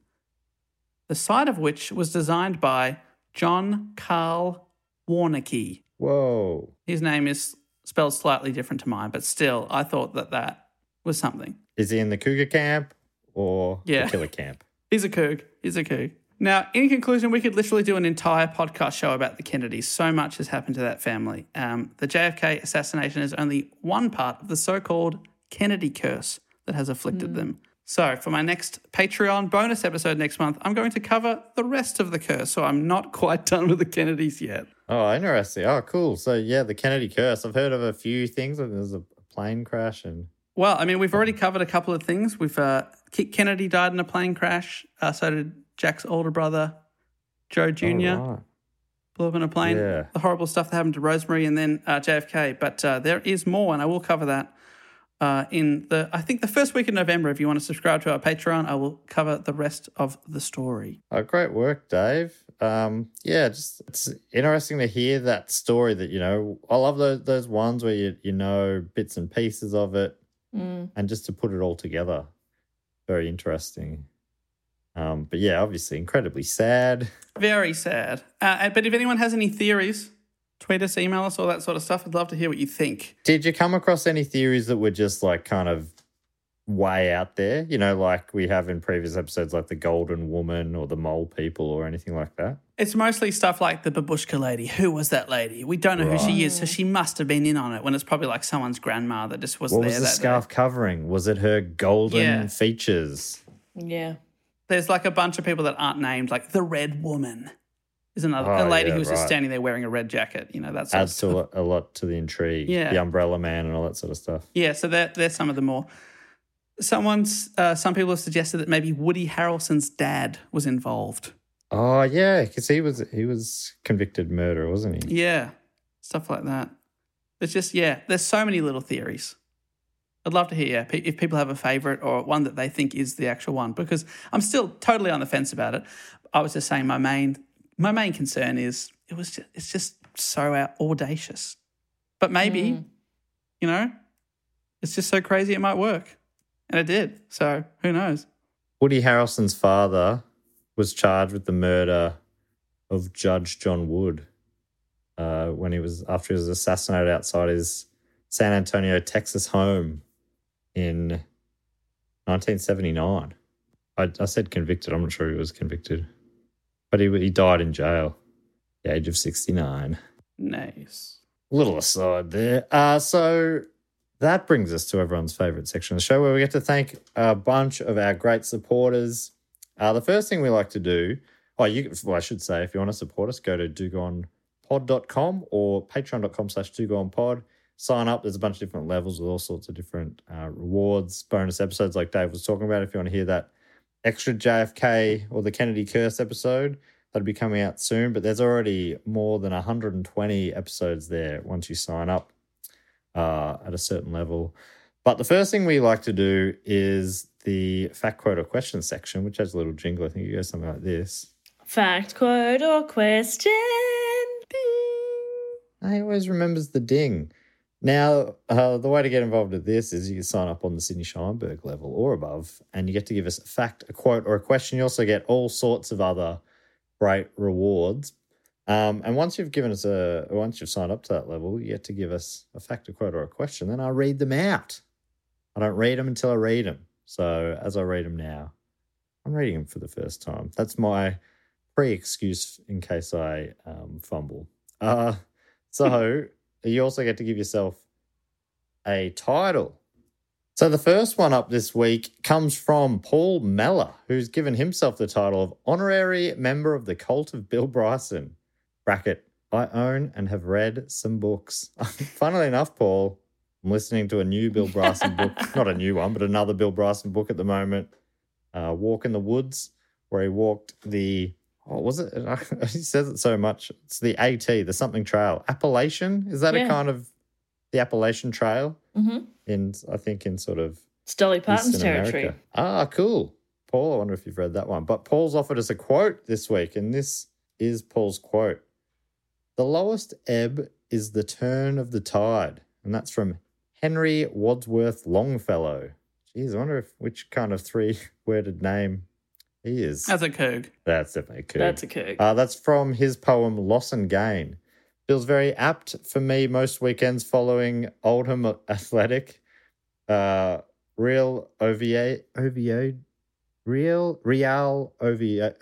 The site of which was designed by John Carl Warnecke. Whoa. His name is spelled slightly different to mine, but still, I thought that that was something. Is he in the cougar camp or Yeah. the killer camp? He's a kook. He's a kook. Now, in conclusion, we could literally do an entire podcast show about the Kennedys. So much has happened to that family. Um, the JFK assassination is only one part of the so called Kennedy curse that has afflicted them. So, for my next Patreon bonus episode next month, I'm going to cover the rest of the curse. So, I'm not quite done with the Kennedys yet. Oh, interesting. Oh, cool. So yeah, the Kennedy curse. I've heard of a few things. There's a plane crash and Well, I mean, we've already covered a couple of things. We've uh, K- Kennedy died in a plane crash. Uh, so did Jack's older brother, Joe Jr. Oh, right. blew up in a plane. Yeah. The horrible stuff that happened to Rosemary and then uh, JFK. But uh, there is more, and I will cover that uh, in the I think the first week of November. If you want to subscribe to our Patreon, I will cover the rest of the story. Oh, great work, Dave. Um, yeah, just it's interesting to hear that story. That you know, I love those those ones where you you know bits and pieces of it, and just to put it all together, very interesting. Um, but yeah, obviously incredibly sad. Very sad. Uh, but if anyone has any theories, tweet us, email us, all that sort of stuff. I'd love to hear what you think. Did you come across any theories that were just like kind of way out there? You know, like we have in previous episodes, like the Golden Woman or the Mole People or anything like that. It's mostly stuff like the babushka lady. Who was that lady? We don't know who she is, so she must have been in on it when it's probably like someone's grandma that just was What there was the that scarf day. covering? Was it her golden Yeah. features? Yeah. There's like a bunch of people that aren't named, like the Red Woman is another Oh, a lady yeah, who's just standing there wearing a red jacket. You know, of Adds to a lot, a lot to the intrigue. Yeah. The Umbrella Man and all that sort of stuff. Yeah, so there, there's some of the more. Someone's, uh, some people have suggested that maybe Woody Harrelson's dad was involved. Oh yeah, because he was he was convicted murderer, wasn't he? Yeah, stuff like that. It's just, yeah, there's so many little theories. I'd love to hear yeah, if people have a favorite or one that they think is the actual one because I'm still totally on the fence about it. I was just saying my main my main concern is it was just, it's just so audacious. But maybe, you know, it's just so crazy it might work. And it did. So, who knows? Woody Harrelson's father was charged with the murder of Judge John Wood uh, when he was after he was assassinated outside his San Antonio, Texas home in 1979. I, I said convicted. I'm not sure he was convicted, but he he died in jail, at the age of 69. Nice. Little aside there. Uh, so that brings us to everyone's favorite section of the show where we get to thank a bunch of our great supporters. Uh, the first thing we like to do, oh, you, well, I should say, if you want to support us, go to dogoonpod.com or patreon.com slash dogoonpod. Sign up. There's a bunch of different levels with all sorts of different uh, rewards, bonus episodes like Dave was talking about. If you want to hear that extra JFK or the Kennedy Curse episode, that'll be coming out soon. But there's already more than 120 episodes there once you sign up uh, at a certain level. But the first thing we like to do is the fact quote or question section, which has a little jingle. I think it goes something like this. Fact, quote, or question. He always remembers the ding. Now, uh, the way to get involved with this is you sign up on the Sydney Scheinberg level or above, and you get to give us a fact, a quote, or a question. You also get all sorts of other great rewards. Um, and once you've given us a, once you've signed up to that level, you get to give us a fact, a quote, or a question. Then I read them out. I don't read them until I read them. So as I read them now, I'm reading them for the first time. That's my pre excuse in case I um, fumble. Uh, so you also get to give yourself a title. So the first one up this week comes from Paul Meller, who's given himself the title of honorary member of the cult of Bill Bryson. Bracket. I own and have read some books. Funnily enough, Paul, I'm listening to a new Bill Bryson book, not a new one, but another Bill Bryson book at the moment. Uh, Walk in the Woods, where he walked the what was it? he says it so much. It's the AT, the something trail. Appalachian? Is that a kind of the Appalachian Trail? Mm-hmm. In I think in sort of It's Dolly Parton's Eastern territory. America. Ah, cool. Paul, I wonder if you've read that one. But Paul's offered us a quote this week, and this is Paul's quote. The lowest ebb is the turn of the tide. And that's from Henry Wadsworth Longfellow. Geez, I wonder if which kind of three worded name he is. That's a Coog. That's definitely a coup. That's a Kirk. Uh, that's from his poem Loss and Gain. Feels very apt for me most weekends following Oldham Athletic. Uh, Real OVA, OVO, Real, Real OVA.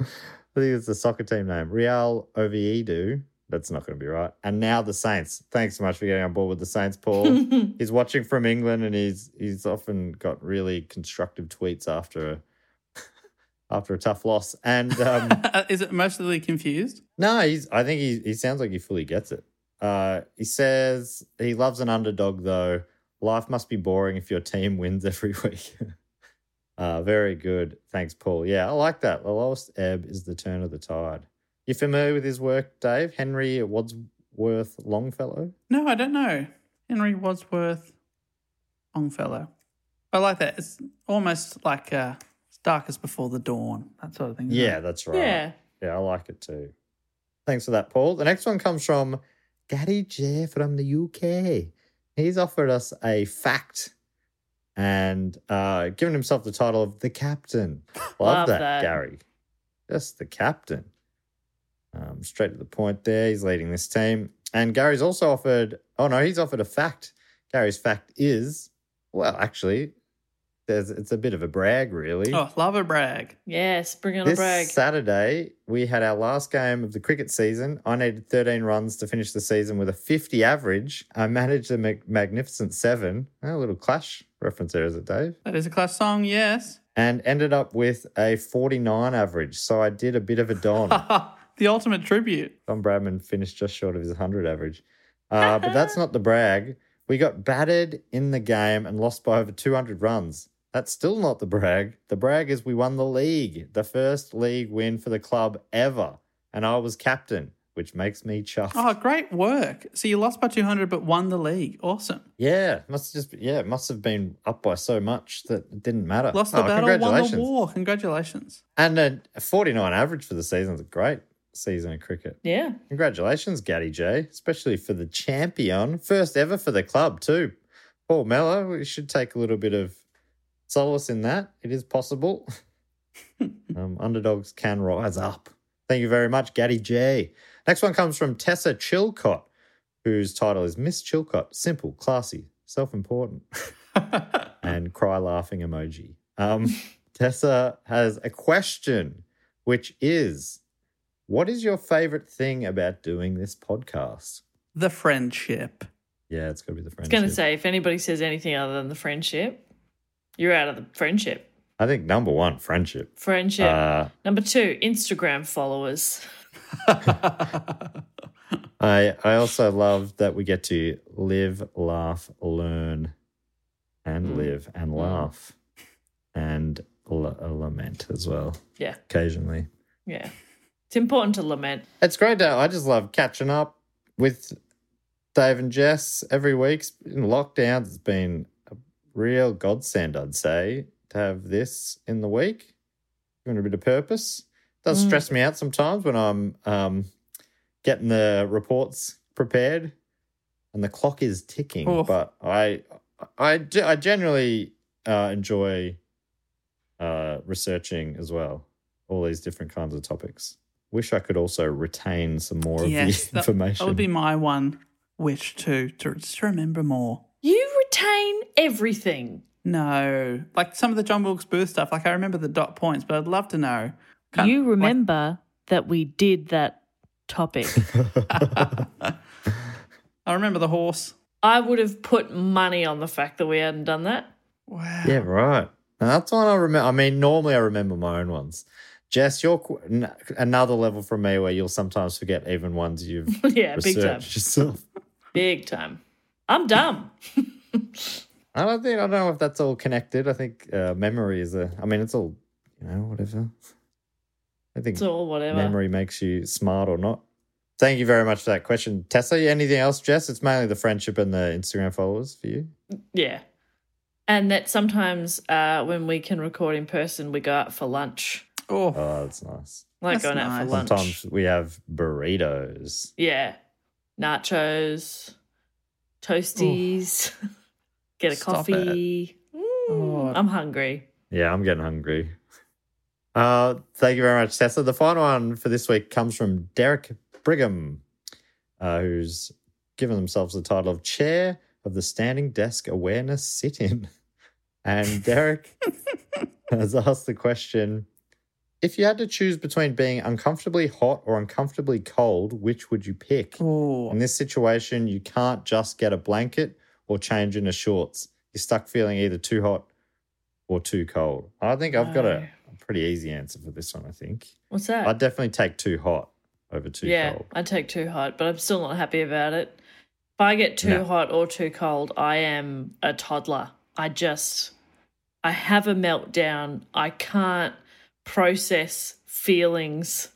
I think it's the soccer team name. Real Oviedo. That's not going to be right. And now the Saints. Thanks so much for getting on board with the Saints, Paul. he's watching from England, and he's he's often got really constructive tweets after a after a tough loss. And um, Is it mostly confused? no, he's. I think he he sounds like he fully gets it. Uh, he says he loves an underdog, though. Life must be boring if your team wins every week. uh, very good. Thanks, Paul. Yeah, I like that. The lowest ebb is the turn of the tide. You familiar with his work, Dave? Henry Wadsworth Longfellow? No, I don't know. Henry Wadsworth Longfellow. I like that. It's almost like uh, it's darkest before the dawn, that sort of thing. Yeah, it? that's right. Yeah. Yeah, I like it too. Thanks for that, Paul. The next one comes from Gary J from the UK. He's offered us a fact and uh, given himself the title of the captain. Love, Love that, that. Gary. Just the captain. Um, straight to the point there. He's leading this team. And Gary's also offered, oh no, he's offered a fact. Gary's fact is, well, actually, there's it's a bit of a brag, really. Oh, love a brag. Yes, bring on a This brag. Saturday, we had our last game of the cricket season. I needed 13 runs to finish the season with a 50 average. I managed a mag- magnificent seven. A little clash reference there, is it, Dave? That is a clash song, yes. And ended up with a 49 average. So I did a bit of a Don. the ultimate tribute. Don Bradman finished just short of his 100 average. Uh, but that's not the brag. We got battered in the game and lost by over 200 runs. That's still not the brag. The brag is we won the league, the first league win for the club ever. And I was captain, which makes me chuffed. Oh, great work. So you lost by 200 but won the league. Awesome. Yeah, must just yeah, it must have been up by so much that it didn't matter. Lost the Oh, battle, won the congratulations. war. Congratulations. And a 49 average for the season is a great season of cricket. yeah. Congratulations, Gaddy J, especially for the champion. First ever for the club, too. Paul Mellor, we should take a little bit of solace in that. It is possible. um, underdogs can rise up. Thank you very much, Gaddy J. Next one comes from Tessa Chilcott, whose title is Miss Chilcott. Simple, classy, self important, and cry laughing emoji. Um, Tessa has a question, which is What is your favorite thing about doing this podcast? The friendship. Yeah, it's got to be the friendship. I was going to say, if anybody says anything other than the friendship, you're out of the friendship. I think number one, friendship. Friendship. Uh, Number two, Instagram followers. I I also love that we get to live, laugh, learn, and mm. live and mm. laugh, and l- uh, lament as well Yeah. occasionally. Yeah. It's important to lament. It's great. To, I just love catching up with Dave and Jess every week. In lockdowns, it's been real godsend, I'd say, to have this in the week. Giving a bit of purpose. does stress me out sometimes when I'm um, getting the reports prepared, and the clock is ticking. Oh. But I, I, I generally uh, enjoy uh, researching as well, all these different kinds of topics. Wish I could also retain some more yes, of the that, information. that would be my one wish too, to just remember more. You retain everything. No, like some of the John Wilkes Booth stuff. Like I remember the dot points, but I'd love to know. Can't- you like- remember that we did that topic. I remember the horse. I would have put money on the fact that we hadn't done that. Wow. Yeah, right. And that's one I remember. I mean, normally I remember my own ones. Jess, you're qu- n- another level from me where you'll sometimes forget even ones you've yeah, big time. researched yourself. Big time. I'm dumb. I don't think I don't know if that's all connected. I think uh, memory is a. I mean, it's all you know, whatever. I think It's all whatever. memory makes you smart or not. Thank you very much for that question, Tessa. Anything else, Jess? It's mainly the friendship and the Instagram followers for you. Yeah. And that sometimes uh, when we can record in person, we go out for lunch. Oh, Oh, that's nice. Like That's going out for lunch. Sometimes we have burritos. Yeah. Nachos, toasties, get a Stop coffee. Mm, Oh. I'm hungry. Yeah, I'm getting hungry. Uh, thank you very much, Tessa. The final one for this week comes from Derek Brigham, uh, who's given themselves the title of Chair of the Standing Desk Awareness Sit In. And Derek has asked the question If you had to choose between being uncomfortably hot or uncomfortably cold, which would you pick? oh. In this situation, you can't just get a blanket or change into shorts. You're stuck feeling either too hot or too cold. I think I've got a, a pretty easy answer for this one, I think. What's that? I'd definitely take too hot over too yeah, cold. I take too hot, but I'm still not happy about it. If I get too No. hot or too cold, I am a toddler. I just, I have a meltdown. I can't process feelings.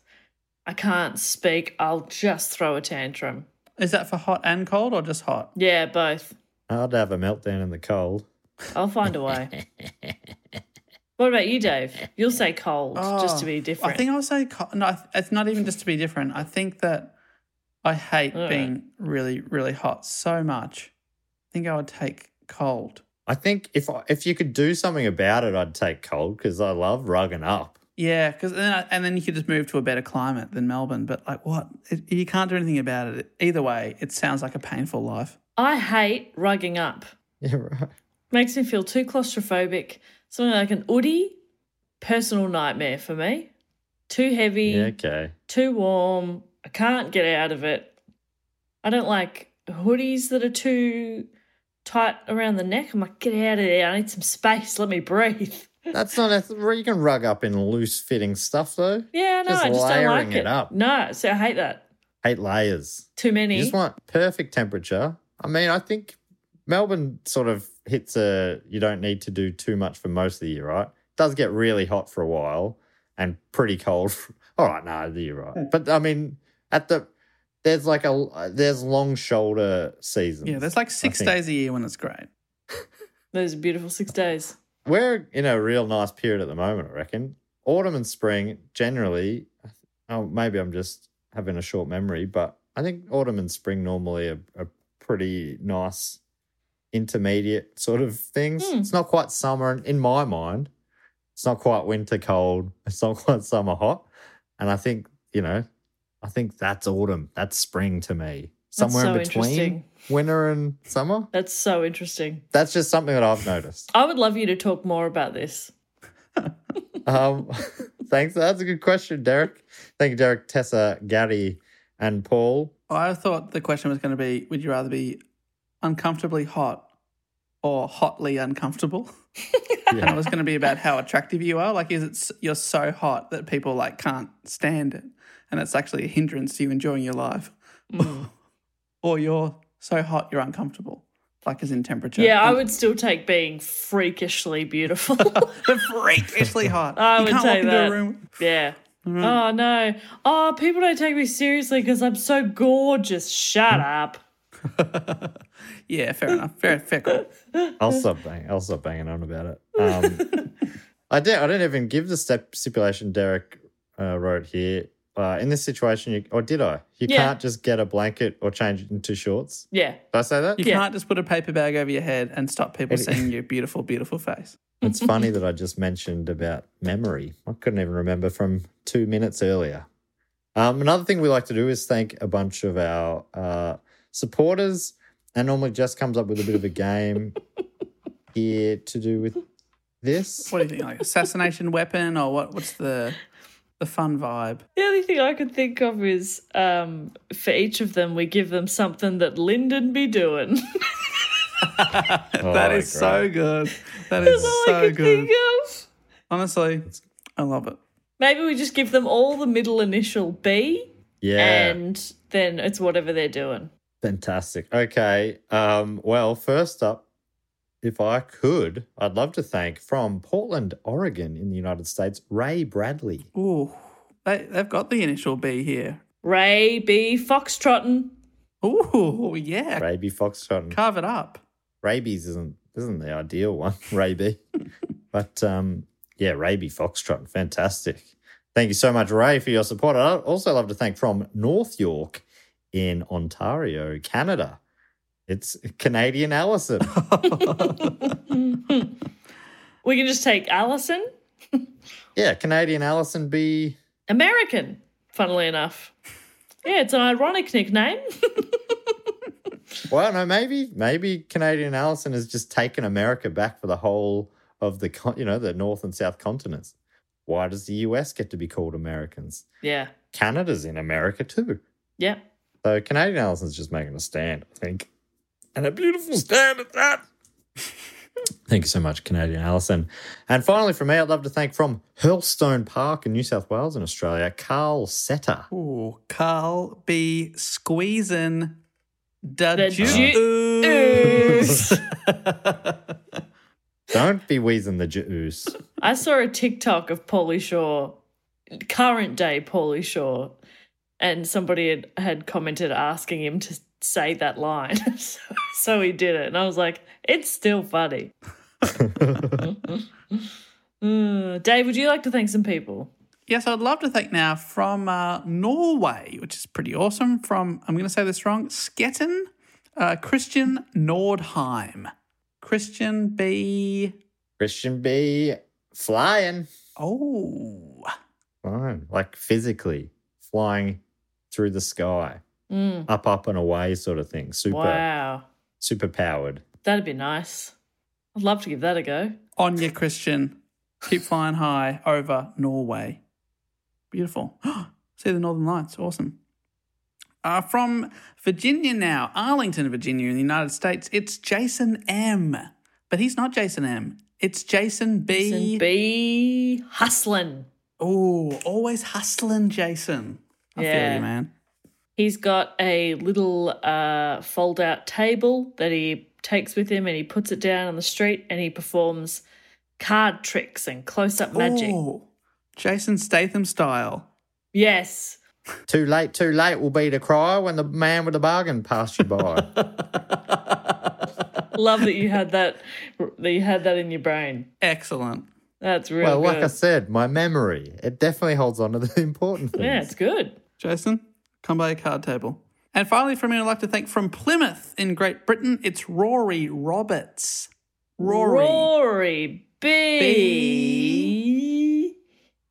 I can't speak. I'll just throw a tantrum. Is that for hot and cold or just hot? Yeah, both. I'd have a meltdown in the cold. I'll find a way. what about you, Dave? You'll say cold just to be different. Oh, I think I'll say co- no. It's not even just to be different. I think that I hate Alright. being really, really hot so much. I think I would take cold. I think if I, if you could do something about it, I'd take cold because I love rugging up. Yeah, because then I, and then you could just move to a better climate than Melbourne. But like, what? It, you can't do anything about it. Either way, it sounds like a painful life. I hate rugging up. Yeah, right. Makes me feel too claustrophobic. Something like an hoodie, personal nightmare for me. Too heavy, Yeah, okay. too warm. I can't get out of it. I don't like hoodies that are too tight around the neck. I'm like, get out of there. I need some space. Let me breathe. That's not a, you can rug up in loose fitting stuff though. Yeah, no, Just I just don't like it it. up. No, so I hate that. Hate layers. Too many. You just want perfect temperature. I mean, I think Melbourne sort of hits a you don't need to do too much for most of the year, right? It does get really hot for a while and pretty cold. For, all right, no, you're right. But I mean, at the there's like a there's long shoulder seasons. Yeah, there's like six days a year when it's great. Those are beautiful six days. We're in a real nice period at the moment, I reckon. Autumn and spring generally. Oh, maybe I'm just having a short memory, but I think autumn and spring normally are, are pretty nice, intermediate sort of things. Hmm. It's not quite summer in my mind. It's not quite winter cold. It's not quite summer hot. And I think you know, I think that's autumn. That's spring to me. Somewhere so in between winter and summer. That's so interesting. That's just something that I've noticed. I would love you to talk more about this. Um, thanks. That's a good question, Derek. Thank you, Derek, Tessa, Gary, and Paul. I thought the question was going to be: Would you rather be uncomfortably hot or hotly uncomfortable? and it was going to be about how attractive you are. Like, is it you're so hot that people like can't stand it, and it's actually a hindrance to you enjoying your life, mm. or you're so hot you're uncomfortable, like as in temperature. Yeah, I would still take being freakishly beautiful. freakishly hot. I you would can't take walk into that. a room. yeah. Oh no. Oh, people don't take me seriously because I'm so gorgeous. Shut up. Yeah, fair enough. Fair, fair call. I'll stop bang. I'll stop banging on about it. Um, I did. I didn't even give the step stipulation Derek uh, wrote here. Uh, in this situation, you, or did I? You Yeah. can't just get a blanket or change it into shorts. Yeah. Did I say that? You Yeah. can't just put a paper bag over your head and stop people seeing your beautiful, beautiful face. It's funny that I just mentioned about memory. I couldn't even remember from two minutes earlier. Um, another thing we like to do is thank a bunch of our uh, supporters, and normally Jess comes up with a bit of a game here to do with this. What do you think? Like assassination weapon or what? What's the the fun vibe? The only thing I could think of is um, for each of them, we give them something that Lyndon be doing. that is so great. good. That is That's all I so good. think of. Honestly, I love it. Maybe we just give them all the middle initial B, Yeah, and then it's whatever they're doing. fantastic. Okay, um, well, first up, if I could, I'd love to thank from Portland, Oregon, in the United States, Ray Bradley. Ooh, they they've got the initial B here. Ray B. Foxtrotting. Ooh, yeah. Raby Foxtrot. Carve it up. rabies isn't isn't the ideal one, Ray B. but um, yeah, raby foxtrot, fantastic. Thank you so much, Ray, for your support. I'd also love to thank from North York in Ontario, Canada. It's Canadian Allison. We can just take Allison, yeah, Canadian Allison be American, funnily enough. Yeah, it's an ironic nickname. well, no, maybe maybe Canadian Allison has just taken America back for the whole of the con- you know the North and South continents. Why does the US get to be called Americans? yeah. Canada's in America too. Yeah. So Canadian Allison's just making a stand, I think. And a beautiful stand at that. Thank you so much, Canadian Allison. And finally, from me, I'd love to thank from Hurlstone Park in New South Wales in Australia, Carl Setter. Ooh, Carl be squeezing the, The juice. juice. Don't be wheezing the juice. I saw a TikTok of Pauly Shore, current day Pauly Shore, and somebody had, had commented asking him to say that line. so, so he did it. And I was like, it's still funny. Uh, Dave, would you like to thank some people? Yes, I'd love to thank now from uh, Norway, which is pretty awesome. From, I'm going to say this wrong, Sketten, uh, Christian Nordheim. Christian B. Christian B. Flying. Oh, Flying. Like physically flying through the sky. Up, up, and away sort of thing. Super, Wow. Super powered. That'd be nice. I'd love to give that a go. on your Christian. Keep flying high over Norway. Beautiful. See the Northern Lights. Awesome. Uh, from Virginia now, Arlington, Virginia, in the United States, it's Jason M. But he's not Jason M. It's Jason B. And be hustling. Oh, always hustling, Jason. I feel Yeah. you, man. He's got a little uh, fold out table that he takes with him and he puts it down on the street and he performs card tricks and close up magic. Oh, Jason Statham style. Yes. Too late, too late will be to cry when the man with the bargain passed you by. Love that you had that that you had that in your brain. Excellent. That's real well, good. like I said, my memory, it definitely holds on to the important things. yeah, it's good. Jason, come by a card table. And finally, from me, I'd like to thank from Plymouth in Great Britain, it's Rory Roberts. Rory. Rory B.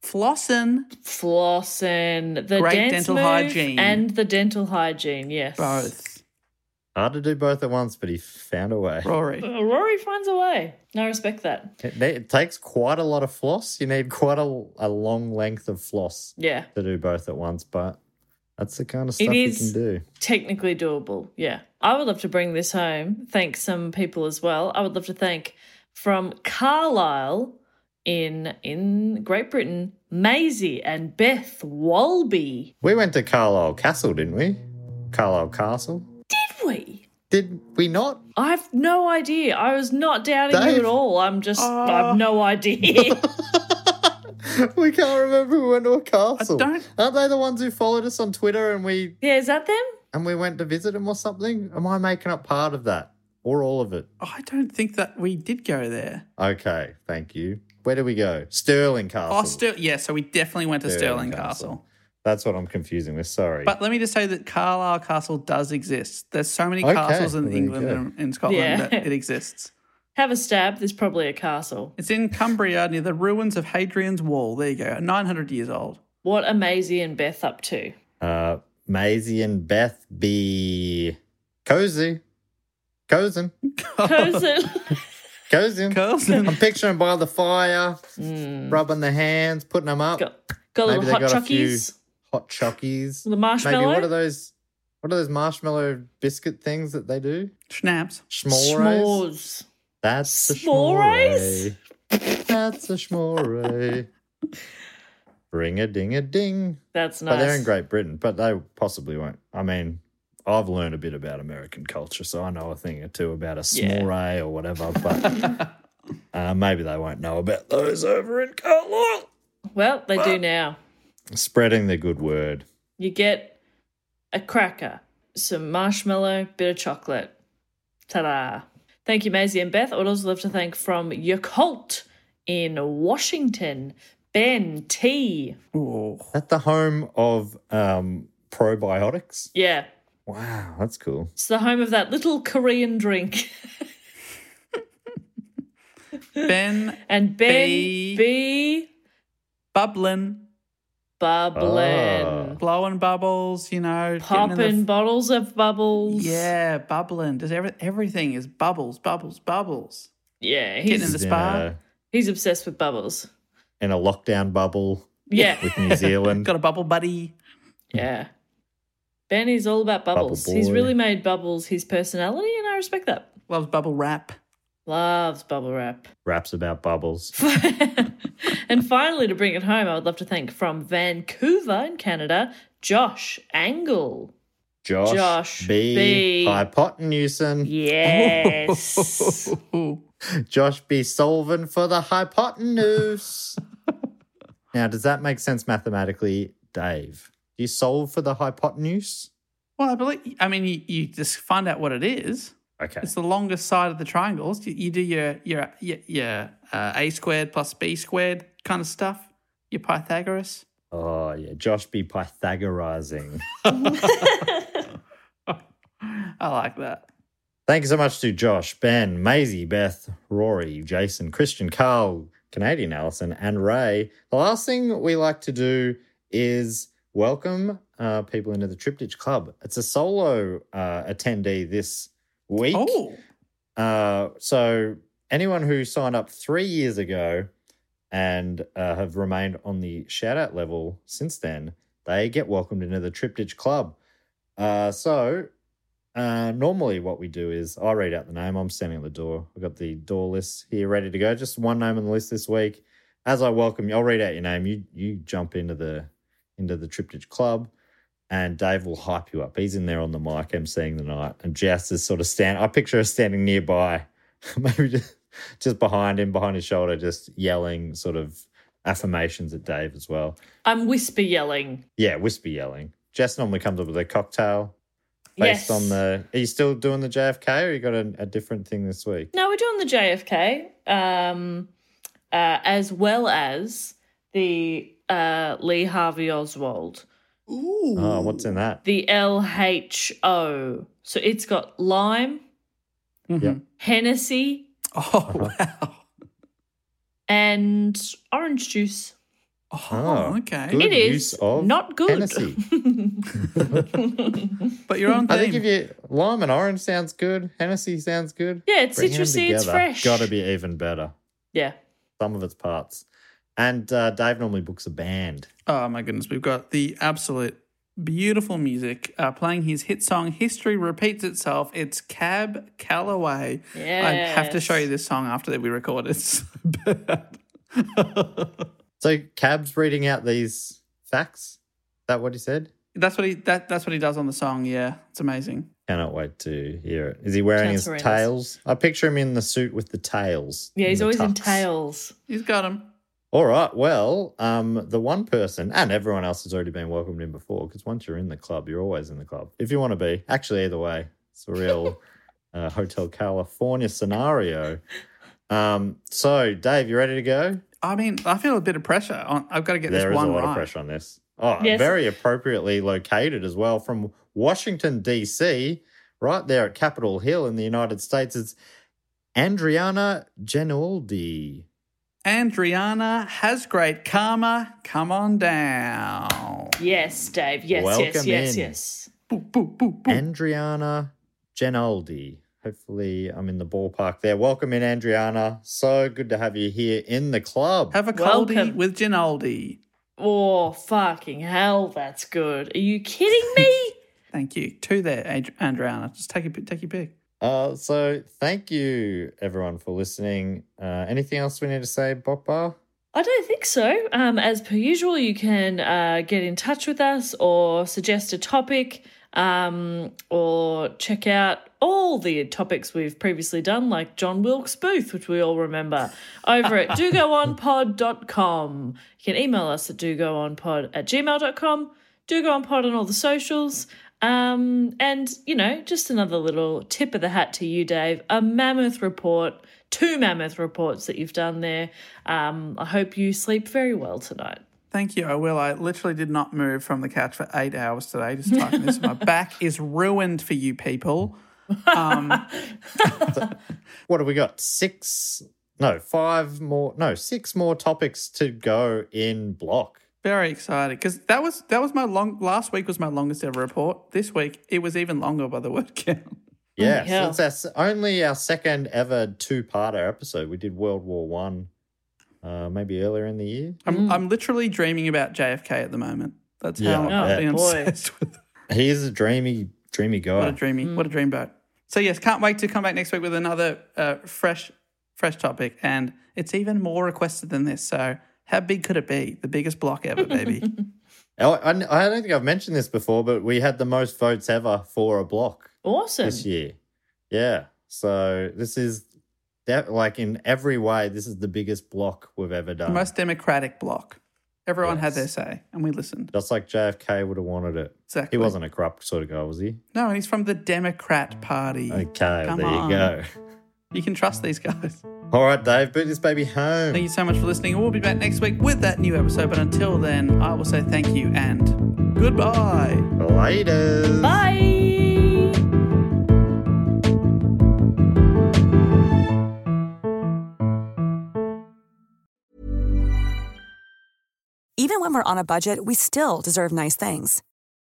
Flossin. Flossin, the Great dance dental move hygiene. and the dental hygiene. Yes, Both. Hard to do both at once, but he found a way. Rory. Uh, Rory finds a way. I respect that. It, it takes quite a lot of floss. You need quite a, a long length of floss Yeah, to do both at once, but that's the kind of It stuff you can do. technically doable. Yeah, I would love to bring this home. Thank some people as well. I would love to thank from Carlisle in in Great Britain, Maisie and Beth Walby. We went to Carlisle Castle, didn't we? Carlisle Castle. Did we? Did we not? I have no idea. I was not doubting you at all. I'm just, I have ah. no idea. we can't remember who went to a castle. don't- Aren't they the ones who followed us on Twitter and we yeah, is that them? and we went to visit them or something? Am I making up part of that or all of it? I don't think that we did go there. Okay, thank you. Where did we go? Stirling Castle. Oh, Stir- yeah, so we definitely went to Stirling, Stirling Castle. Castle. That's what I'm confusing with. Sorry. But let me just say that Carlisle Castle does exist. There's so many Okay, castles in there England and in Scotland Yeah. that it exists. Have a stab. There's probably a castle. It's in Cumbria near the ruins of Hadrian's Wall. There you go, 900 years old. What are Maisie and Beth up to? uh, Maisie and Beth be cozy. Cozen. Cousin. Cozy. Cozen. I'm picturing by the fire, Hmm. rubbing the hands, putting them up. got, got Maybe little they hot got a chockies. hot chockies. The marshmallow. Maybe marshmallow. what are those? What are those marshmallow biscuit things that they do? Schnapps. Schmores. S'mores. That's a S'mores? That's a schmore. Ring a ding a ding. That's nice. But they're in Great Britain, but they possibly won't. I mean, I've learned a bit about American culture, so I know a thing or two about a Yeah. or whatever, but uh, maybe they won't know about those over in Carlisle. Well, they do now. Spreading the good word. You get a cracker, some marshmallow, bit of chocolate. Ta-da. Thank you, Maisie and Beth. I would also love to thank from Yakult in Washington, Ben T. Ooh. At the home of um, probiotics. Yeah, Wow, that's cool. it's the home of that little Korean drink. Ben and Ben B. B. bubbling, Bubbling. blowing bubbles, you know. getting in the Popping f- bottles of bubbles. yeah, bubbling. Does every, everything is bubbles, bubbles, bubbles. Yeah, he's Getting in the spa. a, he's obsessed with bubbles. in a lockdown bubble Yeah. with New Zealand. Got a bubble buddy. Yeah. Benny's all about bubbles. Bubble He's really made bubbles his personality, and I respect that. Loves bubble wrap. Loves bubble wrap. Raps about bubbles. and finally, to bring it home, I would love to thank from Vancouver in Canada, Josh Angle. Josh, Josh B. B. Hypotenusen. Yes. Josh B. solving for the hypotenuse. now, does that make sense mathematically, Dave? Do you solve for the hypotenuse? Well, I believe. I mean, you, you just find out what it is. Okay. It's the longest side of the triangles. You, you do your your your, your uh, a squared plus b squared kind of stuff. Your Pythagoras. Oh, yeah. Josh be Pythagorizing. I like that. Thank you so much to Josh, Ben, Maisie, Beth, Rory, Jason, Christian, Carl, Canadian Allison, and Ray. The last thing we like to do is welcome uh, people into the Triptych Club. It's a solo uh, attendee this week. Oh, Uh, so anyone who signed up three years ago and uh, have remained on the shout out level since then, they get welcomed into the Triptych Club. Uh, so uh, normally what we do is I read out the name. I'm standing at the door. I've got the door list here ready to go. Just one name on the list this week. As I welcome you, I'll read out your name. You you jump into the into the Triptych Club and Dave will hype you up. He's in there on the mic emceeing the night, and Jess is sort of stand. I picture her standing nearby, maybe just, just behind him, behind his shoulder, just yelling sort of affirmations at Dave as well. I'm whisper yelling. Yeah, whisper yelling. Jess normally comes up with a cocktail based Yes. on the. Are you still doing the JFK, or you got a, a different thing this week? No, we're doing the JFK, um, uh, as well as the uh, Lee Harvey Oswald, ooh. Oh, what's in that? the LHO. So it's got lime, mm-hmm. Yep. Hennessy, Oh uh-huh. wow. and orange juice. Oh, Oh, okay. good. it use is of not good. Hennessy. But your own thing. I think if you lime and orange sounds good, Hennessy sounds good. Yeah, it's Bring 'em citrusy, it's together. fresh. Got to be even better. Yeah. Some of its parts. And uh, Dave normally books a band. Oh my goodness, we've got the absolute beautiful music uh, playing his hit song "History Repeats Itself." It's Cab Calloway. I have to show you this song after that we record. It's so. So Cab's reading out these facts. Is that what he said? that's what he that, that's what he does on the song. Yeah, it's amazing. Cannot wait to hear it. Is he wearing Sounds his tails? I picture him in the suit with the tails. Yeah, he's the always in tails. He's got him. All right. Well, um, the one person and everyone else has already been welcomed in before because once you're in the club, you're always in the club. If you want to be, actually, either way, it's a real uh, Hotel California scenario. Um, so, Dave, you ready to go? I mean, I feel a bit of pressure. On, I've got to get There this is one a lot right. of pressure on this. Oh, Yes. very appropriately located as well from Washington, D.C., right there at Capitol Hill in the United States. It's Andriana Genoldi. Andriana has great karma. Come on down. Yes, Dave. Yes, yes, Welcome yes, in. yes. Boo, boo, boo, boo. Andriana Genoldi. Hopefully, I'm in the ballpark there. Welcome in, Andriana. So good to have you here in the club. Have a coldie Welcome. with Ginaldi. Oh, fucking hell, that's good. Are you kidding me? Thank you. Two there, Andriana. Just take, a, take your pick. Uh, so, thank you, everyone, for listening. Uh, anything else we need to say, Boppa? I don't think so. Um, as per usual, you can uh, get in touch with us or suggest a topic um, or check out all the topics we've previously done, like John Wilkes Booth, which we all remember, over at dogoonpod.com. You can email us at dogoonpod at gmail.com, dogoonpod on all the socials. Um, and, you know, just another little tip of the hat to you, Dave. A mammoth report, two mammoth reports that you've done there. Um, I hope you sleep very well tonight. Thank you. I will. I literally did not move from the couch for eight hours today just typing this. My back is ruined for you people. Um, What have we got? Six, no, five more, no, six more topics to go in block. Very excited because that was that was my long last week was my longest ever report. This week it was even longer by the word count. Yeah, hell. so it's our, only our second ever two-parter episode. We did World War One, uh, maybe earlier in the year. I'm I'm literally dreaming about JFK at the moment. That's how I I'm bet. being obsessed with. He is a dreamy, dreamy guy. What a guy. dreamy, what a dreamboat. So yes, can't wait to come back next week with another uh, fresh, fresh topic, and it's even more requested than this. So how big could it be? The biggest block ever, baby. I, I don't think I've mentioned this before, but we had the most votes ever for a block Awesome. this year. Yeah, so this is that like in every way, this is the biggest block we've ever the done. most democratic block. Everyone had their say, and we listened. Just like JFK would have wanted it. Exactly. He wasn't a corrupt sort of guy, was he? No, and he's from the Democrat Party. Okay, Come there on. you go. You can trust these guys. All right, Dave, boot this baby home. Thank you so much for listening. We'll be back next week with that new episode. But until then, I will say thank you and goodbye. Later. Bye. Even when we're on a budget, we still deserve nice things.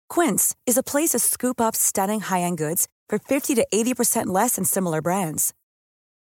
Quince is a place to scoop up stunning high-end goods for 50 to 80% less than similar brands.